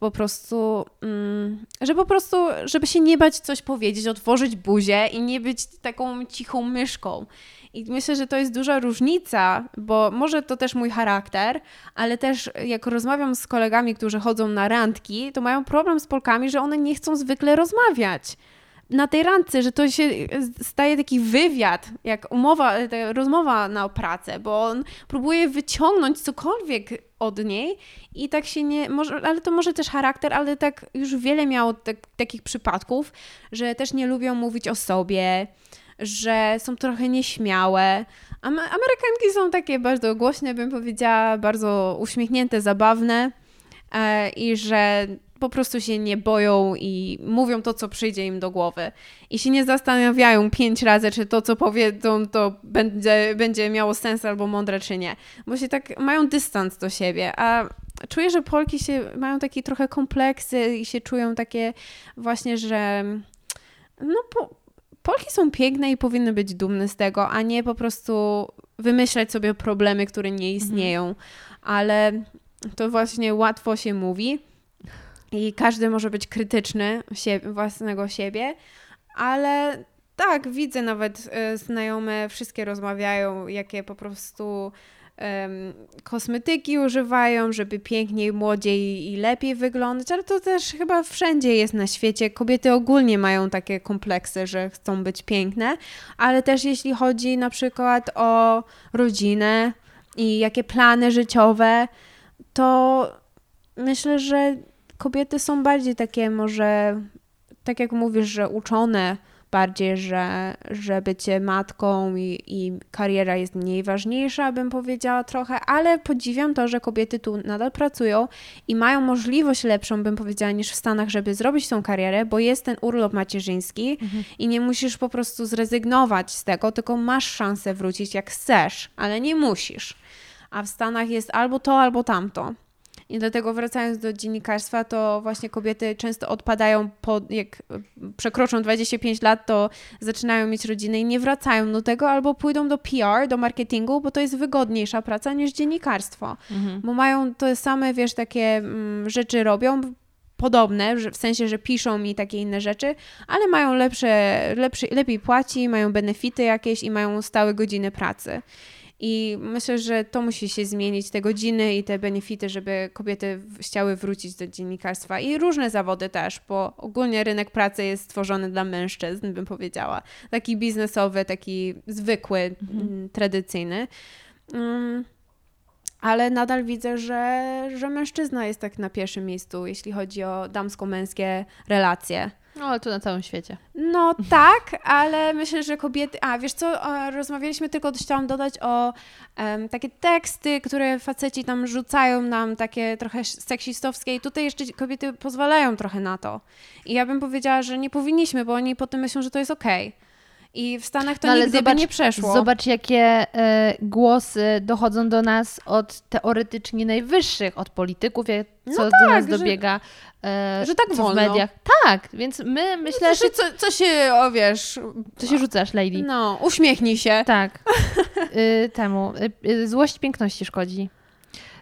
po prostu, mm, że po prostu, żeby się nie bać coś powiedzieć, otworzyć buzię i nie być taką cichą myszką. I myślę, że to jest duża różnica, bo może to też mój charakter, ale też jak rozmawiam z kolegami, którzy chodzą na randki, to mają problem z Polkami, że one nie chcą zwykle rozmawiać na tej randce, że to się staje taki wywiad, jak umowa, ta rozmowa na pracę, bo on próbuje wyciągnąć cokolwiek od niej i tak się nie, może, ale to może też charakter, ale tak już wiele miało tak, takich przypadków, że też nie lubią mówić o sobie, że są trochę nieśmiałe. Am- Amerykanki są takie bardzo głośne, bym powiedziała, bardzo uśmiechnięte, zabawne e, i że po prostu się nie boją i mówią to, co przyjdzie im do głowy. I się nie zastanawiają pięć razy, czy to, co powiedzą, to będzie, będzie miało sens albo mądre, czy nie. Bo się tak mają dystans do siebie, a czuję, że Polki się mają takie trochę kompleksy i się czują takie właśnie, że no po, Polki są piękne i powinny być dumne z tego, a nie po prostu wymyślać sobie problemy, które nie istnieją. Mhm. Ale to właśnie łatwo się mówi i każdy może być krytyczny własnego siebie, ale tak, widzę nawet y, znajome, wszystkie rozmawiają, jakie po prostu kosmetyki używają, żeby piękniej, młodziej i lepiej wyglądać, ale to też chyba wszędzie jest na świecie. Kobiety ogólnie mają takie kompleksy, że chcą być piękne, ale też jeśli chodzi na przykład o rodzinę i jakie plany życiowe, to myślę, że kobiety są bardziej takie może, tak jak mówisz, że uczone bardziej, że, że bycie matką i, i kariera jest mniej ważniejsza, bym powiedziała trochę, ale podziwiam to, że kobiety tu nadal pracują i mają możliwość lepszą, bym powiedziała, niż w Stanach, żeby zrobić tą karierę, bo jest ten urlop macierzyński mhm. i nie musisz po prostu zrezygnować z tego, tylko masz szansę wrócić jak chcesz, ale nie musisz. A w Stanach jest albo to, albo tamto. I dlatego wracając do dziennikarstwa, to właśnie kobiety często odpadają, po, jak przekroczą 25 lat, to zaczynają mieć rodziny i nie wracają do tego, albo pójdą do PR, do marketingu, bo to jest wygodniejsza praca niż dziennikarstwo. Mhm. Bo mają te same, wiesz, takie mm, rzeczy robią, podobne, w sensie, że piszą i takie inne rzeczy, ale mają lepsze, lepszy, lepiej płaci, mają benefity jakieś i mają stałe godziny pracy. I myślę, że to musi się zmienić, te godziny i te benefity, żeby kobiety chciały wrócić do dziennikarstwa i różne zawody też, bo ogólnie rynek pracy jest stworzony dla mężczyzn, bym powiedziała. Taki biznesowy, taki zwykły, mhm. Mm, tradycyjny. Um, ale nadal widzę, że, że mężczyzna jest tak na pierwszym miejscu, jeśli chodzi o damsko-męskie relacje. No, ale to na całym świecie. No tak, ale myślę, że kobiety. A wiesz co, rozmawialiśmy tylko, chciałam dodać o um, takie teksty, które faceci tam rzucają nam, takie trochę seksistowskie, i tutaj jeszcze kobiety pozwalają trochę na to. I ja bym powiedziała, że nie powinniśmy, bo oni potem myślą, że to jest okej. Okay. I w Stanach to no, nigdy zobacz, by nie przeszło. Zobacz, jakie e, głosy dochodzą do nas od teoretycznie najwyższych, od polityków, co no tak, do nas dobiega. E, że tak wolno. w mediach. Tak, więc my myślę, no, że... Co, co się, o wiesz... Co się rzucasz, lady? No, uśmiechnij się. Tak. [LAUGHS] y, temu. Y, y, złość piękności szkodzi.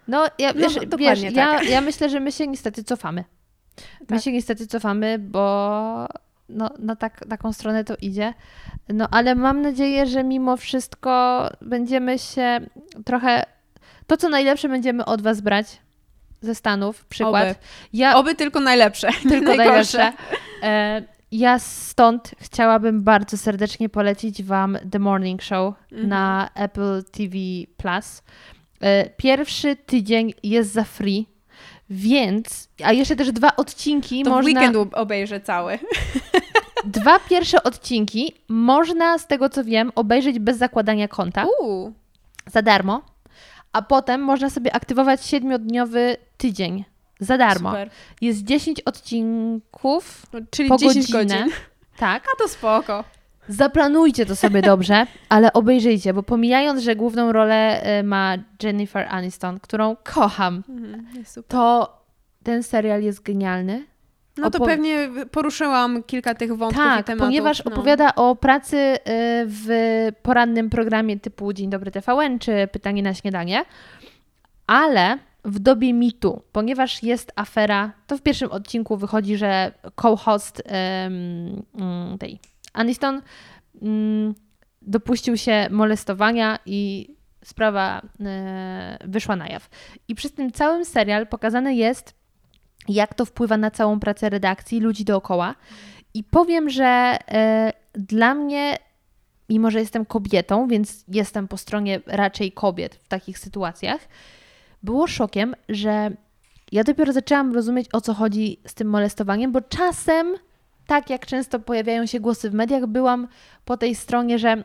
No, ja, no, wiesz, wiesz tak. ja, ja myślę, że my się niestety cofamy. My tak. się niestety cofamy, bo no, no tak, taką stronę to idzie. No ale mam nadzieję, że mimo wszystko będziemy się trochę. To, co najlepsze, będziemy od Was brać ze Stanów. Przykład. Oby, ja, Oby tylko najlepsze. Tylko najlepsze. E, ja stąd chciałabym bardzo serdecznie polecić Wam The Morning Show mhm. na Apple TV Plus. E, pierwszy tydzień jest za free. Więc, a jeszcze też dwa odcinki to można... weekend obejrzę cały. [LAUGHS] Dwa pierwsze odcinki można, z tego co wiem, obejrzeć bez zakładania konta. Uu. Za darmo. A potem można sobie aktywować siedmiodniowy tydzień. Za darmo. Super. Jest 10 odcinków. No, czyli po 10 godzinę. godzin. Tak. A to spoko. Zaplanujcie to sobie dobrze, ale obejrzyjcie, bo pomijając, że główną rolę y, ma Jennifer Aniston, którą kocham, mhm, to ten serial jest genialny. No to Opo pewnie poruszyłam kilka tych wątków tak, i tematów. ponieważ no. opowiada o pracy y, w porannym programie typu Dzień Dobry TVN czy Pytanie na śniadanie, ale w dobie mitu, ponieważ jest afera, to w pierwszym odcinku wychodzi, że co-host um, tej Aniston um, dopuścił się molestowania i sprawa e, wyszła na jaw. I przez ten cały serial pokazane jest, jak to wpływa na całą pracę redakcji, ludzi dookoła. I powiem, że e, dla mnie, mimo że jestem kobietą, więc jestem po stronie raczej kobiet w takich sytuacjach, było szokiem, że ja dopiero zaczęłam rozumieć, o co chodzi z tym molestowaniem, bo czasem, tak jak często pojawiają się głosy w mediach, byłam po tej stronie, że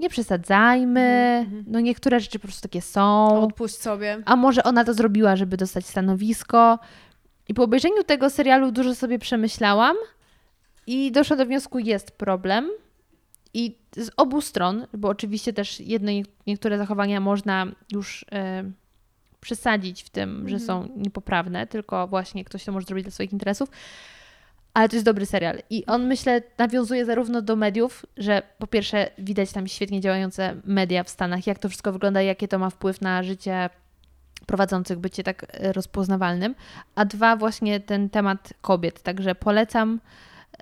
nie przesadzajmy, mm-hmm. no niektóre rzeczy po prostu takie są. Odpuść sobie. A może ona to zrobiła, żeby dostać stanowisko. I po obejrzeniu tego serialu dużo sobie przemyślałam i doszłam do wniosku, jest problem. I z obu stron, bo oczywiście też jedne, niektóre zachowania można już e, przesadzić w tym, że są niepoprawne, tylko właśnie ktoś to może zrobić dla swoich interesów. Ale to jest dobry serial. I on, myślę, nawiązuje zarówno do mediów, że po pierwsze widać tam świetnie działające media w Stanach, jak to wszystko wygląda, jakie to ma wpływ na życie prowadzących, bycie tak e, rozpoznawalnym, a dwa, właśnie ten temat kobiet. Także polecam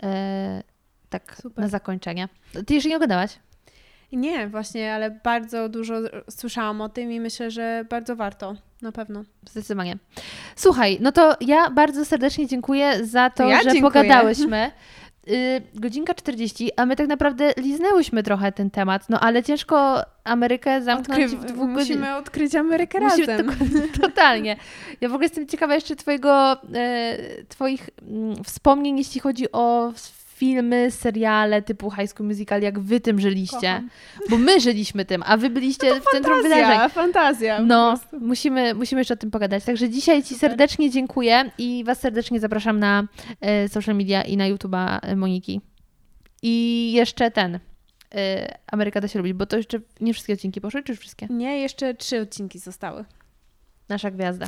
e, tak Super. na zakończenie. Ty jeszcze nie oglądałaś? Nie, właśnie, ale bardzo dużo słyszałam o tym i myślę, że bardzo warto, na pewno. Zdecydowanie. Słuchaj, no to ja bardzo serdecznie dziękuję za to, ja że dziękuję. pogadałyśmy. Yy, godzinka 40, a my tak naprawdę liznęłyśmy trochę ten temat, no ale ciężko Amerykę zamknąć Odkry- w dwóch godzinach. Musimy odkryć Amerykę Musimy, razem. To, [LAUGHS] totalnie. Ja w ogóle jestem ciekawa jeszcze twojego, e, twoich m, mm, wspomnień, jeśli chodzi o filmy, seriale typu High School Musical, jak wy tym żyliście. Kocham. Bo my żyliśmy tym, a wy byliście no w fantazja, centrum wydarzeń. fantazja. No, musimy, musimy jeszcze o tym pogadać. Także dzisiaj ci Super. serdecznie dziękuję i was serdecznie zapraszam na e, social media i na YouTube'a e, Moniki. I jeszcze ten, e, Ameryka da się lubić, bo to jeszcze nie wszystkie odcinki poszły, czy już wszystkie? Nie, jeszcze trzy odcinki zostały. Nasza gwiazda.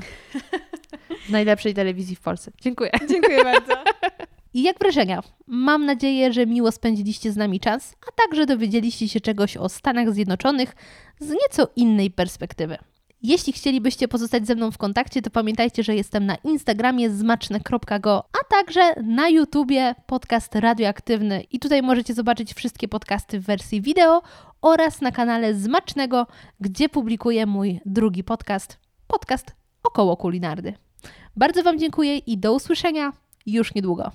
W najlepszej telewizji w Polsce. Dziękuję. [LAUGHS] Dziękuję bardzo. [LAUGHS] I jak wrażenia? Mam nadzieję, że miło spędziliście z nami czas, a także dowiedzieliście się czegoś o Stanach Zjednoczonych z nieco innej perspektywy. Jeśli chcielibyście pozostać ze mną w kontakcie, to pamiętajcie, że jestem na Instagramie zmaczne.go, a także na YouTubie podcast radioaktywny i tutaj możecie zobaczyć wszystkie podcasty w wersji wideo oraz na kanale Zmacznego, gdzie publikuję mój drugi podcast, podcast około kulinarny. Bardzo Wam dziękuję i do usłyszenia już niedługo.